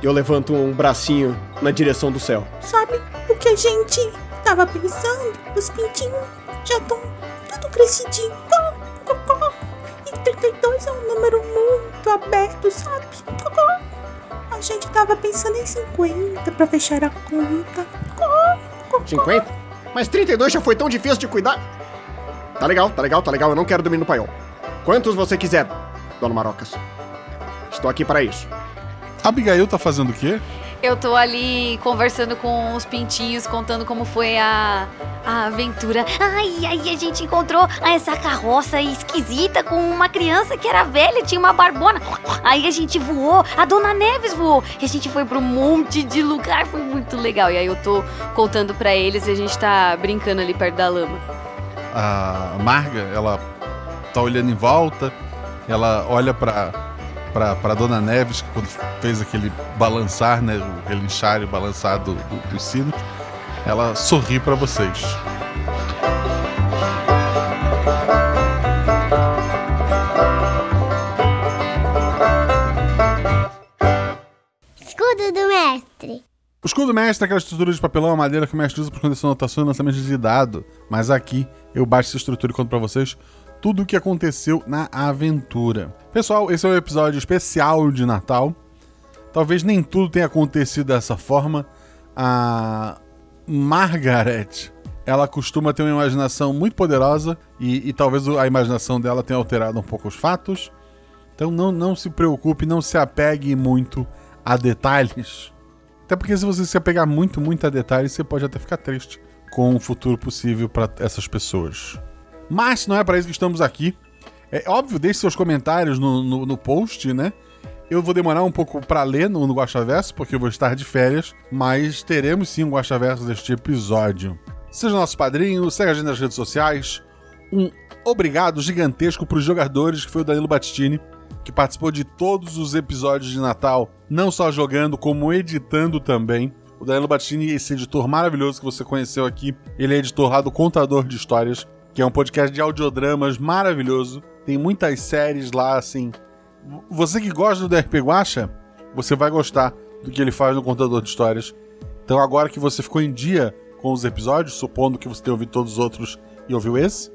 Eu levanto um bracinho na direção do céu. Sabe o que a gente tava pensando? Os pintinhos já estão tudo crescidinho. E 32 é um número muito aberto, sabe? A gente tava pensando em 50 para fechar a conta. 50? Mas 32 já foi tão difícil de cuidar. Tá legal, tá legal, tá legal. Eu não quero dormir no paiol. Quantos você quiser, dona Marocas? Estou aqui para isso. Abigail tá fazendo o quê? Eu tô ali conversando com os pintinhos, contando como foi a, a aventura. Ai, aí a gente encontrou essa carroça esquisita com uma criança que era velha, tinha uma barbona. Aí a gente voou, a Dona Neves voou. E a gente foi pra um monte de lugar, foi muito legal. E aí eu tô contando para eles e a gente tá brincando ali perto da lama. A Marga, ela tá olhando em volta, ela olha para pra, pra Dona Neves, que quando fez aquele balançar, né? O relinchar e o balançar do, do, dos sinos, ela sorri para vocês. Escudo do mestre. O escudo do mestre é aquela estrutura de papelão, madeira que o mestre usa para esconder sua anotação e lançamento de dado. Mas aqui eu baixo essa estrutura e conto para vocês tudo o que aconteceu na aventura. Pessoal, esse é um episódio especial de Natal. Talvez nem tudo tenha acontecido dessa forma. A Margaret, ela costuma ter uma imaginação muito poderosa e, e talvez a imaginação dela tenha alterado um pouco os fatos. Então não, não se preocupe, não se apegue muito a detalhes. Até porque se você se apegar muito, muito a detalhes, você pode até ficar triste com o futuro possível para essas pessoas. Mas não é para isso que estamos aqui. É óbvio, deixe seus comentários no, no, no post, né? Eu vou demorar um pouco para ler no, no Guaxaverso, porque eu vou estar de férias, mas teremos sim um Guaxaverso deste episódio. Seja nosso padrinho, segue a gente nas redes sociais. Um obrigado gigantesco para os jogadores, que foi o Danilo Battistini, que participou de todos os episódios de Natal, não só jogando, como editando também. O Danilo Battistini, esse editor maravilhoso que você conheceu aqui, ele é editor lá do Contador de Histórias que é um podcast de audiodramas maravilhoso. Tem muitas séries lá, assim. Você que gosta do RP Guacha, você vai gostar do que ele faz no contador de histórias. Então, agora que você ficou em dia com os episódios, supondo que você tenha ouvido todos os outros e ouviu esse,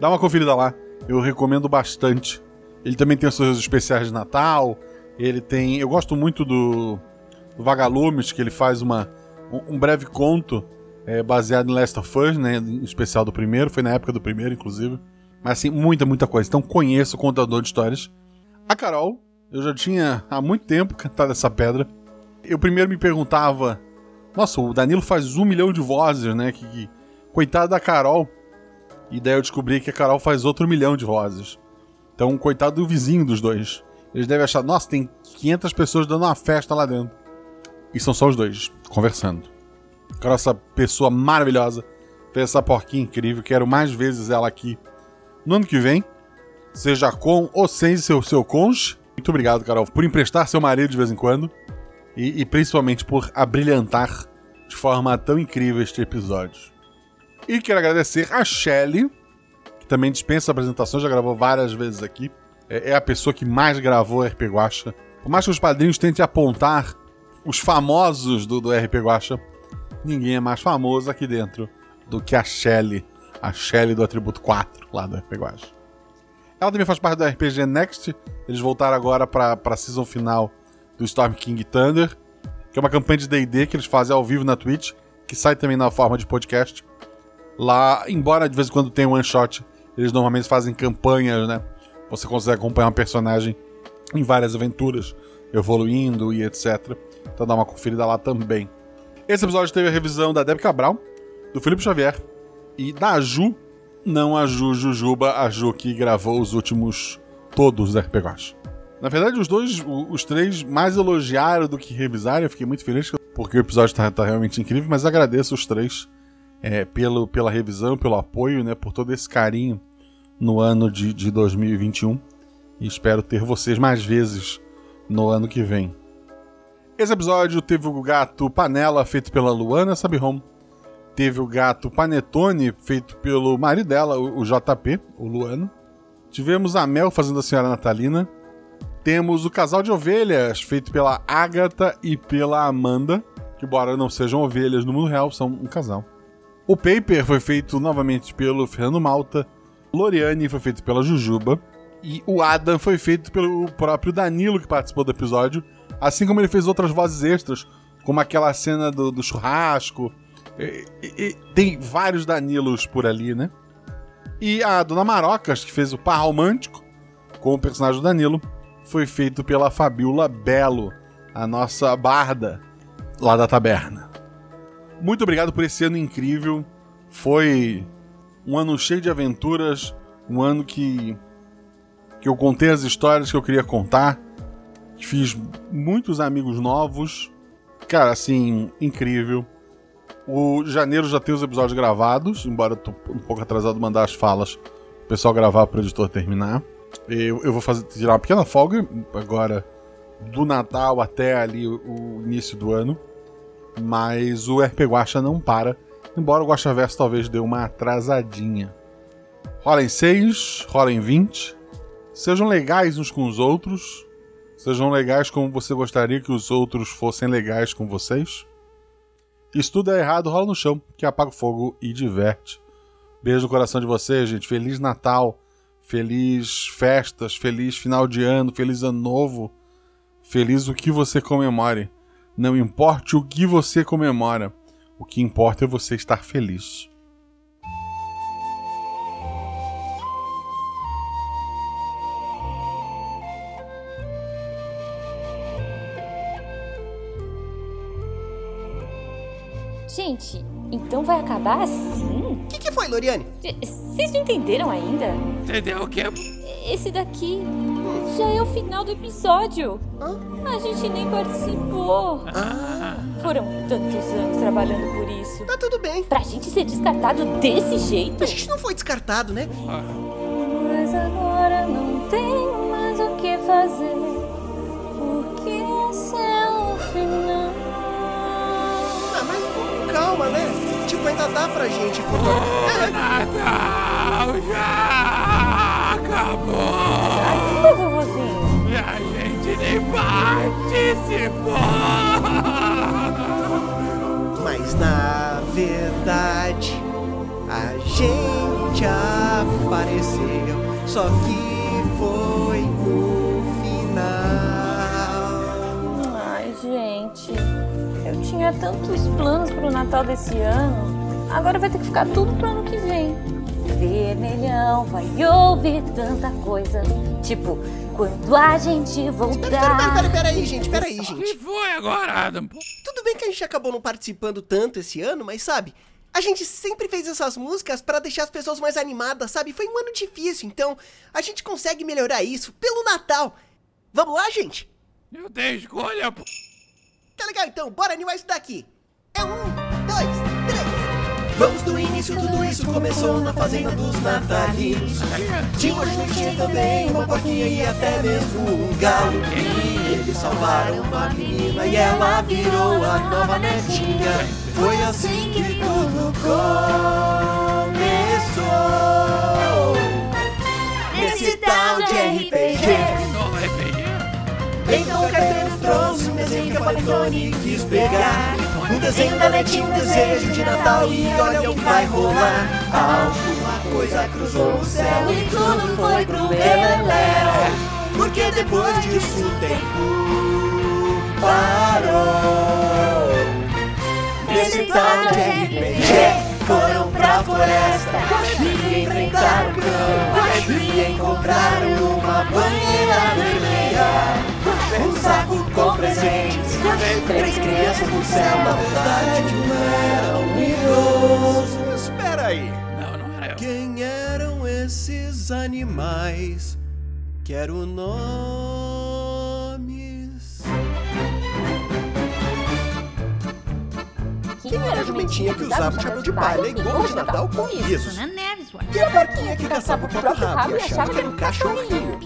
dá uma conferida lá. Eu recomendo bastante. Ele também tem os seus especiais de Natal. Ele tem. Eu gosto muito do, do Vagalumes, que ele faz uma, um, um breve conto é, baseado em Last of Us, né? Em especial do primeiro, foi na época do primeiro, inclusive. Mas assim, muita, muita coisa. Então conheço o contador de histórias. A Carol, eu já tinha há muito tempo cantado essa pedra. Eu primeiro me perguntava, nossa, o Danilo faz um milhão de vozes, né? Que, que... Coitado da Carol. E daí eu descobri que a Carol faz outro milhão de vozes. Então, coitado do vizinho dos dois. Eles devem achar, nossa, tem 500 pessoas dando uma festa lá dentro. E são só os dois, conversando com essa pessoa maravilhosa, fez essa porquinha incrível. Quero mais vezes ela aqui no ano que vem, seja com ou sem seu, seu cônjuge. Muito obrigado, Carol, por emprestar seu marido de vez em quando e, e principalmente por abrilhantar de forma tão incrível este episódio. E quero agradecer a Shelly, que também dispensa apresentações, já gravou várias vezes aqui. É, é a pessoa que mais gravou RP Guacha. Por mais que os padrinhos tentem apontar os famosos do, do RP Guacha, ninguém é mais famoso aqui dentro do que a Shelly, a Shelly do atributo 4 lá do RPG. Ela também faz parte do RPG Next. Eles voltaram agora para a season final do Storm King Thunder, que é uma campanha de D&D que eles fazem ao vivo na Twitch, que sai também na forma de podcast. Lá, embora de vez em quando tenha um one shot, eles normalmente fazem campanhas, né? Você consegue acompanhar um personagem em várias aventuras, evoluindo e etc. Então dá uma conferida lá também. Esse episódio teve a revisão da Deb Cabral, do Felipe Xavier e da Ju, não a Ju Jujuba, a Ju que gravou os últimos todos da RPG Na verdade, os dois, os três, mais elogiaram do que revisaram. Eu fiquei muito feliz porque o episódio tá, tá realmente incrível, mas agradeço os três é, pelo, pela revisão, pelo apoio, né, por todo esse carinho no ano de, de 2021. E espero ter vocês mais vezes no ano que vem. Esse episódio teve o gato Panela, feito pela Luana Sabihom. Teve o gato Panetone, feito pelo marido dela, o JP, o Luano. Tivemos a Mel fazendo a Senhora Natalina. Temos o casal de ovelhas, feito pela Agatha e pela Amanda, que, embora não sejam ovelhas no mundo real, são um casal. O Paper foi feito novamente pelo Fernando Malta. Loriane foi feito pela Jujuba. E o Adam foi feito pelo próprio Danilo, que participou do episódio. Assim como ele fez outras vozes extras, como aquela cena do, do churrasco. E- e- e tem vários Danilos por ali, né? E a Dona Marocas, que fez o par romântico com o personagem do Danilo, foi feito pela Fabiola Belo, a nossa barda lá da taberna. Muito obrigado por esse ano incrível. Foi um ano cheio de aventuras, um ano que que eu contei as histórias que eu queria contar, fiz muitos amigos novos. Cara, assim, incrível. O janeiro já tem os episódios gravados, embora eu tô um pouco atrasado mandar as falas, o pessoal gravar para o editor terminar. Eu, eu vou fazer tirar uma pequena folga agora do Natal até ali o, início do ano. Mas o RP Guacha não para, embora o Guacha Verso talvez dê uma atrasadinha. Rola em 6, rola em 20. Sejam legais uns com os outros. Sejam legais como você gostaria que os outros fossem legais com vocês. Se tudo é errado, rola no chão, que apaga o fogo e diverte. Beijo no coração de vocês, gente. Feliz Natal, feliz festas, feliz final de ano, feliz ano novo. Feliz o que você comemore. Não importe o que você comemora, o que importa é você estar feliz. Gente, então vai acabar assim? O que, que foi, Loriane? Vocês não entenderam ainda? Entendeu o quê? Esse daqui já é o final do episódio. A gente nem participou. Foram tantos anos trabalhando por isso. Tá tudo bem. Pra gente ser descartado desse jeito? A gente não foi descartado, né? Mas agora não tem mais o que fazer. Porque esse é o final. Ah, mas calma, né? Tipo, ainda dá pra gente. Por... O Natal já acabou! Caramba, vovozinho! E a gente nem participou! Mas na verdade, a gente apareceu. Só que foi no final. Ai, gente. Eu tinha tantos planos pro Natal desse ano. Agora vai ter que ficar tudo pro ano que vem. Vermelhão vai ouvir tanta coisa. Tipo, quando a gente voltar. Pera, pera, pera, pera aí, gente, pera aí, O gente. que foi agora, Adam? Tudo bem que a gente acabou não participando tanto esse ano, mas sabe, a gente sempre fez essas músicas pra deixar as pessoas mais animadas, sabe? Foi um ano difícil, então a gente consegue melhorar isso pelo Natal. Vamos lá, gente? Eu tenho escolha, pô. Tá legal então, bora animar isso daqui. É um, dois, três. Vamos do início, tudo isso começou na fazenda dos natalinos. Tinha uma jumentinha também, uma porquinha e até mesmo um galo. E eles salvaram uma menina e ela virou a nova netinha. Foi assim que tudo começou. Nesse tal de RPG. Então o Caetano trouxe desenho que a Panetone quis pegar. Um desenho da netinha, um desejo de Natal e olha o que vai rolar. Alguma coisa cruzou o céu e tudo foi pro beleléu. Porque depois disso o tempo parou. Nesse tal de RPG foram pra floresta e enfrentaram o cão e encontraram uma banheira vermelha. Um saco com presentes, três crianças no céu. Na verdade, um era um idoso. Espera aí. Não, não era eu. Quem eram esses animais? Quero nomes. Quem era a jumentinha que usava o chapéu de palha e gorro de Natal com ué. E a porquinha que caçava o próprio rabo e achava que era um cachorrinho?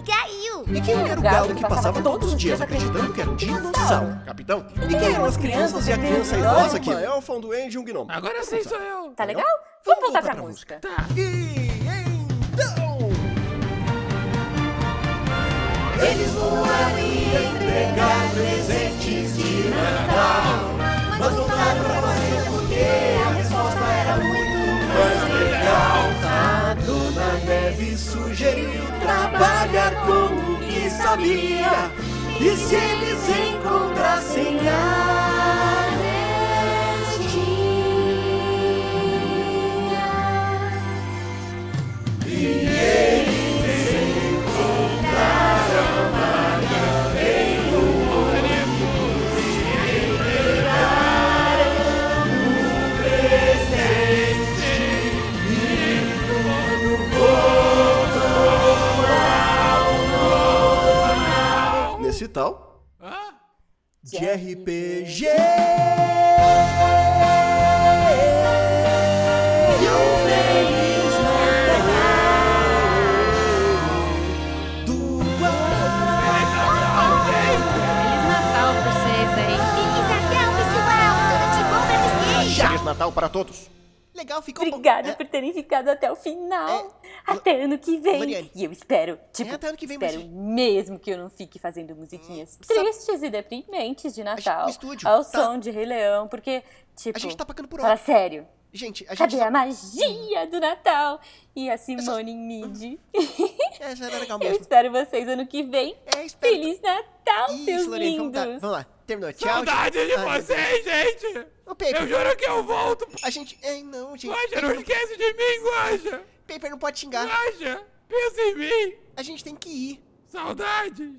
E quem era o galo que passava todos os dias acreditando que era um dinossauro? Capitão? E quem eram as crianças e a criança idosa que... Uma elfa, um duende e um gnomo. Agora sim sou eu. Tá legal? Vamos voltar pra música. Tá. E então... Eles voaram e entregar presentes de Natal Mas voltaram pra fazenda porque a resposta era muito mais legal A Dona Neve sugeriu trabalhar com sabia E se eles encontrassem a ao normal Nesse tal de RPG Feliz Natal do Feliz Natal pra vocês aí. Feliz Natal, pessoal. Tudo de bom pra vocês. Feliz Natal para todos! Legal, ficou Obrigada por terem ficado até o final. até ano que vem. Mariane. E eu espero, tipo, até ano que vem, espero mas- mesmo que eu não fique fazendo musiquinhas tristes e deprimentes de Natal. estúdio, ao tá- som de Rei Leão, porque, tipo, A gente tá pagando por fala hora. sério. Gente, a gente Cadê tá- a magia do Natal? E a Simone Mid. É, já era legal Eu mesmo. espero vocês ano que vem. Feliz Natal, seus Isso, Lorena, vamos, lindos. tá, vamos lá. Terminou. Tchau. Saudade gente. de Ai, vocês, gente! Ô, Pepe. Eu juro que eu volto! A gente... Ai, não, gente. Guaxa, não esquece de mim, Guaxa! Paper não pode xingar. Guaxa, pensa em mim! A gente tem que ir. Saudades!